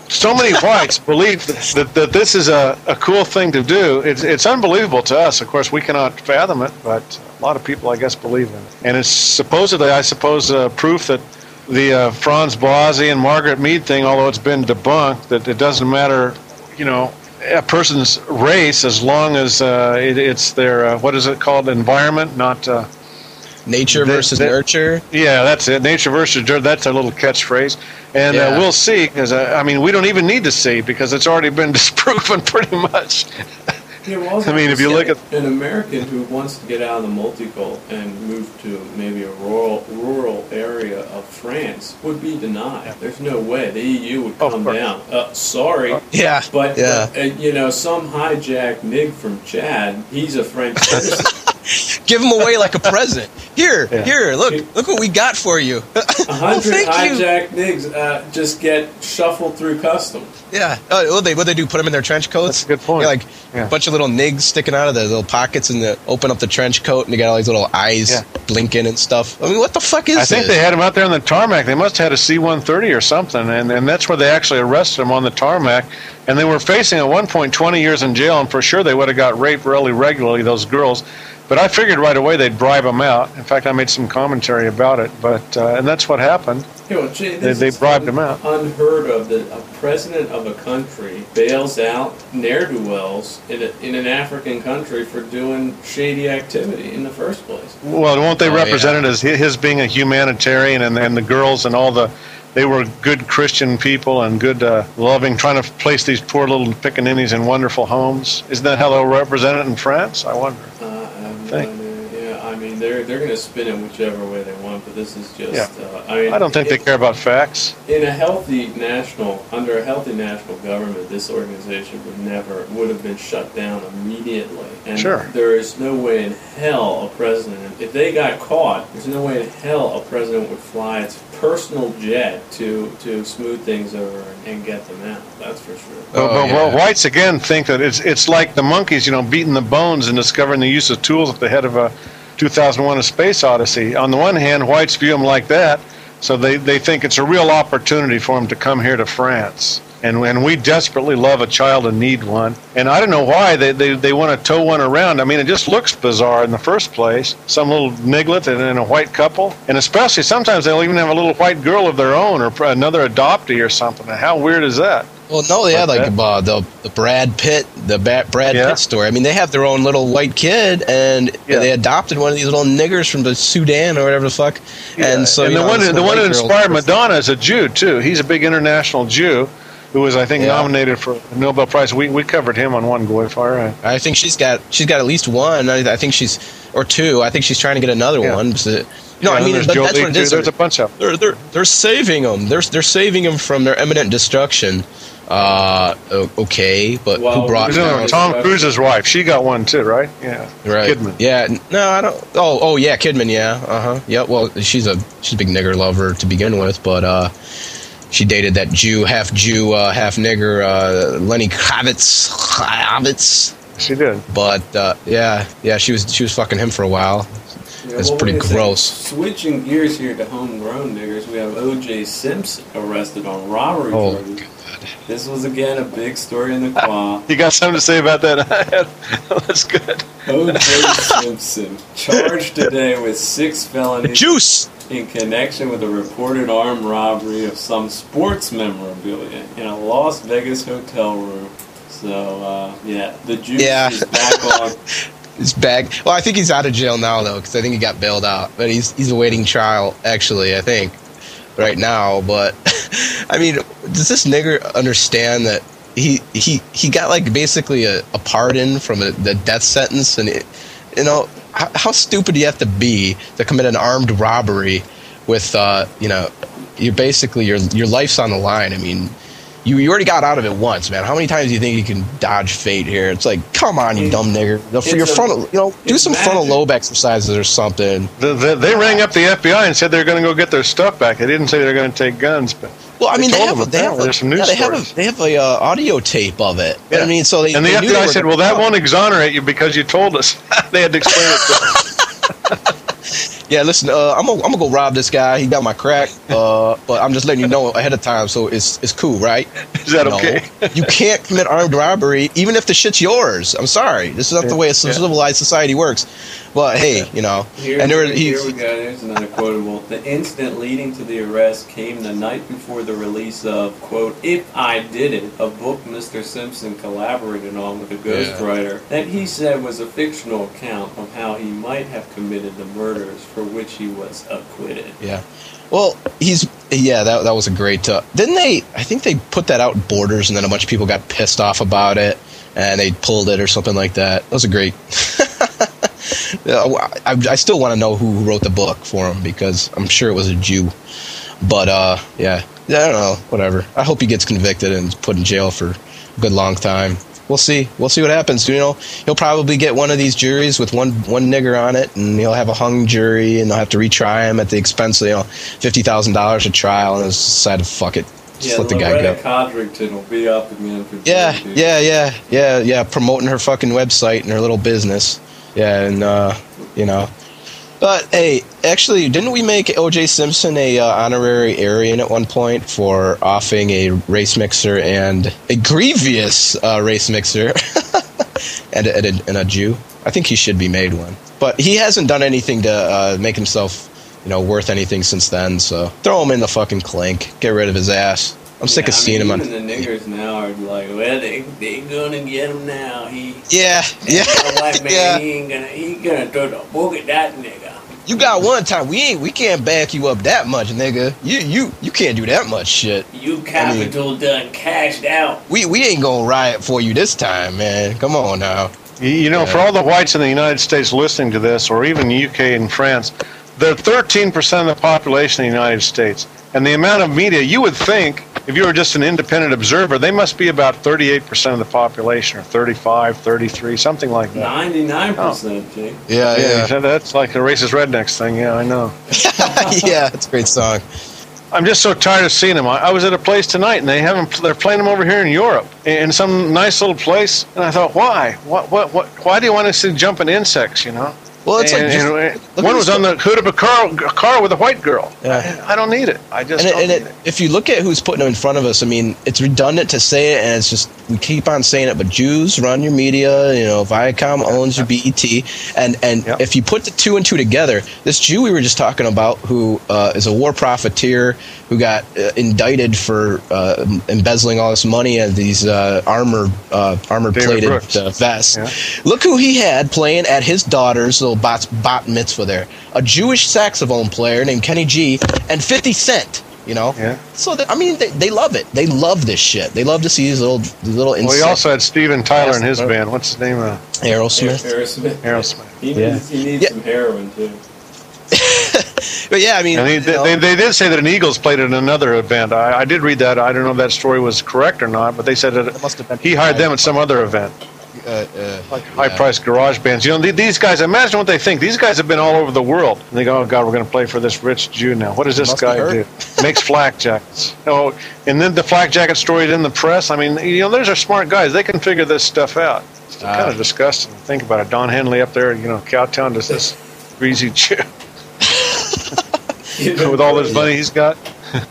so many whites believe that, that this is a, a cool thing to do. It's, it's unbelievable to us. Of course, we cannot fathom it, but a lot of people, I guess, believe in it. And it's supposedly, I suppose, uh, proof that the uh, Franz Boas and Margaret Mead thing, although it's been debunked, that it doesn't matter, you know, a person's race as long as uh, it, it's their, uh, what is it called, environment, not uh, Nature versus nurture. Yeah, that's it. Nature versus nurture. That's a little catchphrase, and uh, yeah. we'll see. Because uh, I mean, we don't even need to see because it's already been disproven pretty much. Yeah, well, I mean, if you look at an American who wants to get out of the multicult and move to maybe a rural rural area of France would be denied. Yeah. There's no way the EU would come oh, down. Uh, sorry. Yeah. But, yeah. But, uh, you know, some hijacked nig from Chad. He's a French citizen. Give him away like a present. Here, yeah. here, look, look what we got for you. A hundred oh, hijacked nigs uh, just get shuffled through customs. Yeah. Oh, what they what they do? Put them in their trench coats. That's a good point. Yeah, like yeah. a bunch of little nigs sticking out of the little pockets, and the open up the trench coat, and they got all these little eyes yeah. blinking and stuff. I mean, what the fuck is? This? I this? think they had them out there on the tarmac. They must have had a C-130 or something, and and that's where they actually arrested them on the tarmac. And they were facing at one point 20 years in jail, and for sure they would have got raped really regularly. Those girls. But I figured right away they'd bribe him out. In fact, I made some commentary about it. But uh, and that's what happened. You know, Jay, they, they bribed him out. Unheard of that a president of a country bails out ne'er do wells in, in an African country for doing shady activity in the first place. Well, won't they oh, represent yeah. it as his being a humanitarian and, and the girls and all the they were good Christian people and good, uh, loving, trying to place these poor little pickaninnies in wonderful homes. Isn't that how they'll represent it in France? I wonder. Yeah, I mean they're they're going to spin it whichever way they want, but this is just. Yeah. Uh, I mean, I don't think they care about facts. In a healthy national, under a healthy national government, this organization would never would have been shut down immediately. And sure. there is no way in hell a president, if they got caught, there's no way in hell a president would fly its personal jet to to smooth things over and, and get them out. That's for sure. Oh, but, yeah. well, whites again think that it's it's like the monkeys, you know, beating the bones and discovering the use of tools at the head of a 2001: A Space Odyssey. On the one hand, whites view them like that, so they they think it's a real opportunity for them to come here to France and when we desperately love a child and need one. And I don't know why they, they, they want to tow one around. I mean, it just looks bizarre in the first place. Some little niglet and, and a white couple. And especially sometimes they'll even have a little white girl of their own or another adoptee or something. How weird is that? Well, no, they had Like like uh, the the Brad Pitt, the ba- Brad Yeah. Pitt story. I mean, they have their own little white kid, and Yeah. they adopted one of these little niggers from the Sudan or whatever the fuck. And so, and the know, one the one who inspired Madonna is a Jew too. He's a big international Jew who was, I think, Yeah. nominated for a Nobel Prize. We we covered him on one Goyfire. I think she's got she's got at least one. I, I think she's or two. I think she's trying to get another Yeah. one. So, no, Yeah, I mean, there's but Joe that's what it too. is. There's a bunch of them. They're they're they're saving them. They're they're saving them from their imminent destruction. Uh, okay, but Well, who brought There's another. Tom Cruise's wife. She got one too, right? Yeah. Right. Kidman. Yeah. No, I don't. Oh, oh yeah, Kidman. Yeah. Uh huh. Yeah. Well, she's a she's a big nigger lover to begin with, but uh, she dated that Jew, half Jew, uh, half nigger, uh, Lenny Kravitz. Kravitz. She did. But uh, yeah, yeah, she was she was fucking him for a while. Yeah, It's well, pretty wait a second. gross. Switching gears here to homegrown niggers, we have O.J. Simpson arrested on robbery Oh, charges. This was again a big story in the Qua. You got something to say about that? That's good. O.J. Simpson charged today with six felonies Juice. in connection with a reported armed robbery of some sports memorabilia in a Las Vegas hotel room. So uh, yeah, the juice Yeah. is back on. He's back. Well, I think he's out of jail now though, because I think he got bailed out. But he's he's awaiting trial actually. I think right now. But I mean, does this nigger understand that he he he got like basically a, a pardon from a, the death sentence, and it, you know how, how stupid do you have to be to commit an armed robbery with uh you know you basically your your life's on the line. I mean. You, you already got out of it once, man. How many times do you think you can dodge fate here? It's like, come on, you dumb nigger. For your a- frontal, you know, do it's some frontal magic. lobe exercises or something. The, the, they rang up the FBI and said they're going to go get their stuff back. They didn't say they're going to take guns, but Well, I mean, they, told have a, they have a, There's some news yeah, they have a they have a uh, audio tape of it. Yeah. I mean, so they and the they knew they FBI said, "Well, that won't exonerate you because you told us." they had to explain it. To them. Yeah, listen, uh, I'm gonna I'm gonna go rob this guy. He got my crack, uh, but I'm just letting you know ahead of time, so it's it's cool, right? Is that No, okay? you can't commit armed robbery, even if the shit's yours. I'm sorry, this is not the way a civilized society works. But hey, you know, Here, and there here, he's here we go. There's another quotable. The incident leading to the arrest came the night before the release of, quote, If I Did It, a book Mr. Simpson collaborated on with a ghostwriter that he said was a fictional account of how he might have committed the murders for which he was acquitted. Yeah. Well, he's yeah. That that was a great. Uh, didn't they? I think they put that out in Borders, and then a bunch of people got pissed off about it, and they pulled it or something like that. That was a great. I, I still want to know who wrote the book for him because I'm sure it was a Jew. But uh, yeah, yeah, I don't know. Whatever. I hope he gets convicted and put in jail for a good long time. We'll see. We'll see what happens. You know, he'll probably get one of these juries with one one nigger on it, and he'll have a hung jury, and they'll have to retry him at the expense of you know fifty thousand dollars a trial, and they'll decide to fuck it, just Yeah, let the guy go. Codrington will be up again Yeah, yeah, yeah, yeah, yeah. Promoting her fucking website and her little business. Yeah, and uh, you know. But hey, actually, didn't we make O.J. Simpson a uh, honorary Aryan at one point for offing a race mixer and a grievous uh, race mixer and, a, and, a, and a Jew? I think he should be made one. But he hasn't done anything to uh, make himself, you know, worth anything since then. So throw him in the fucking clink. Get rid of his ass. I'm sick Yeah, of I seeing mean, him on. The niggers now are like, well, they they gonna get him now. He Yeah, yeah, man, yeah. he ain't gonna he gonna throw the book at that nigga. You got one time. We ain't. We can't back you up that much, nigga. You you you can't do that much shit. You capital done cashed out. We we ain't gonna riot for you this time, man. Come on now. You- You know, for all the whites in the United States listening to this, or even the UK and France, they're 13% of the population in the United States. And the amount of media, you would think, if you were just an independent observer, they must be about 38% of the population, or 35, 33, something like that. Ninety nine percent, oh. Jake. Yeah, Yeah, yeah, that's like a racist rednecks thing. Yeah, I know. yeah. It's a great song. I'm just so tired of seeing them. I, I was at a place tonight, and they haven't. They're playing them over here in Europe, in some nice little place. And I thought, why? What? What? What? Why do you want to see jumping insects? You know? Well, it's like And- just- and look one was on the hood of a car, a car with a white girl. Yeah. I, don't need it. I just and, it, don't and it, it. if you look at who's putting them in front of us, I mean, it's redundant to say it, and it's just we keep on saying it. But Jews run your media. You know, Viacom owns your BET, and and Yep. if you put the two and two together, this Jew we were just talking about, who uh, is a war profiteer, who got uh, indicted for uh, embezzling all this money and these uh, armor uh, armor plated uh, vests. Yeah. Look who he had playing at his daughter's little bat, bat mitzvah there. A Jewish saxophone player named Kenny G and 50 Cent, you know? Yeah. So, that, I mean, they, they love it. They love this shit. They love to see these little, these little Well, he also had Steven Tyler in his band. What's his name? Uh, Aerosmith. Aerosmith. Aerosmith. He Yeah. needs, he needs Yeah. some heroin too. But yeah, I mean, And he, you they, they did say that an Eagles played at another event. I, I did read that. I don't know if that story was correct or not, but they said that must have been- he hired them at some other event. uh, uh, Like high-priced garage bands. You know, th- these guys. Imagine what they think. These guys have been all over the world. And they go, "Oh God, we're going to play for this rich Jew now. What does this guy do? Makes flak jackets. Oh, and then the flak jacket story in the press. I mean, you know, those are smart guys. They can figure this stuff out. It's Ah. kind of disgusting. to Think about it. Don Henley up there, you know, Cowtown does this greasy Jew with all this money he's got.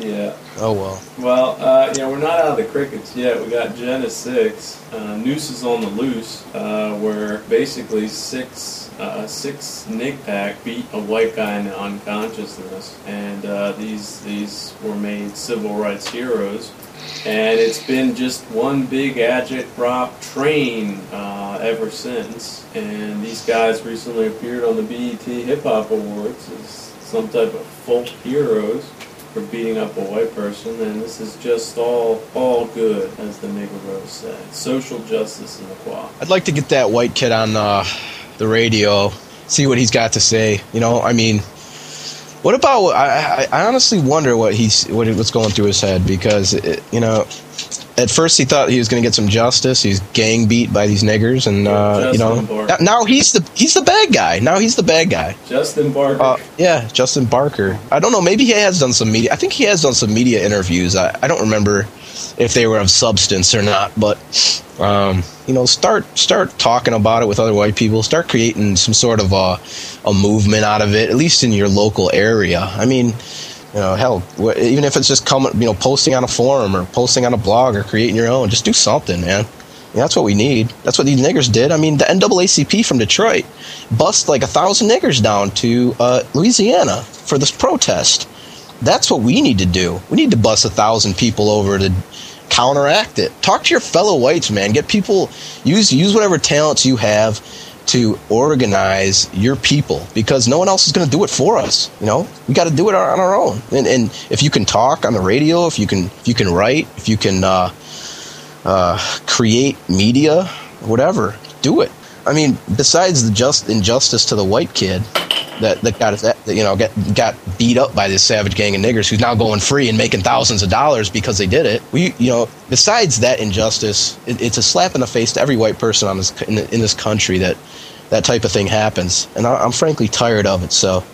Yeah. oh, well. Well, uh, you know, we're not out of the crickets yet. We got Jena Six. Uh, Noose is on the loose, uh, where basically six uh, six Nick Pack beat a white guy into unconsciousness, and uh, these these were made civil rights heroes. And it's been just one big agitprop train uh, ever since. And these guys recently appeared on the BET Hip Hop Awards as some type of folk heroes for beating up a white person, and this is just all all good, as the rose said. Social justice and equality. I'd like to get that white kid on uh, the radio, see what he's got to say. You know, I mean, what about? I, I, honestly wonder what he's what what's going through his head because it, you know, at first he thought he was going to get some justice. He's gang beat by these niggers, and uh, you know, Barker. now he's the he's the bad guy. Now he's the bad guy. Justin Barker. Uh, yeah, Justin Barker. I don't know. Maybe he has done some media. I think he has done some media interviews. I, I don't remember if they were of substance or not. But um, you know, start start talking about it with other white people. Start creating some sort of a a movement out of it, at least in your local area. I mean, you know, hell, even if it's just coming, you know, posting on a forum or posting on a blog or creating your own, just do something, man. That's what we need. That's what these niggers did. I mean, the NAACP from Detroit bust like a thousand niggers down to uh, Louisiana for this protest. That's what we need to do. We need to bust a thousand people over to counteract it. Talk to your fellow whites, man. Get people use use whatever talents you have to organize your people because no one else is going to do it for us. You know, we got to do it on our own. And, and if you can talk on the radio, if you can if you can write, if you can uh, uh, create media, whatever, do it. I mean, besides the just injustice to the white kid that that got that you know get got beat up by this savage gang of niggers who's now going free and making thousands of dollars because they did it. We you know besides that injustice, it, it's a slap in the face to every white person on this in, in this country that that type of thing happens, and I, I'm frankly tired of it. So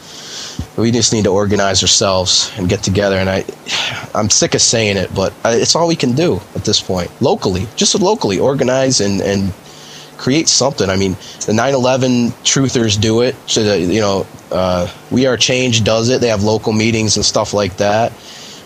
we just need to organize ourselves and get together. And I, I'm sick of saying it, but it's all we can do at this point. Locally, just locally, organize and and create something. I mean, the 9/11 truthers do it. So that, you know, uh, We Are Change does it. They have local meetings and stuff like that.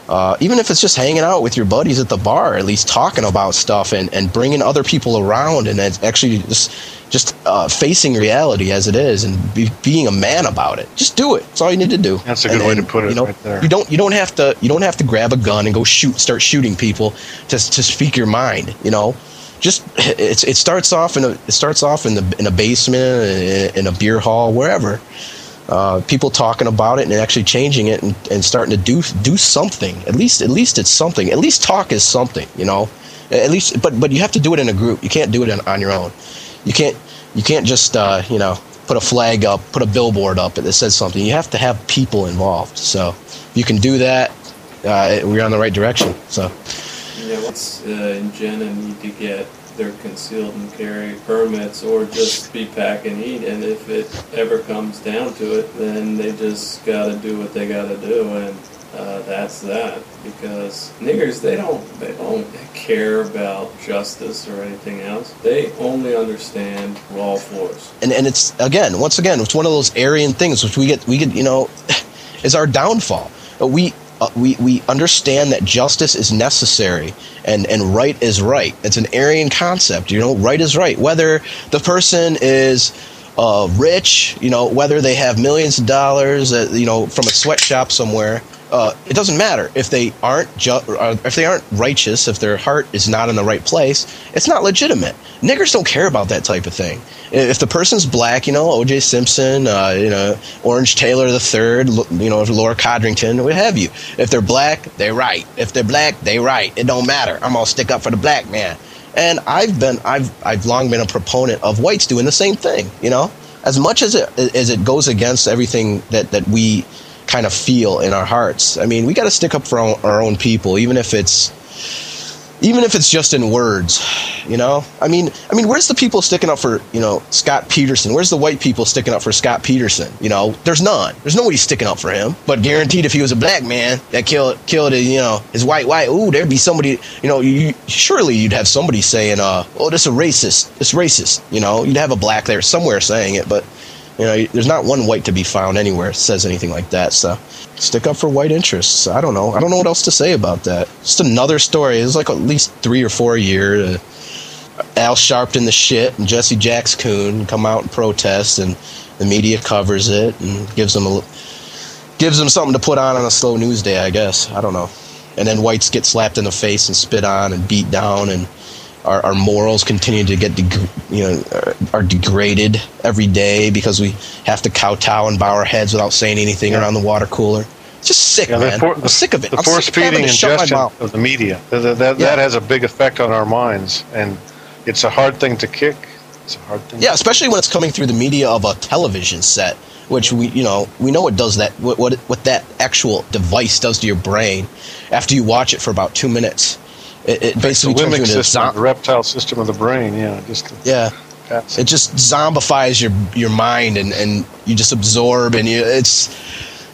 Uh, even if it's just hanging out with your buddies at the bar, at least talking about stuff and, and bringing other people around and it's actually just just uh, facing reality as it is and be, being a man about it. Just do it. That's all you need to do. That's a good And- way to put it You know, right there. you don't you don't have to you don't have to grab a gun and go shoot start shooting people to to speak your mind. You know, just it's it starts off in a it starts off in the in a basement in, in a beer hall wherever. Uh, people talking about it and actually changing it and, and starting to do do something. At least at least it's something. At least talk is something. You know, at least but but you have to do it in a group. You can't do it on, on your own. You can't you can't just uh, you know put a flag up, put a billboard up that says something. You have to have people involved. So if you can do that, uh, we're on the right direction. So Yeah, what's uh, in Jena need to get their concealed and carry permits or just be pack and eat. And if it ever comes down to it, then they just got to do what they got to do. And uh, that's that. Because niggers, they don't they don't care about justice or anything else. They only understand raw force. and and it's again once again it's one of those Aryan things which we get we get you know is our downfall. We uh, we we understand that justice is necessary and and right is right. It's an Aryan concept. You know, right is right. Whether the person is uh, rich, you know, whether they have millions of dollars, uh, you know, from a sweatshop somewhere. Uh, it doesn't matter if they aren't ju- uh, if they aren't righteous, if their heart is not in the right place. It's not legitimate. Niggers don't care about that type of thing. If the person's black, you know, O.J. Simpson, uh, you know, Orange Taylor the Third, you know, Laura Codrington, what have you. If they're black, they're right. If they're black, they right. It don't matter. I'm gonna stick up for the black man. And I've been, I've, I've long been a proponent of whites doing the same thing. You know, as much as it as it goes against everything that that we kind of feel in our hearts. I mean, we got to stick up for our, own people, even if it's even if it's just in words, you know. I mean, I mean, where's the people sticking up for you know Scott Peterson? Where's the white people sticking up for Scott Peterson? You know, there's none. There's nobody sticking up for him. But guaranteed, if he was a black man that killed killed his, you know his white white, ooh, there'd be somebody. You know, you, surely you'd have somebody saying, uh, oh, this is a racist. It's racist. You know, you'd have a black there somewhere saying it, but. You know, there's not one white to be found anywhere that says anything like that. So, stick up for white interests. I don't know. I don't know what else to say about that. Just another story. It's like at least three or four a year. Uh, Al Sharpton the shit and Jesse Jacks Coon come out and protest, and the media covers it and gives them a gives them something to put on on a slow news day. I guess I don't know. And then whites get slapped in the face and spit on and beat down and our, our morals continue to get deg- you know are, are degraded every day because we have to kowtow and bow our heads without saying anything around the water cooler. It's just sick, Yeah, the man. for- I'm sick of it. The I'm force of feeding to shut my ingestion of the media that, that, that, Yeah. that has a big effect on our minds, and it's a hard thing to kick. It's a hard thing. Yeah, especially when it's coming through the media of a television set, which we, you know, we know it does that. What what, what that actual device does to your brain after you watch it for about two minutes. It, it the basically turns you into system, the reptile system of the brain. Yeah, just yeah. It just zombifies your your mind, and, and you just absorb, and you it's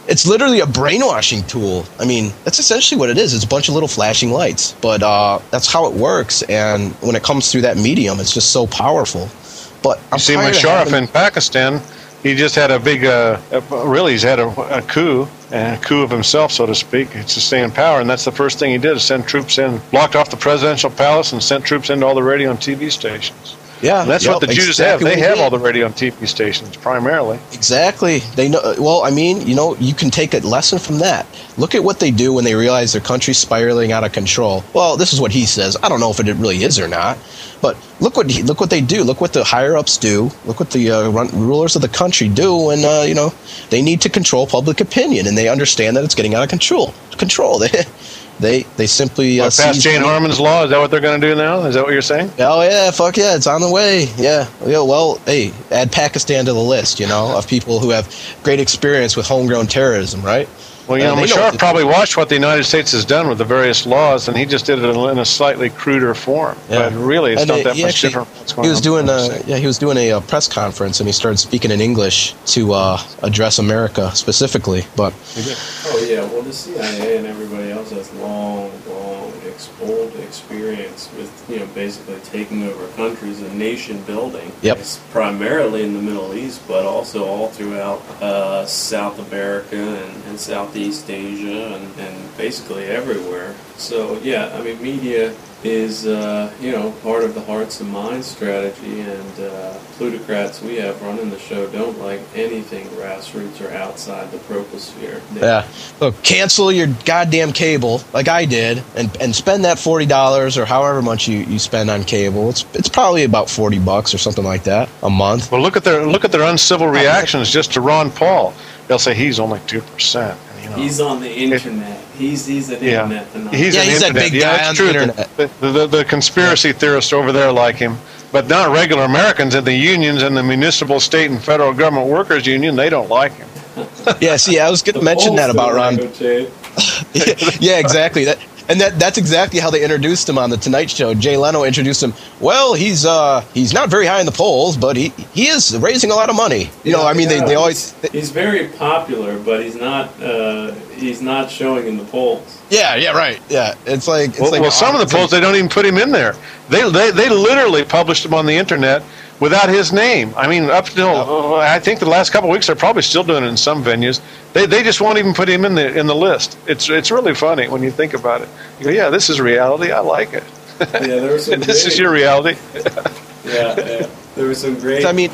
it's literally a brainwashing tool. I mean, that's essentially what it is. It's a bunch of little flashing lights, but uh, that's how it works. And when it comes through that medium, it's just so powerful. But I'm You see, Musharraf having- in Pakistan, he just had a big, uh, really, he's had a, a coup, a coup of himself, so to speak, to stay in power. And that's the first thing he did: is send troops in, blocked off the presidential palace, and sent troops into all the radio and TV stations. Yeah, And that's yep, what the Jews exactly have. They have all the radio and TV stations primarily. Exactly. They know. Well, I mean, you know, you can take a lesson from that. Look at what they do when they realize their country's spiraling out of control. Well, this is what he says. I don't know if it really is or not, but look what he, look what they do. Look what the higher ups do. Look what the uh, run, rulers of the country do when uh, you know they need to control public opinion, and they understand that it's getting out of control. Control. They they they simply uh, What, past seize- Jane Harman's law, is that what they're going to do now? Is that what you're saying? Oh yeah, fuck yeah, it's on the way. Yeah, yeah. Well, hey, add Pakistan to the list, you know, of people who have great experience with homegrown terrorism, right? Well, you Uh, know, they know Musharraf probably watched what the United States has done with the various laws, and he just did it in a slightly cruder form. Yeah. But really, it's And, not uh, that much actually- different. What's going He was on doing a overseas. yeah, he was doing a, uh press conference, and he started speaking in English to uh, address America specifically. But Oh yeah, well the CIA and everybody else has long, long ex- old experience with you know basically taking over countries and nation building. Yep. It's primarily in the Middle East, but also all throughout uh, South America and, and Southeast Asia and, and basically everywhere. So yeah, I mean media is uh, you know part of the hearts and minds strategy, and uh, plutocrats we have running the show don't like anything grassroots or outside the proposphere. They- yeah, look, cancel your goddamn cable like I did, and and spend that forty dollars or however much you, you spend on cable. It's it's probably about forty bucks or something like that a month. Well, look at their look at their uncivil reactions just to Ron Paul. They'll say he's only two percent. You know. He's on the internet. He's he's an Yeah. internet phenomenon. He's Yeah, an he's that big yeah, guy that's on true. the internet. The, the, the conspiracy theorists over there like him, but not regular Americans in the unions and the municipal, state, and federal government workers union. They don't like him. Yeah, see, I was going to mention that about Ron. like him, Jay. yeah, exactly. That And that that's exactly how they introduced him on the Tonight Show. Jay Leno introduced him. Well, he's uh he's not very high in the polls, but he he is raising a lot of money. You know, I mean, they, they always He's very popular, but he's not. Uh, he's not showing in the polls. yeah yeah right yeah. It's like it's Well, like well, some of the polls they don't even put him in there. They they they literally published him on the internet without his name. I mean, up till uh, I think the last couple of weeks, they're probably still doing it in some venues. They they just won't even put him in the in the list. It's it's really funny when you think about it. You go, yeah, this is reality. I like it. Yeah, there was some. this great, is your reality. Yeah, yeah. There was some great. I mean,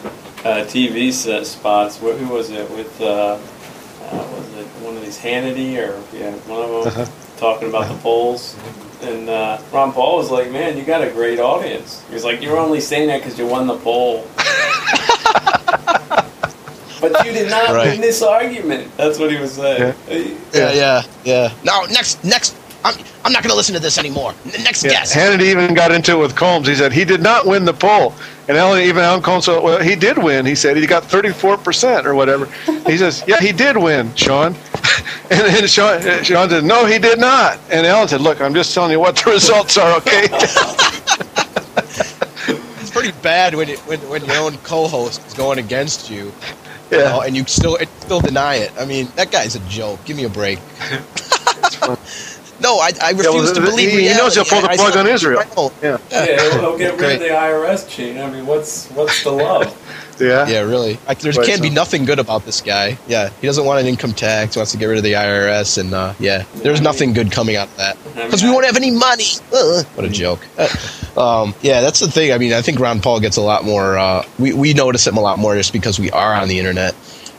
uh, TV set spots. What, who was it with? Uh, uh, was it one of these Hannity or yeah, one of them Uh-huh. talking about the polls? And uh, Ron Paul was like, "Man, you got a great audience." He was like, "You're only saying that because you won the poll." but you did not Right. win this argument. That's what he was saying. yeah yeah yeah. No, next next. I'm I'm not going to listen to this anymore. N- Next Yeah, guest. Hannity even got into it with Colmes. He said he did not win the poll. And Alan, even Alan Colmes said, well, he did win. He said he got 34% or whatever. He says, yeah, he did win, Sean. And then Sean, Sean said, no, he did not. And Alan said, look, I'm just telling you what the results are, okay? It's pretty bad when, it, when when your own co-host is going against you, you Yeah. know, and you still still deny it. I mean, that guy's a joke. Give me a break. No, I, I refuse well, to the- believe he- he knows he'll pull the I- I plug still- on Israel. Yeah. Yeah, he'll, he'll get rid of the IRS chain. I mean, what's what's the love? Yeah. Yeah, really. I, there can't be nothing good about this guy. Yeah, he doesn't want an income tax. Wants to get rid of the IRS, and uh, yeah, there's I nothing good coming out of that I because mean, we won't have any money. Uh, what a joke. Uh, um, yeah, that's the thing. I mean, I think Ron Paul gets a lot more. Uh, we we notice him a lot more just because we are on the internet.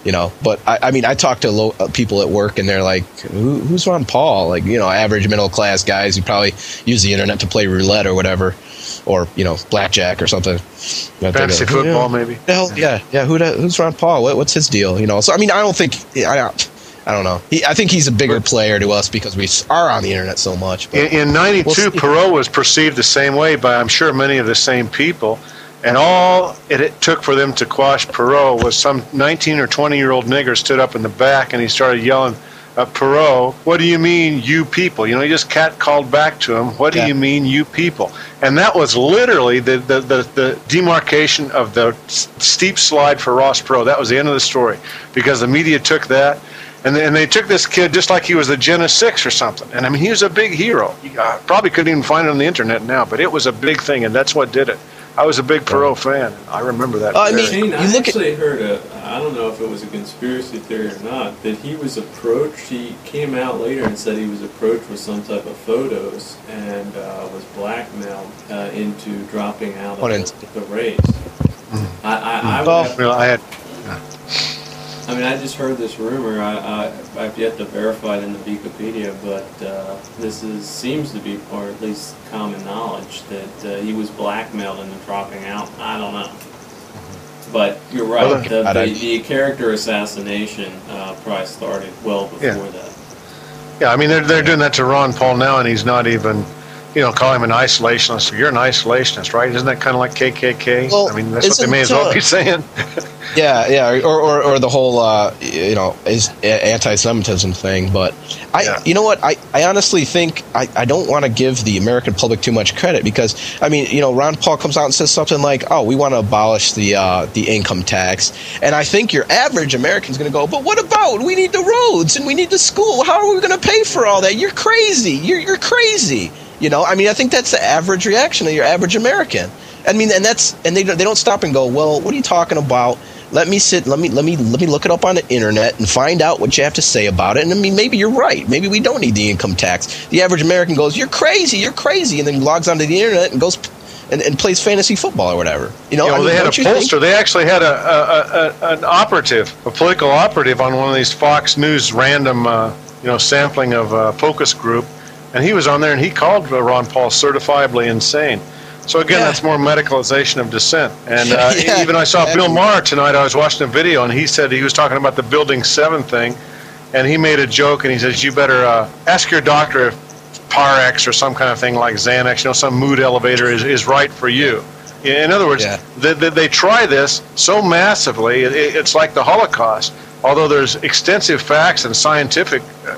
You know, but I, I mean, I talk to lo- uh, people at work, and they're like, Who, "Who's Ron Paul?" Like, you know, average middle class guys who probably use the internet to play roulette or whatever, or you know, blackjack or something. Fantasy go, football, "Yeah." maybe. The hell, yeah, yeah. Who the, who's Ron Paul? What, what's his deal? You know. So I mean, I don't think I, I don't know. He, I think he's a bigger player to us because we are on the internet so much. But In, in 92, We'll. Perot was perceived the same way by, I'm sure, many of the same people. And all it, it took for them to quash Perot was some 19 or 20 year old nigger stood up in the back and he started yelling, uh, Perot, what do you mean, you people? You know, he just cat called back to him, what do Yeah. you mean, you people? And that was literally the, the, the, the demarcation of the s- steep slide for Ross Perot. That was the end of the story because the media took that and they, and they took this kid just like he was a Jena Six or something. And I mean, he was a big hero. You uh, probably couldn't even find it on the internet now, but it was a big thing, and that's what did it. I was a big Perot fan. I remember that. Oh, I mean- Shane, I You look at- actually heard a, I don't know if it was a conspiracy theory or not, that he was approached, he came out later and said he was approached with some type of photos and uh, was blackmailed uh, into dropping out of the, the race. I, I, I, would Well- have- Well, I had I mean, I just heard this rumor. I, I, I've yet to verify it in the Wikipedia, but uh, this is seems to be, or at least common knowledge, that uh, he was blackmailed into dropping out. I don't know. But you're right. Well, the, the, the character assassination uh, probably started well before Yeah. that. Yeah, I mean they're they're doing that to Ron Paul now, and he's not even, you know, calling him an isolationist. You're an isolationist, right? Isn't that kind of like KKK? Well, I mean, that's what they may as well be saying. Yeah, yeah, or, or, or the whole uh, you know is anti-Semitism thing. But I, Yeah. you know what, I, I honestly think I, I don't want to give the American public too much credit because I mean you know Ron Paul comes out and says something like, oh, we want to abolish the uh, the income tax, and I think your average American's going to go, but what about we need the roads and we need the school? How are we going to pay for all that? You're crazy. You're you're crazy. You know, I mean, I think that's the average reaction of your average American. I mean, and that's and they don't- they don't stop and go, well, what are you talking about? Let me sit. Let me let me let me look it up on the internet and find out what you have to say about it. And I mean, maybe you're right. Maybe we don't need the income tax. The average American goes, "You're crazy. You're crazy," and then logs onto the internet and goes and, and plays fantasy football or whatever. You know, Yeah, I mean, they had a pollster. They actually had a, a, a, an operative, a political operative, on one of these Fox News random, uh, you know, sampling of uh, focus group, and he was on there and he called Ron Paul certifiably insane. So again, Yeah. that's more medicalization of dissent. And uh, Yeah, even I saw Bill. Maher tonight. I was watching a video, and he said he was talking about the Building Seven thing, and he made a joke, and he says, "You better uh, ask your doctor if Parex or some kind of thing like Xanax, you know, some mood elevator is, is right for you." In other words, Yeah. they, they, they try this so massively, it, it's like the Holocaust. Although there's extensive facts and scientific uh,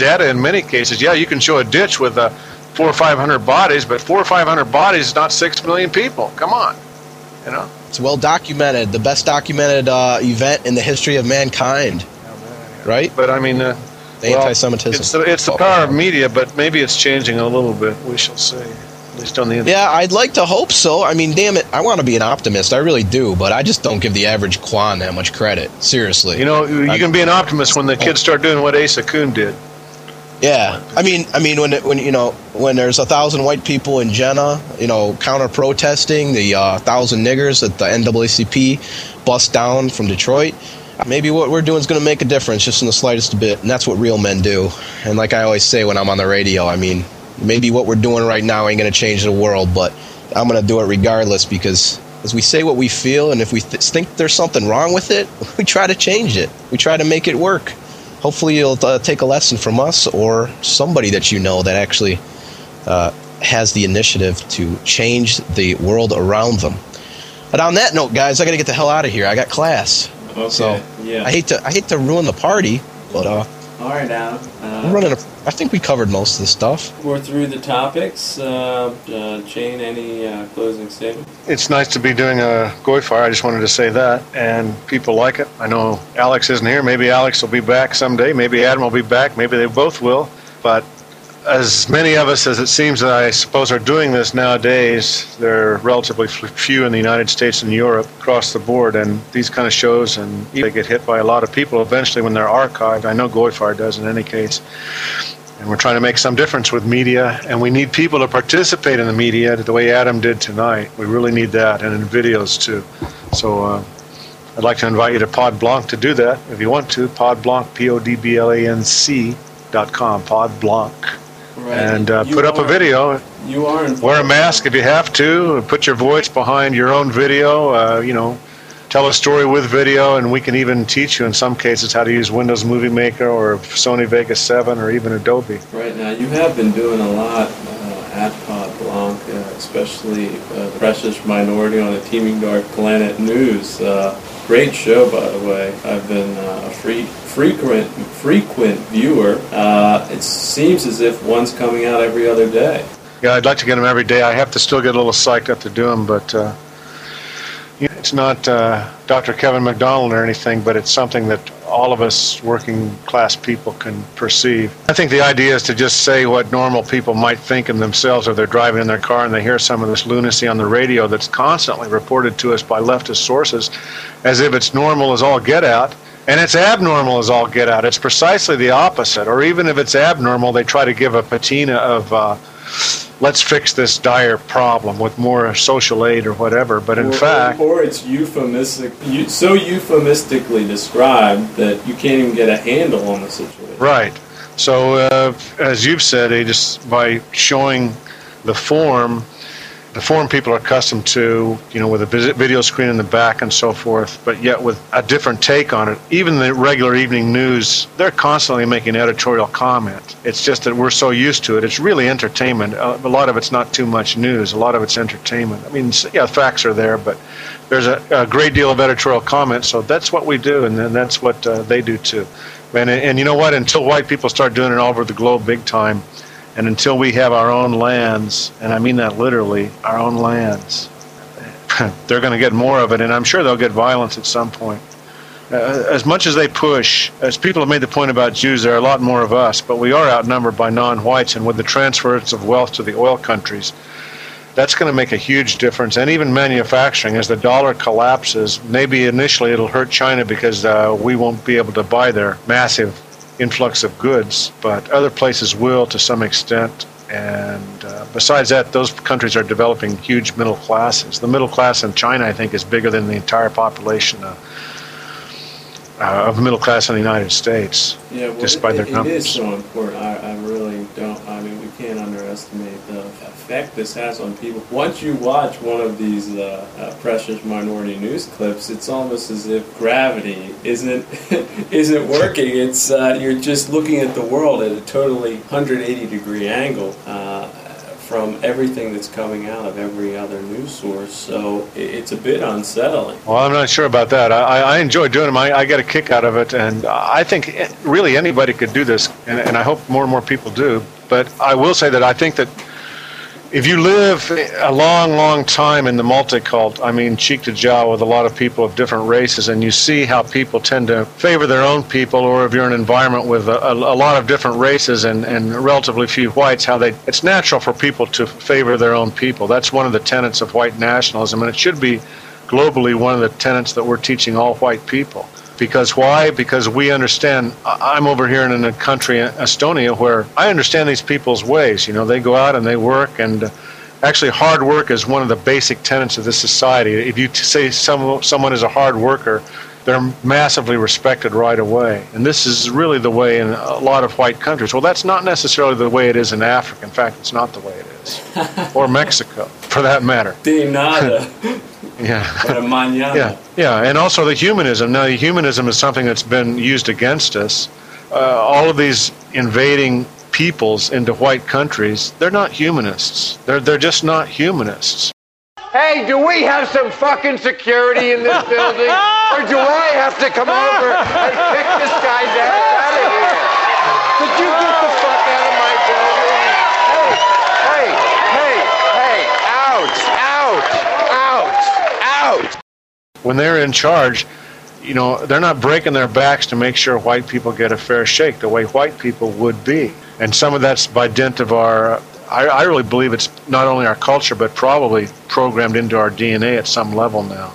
data in many cases. Yeah, you can show a ditch with uh, four or five hundred bodies, but four or five hundred bodies is not six million people. Come on, you know. It's well documented, the best documented uh, event in the history of mankind. Right? But I mean, uh, the well, anti-Semitism. It's the, it's the power of media, but maybe it's changing a little bit. We shall see. At least on the internet. Yeah, I'd like to hope so. I mean, damn it, I want to be an optimist. I really do, but I just don't give the average Kwan that much credit. Seriously. You know, you can be an optimist when the kids start doing what Asa Kuhn did. Yeah, I mean, I mean, when when you know when there's a thousand white people in Jena, you know, counter protesting the uh, thousand niggers that the NAACP bust down from Detroit, maybe what we're doing is going to make a difference just in the slightest bit, and that's what real men do. And like I always say when I'm on the radio, I mean, maybe what we're doing right now ain't going to change the world, but I'm going to do it regardless because as we say what we feel, and if we th- think there's something wrong with it, we try to change it. We try to make it work hopefully you'll uh, take a lesson from us or somebody that you know that actually uh, has the initiative to change the world around them. But on that note, guys, I got to get the hell out of here. I got class. Okay. So yeah. I hate to I hate to ruin the party, but uh, All right, Adam. Uh, we're running. A, I think we covered most of the stuff. We're through the topics. Uh, uh, Jane, any uh, closing statement? It's nice to be doing a GoyFire. I just wanted to say that, and people like it. I know Alex isn't here. Maybe Alex will be back someday. Maybe Adam will be back. Maybe they both will. But as many of us as it seems that I suppose are doing this nowadays, there are relatively few in the United States and Europe across the board, and these kind of shows and they get hit by a lot of people eventually when they're archived. I know GoyFire does in any case. And we're trying to make some difference with media, and we need people to participate in the media the way Adam did tonight. We really need that, and in videos too. So uh, I'd like to invite you to Pod Blanc to do that if you want to. Pod Blanc, P O D B L A N C dot com. Pod Blanc Right. and uh, put up a video. You are Wear a mask if you have to. Put your voice behind your own video. Uh, you know, tell a story with video, and we can even teach you in some cases how to use Windows Movie Maker or Sony Vegas 7 or even Adobe. Right now, you have been doing a lot uh, at Pod Blanc, uh, especially uh, the Precious Minority on the Teeming Dark Planet News. Uh, great show, by the way. I've been uh, a free, frequent frequent viewer. Uh, it seems as if one's coming out every other day. Yeah, I'd like to get them every day. I have to still get a little psyched up to do them, but uh, you know, it's not uh, Dr. Kevin MacDonald or anything, but it's something that all of us working class people can perceive. I think the idea is to just say what normal people might think of themselves if they're driving in their car and they hear some of this lunacy on the radio that's constantly reported to us by leftist sources as if it's normal as all get out. And it's abnormal as all get out. It's precisely the opposite. Or even if it's abnormal, they try to give a patina of, uh, let's fix this dire problem with more social aid or whatever. But in or, fact, or it's euphemistic, so euphemistically described that you can't even get a handle on the situation. Right. So, uh, as you've said, they just by showing the form, the form people are accustomed to, you know, with a video screen in the back and so forth, but yet with a different take on it. Even the regular evening news, they're constantly making editorial comment. It's just that we're so used to it. It's really entertainment. Uh, a lot of it's not too much news. A lot of it's entertainment. I mean, yeah, facts are there, but there's a, a great deal of editorial comment. So that's what we do, and then that's what uh, they do too. And, and you know what? Until white people start doing it all over the globe big time, and until we have our own lands, and I mean that literally, our own lands, they're going to get more of it, and I'm sure they'll get violence at some point. Uh, as much as they push, as people have made the point about Jews, there are a lot more of us, but we are outnumbered by non whites, and with the transference of wealth to the oil countries, that's going to make a huge difference. And even manufacturing, as the dollar collapses, maybe initially it'll hurt China because uh, we won't be able to buy their massive influx of goods, but other places will to some extent. And uh, besides that, those countries are developing huge middle classes. The middle class in China, I think, is bigger than the entire population uh, uh, of middle class in the United States, Yeah, well, just it, by their it- it is so important. I, I really don't. I mean, we can't underestimate the effect this has on people. Once you watch one of these uh, uh, precious minority news clips, it's almost as if gravity isn't isn't working. It's uh, you're just looking at the world at a totally 180 degree angle. From everything that's coming out of every other news source. So it's a bit unsettling. Well, I'm not sure about that. I, I enjoy doing them. I, I get a kick out of it, and I think really anybody could do this, and, and I hope more and more people do. But I will say that I think that if you live a long, long time in the multicult, I mean, cheek to jowl with a lot of people of different races, and you see how people tend to favor their own people, or if you're in an environment with a, a, a lot of different races and, and relatively few whites, how they it's natural for people to favor their own people. That's one of the tenets of white nationalism, and it should be globally one of the tenets that we're teaching all white people. Because why? Because we understand. I'm over here in a country, Estonia, where I understand these people's ways. You know, they go out and they work, and uh, actually, hard work is one of the basic tenets of this society. If you say some, someone is a hard worker, they're massively respected right away. And this is really the way in a lot of white countries. Well, that's not necessarily the way it is in Africa. In fact, it's not the way it is, or Mexico, for that matter. De nada, Yeah. para mañana. Yeah, yeah, and also the humanism. Now, the humanism is something that's been used against us. Uh, all of these invading peoples into white countries, they're not humanists. They're they're just not humanists. Hey, do we have some fucking security in this building? or do I have to come over and kick this guy's ass out of here? Could you get the fuck out of my building? Hey, hey, hey, hey, ouch, ouch, ouch, ouch. When they're in charge, you know, they're not breaking their backs to make sure white people get a fair shake the way white people would be. And some of that's by dint of our. I, I really believe it's not only our culture, but probably programmed into our DNA at some level now.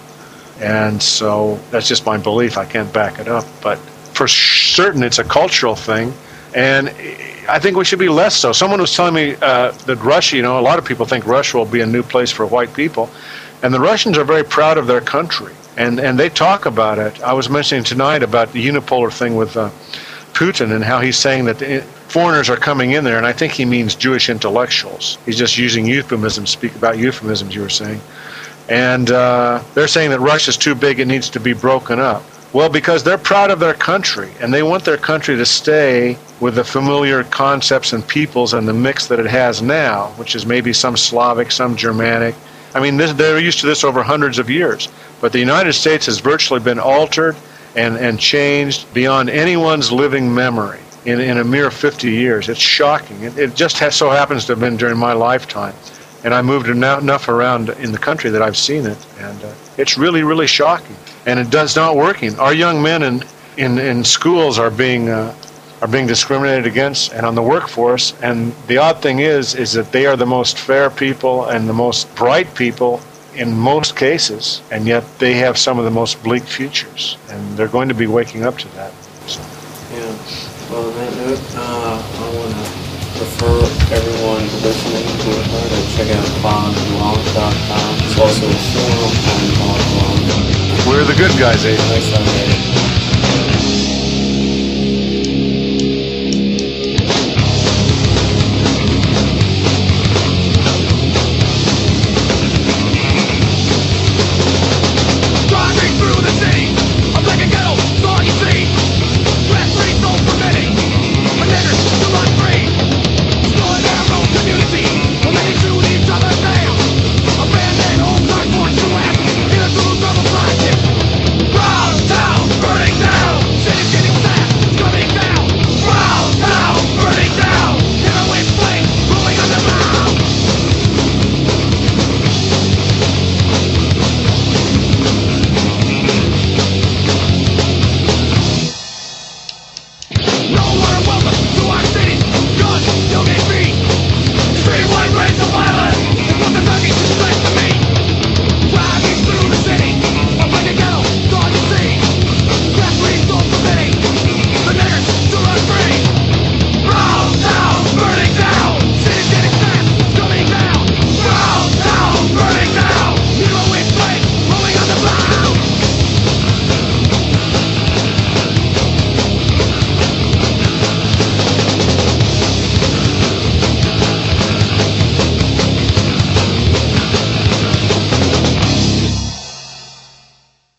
And so that's just my belief. I can't back it up. But for certain, it's a cultural thing. And I think we should be less so. Someone was telling me uh, that Russia, you know, a lot of people think Russia will be a new place for white people. And the Russians are very proud of their country. And, and they talk about it. I was mentioning tonight about the unipolar thing with uh, Putin and how he's saying that foreigners are coming in there. And I think he means Jewish intellectuals. He's just using euphemisms, speak about euphemisms, you were saying. And uh, they're saying that Russia's too big, it needs to be broken up. Well, because they're proud of their country and they want their country to stay with the familiar concepts and peoples and the mix that it has now, which is maybe some Slavic, some Germanic. I mean, this, they're used to this over hundreds of years. But the United States has virtually been altered and, and changed beyond anyone's living memory in, in a mere 50 years. It's shocking. It, it just has, so happens to have been during my lifetime. And I moved enough, around in the country that I've seen it. And uh, it's really, really shocking. And it does not working. Our young men in, in, in schools are being, uh, are being discriminated against and on the workforce. And the odd thing is, is that they are the most fair people and the most bright people in most cases, and yet they have some of the most bleak futures. And they're going to be waking up to that. So. Yeah. Well, on that note, uh, I want to refer everyone listening to it to check out bondlong.com. It's also a forum on bondlong.com. We're the good guys, eh?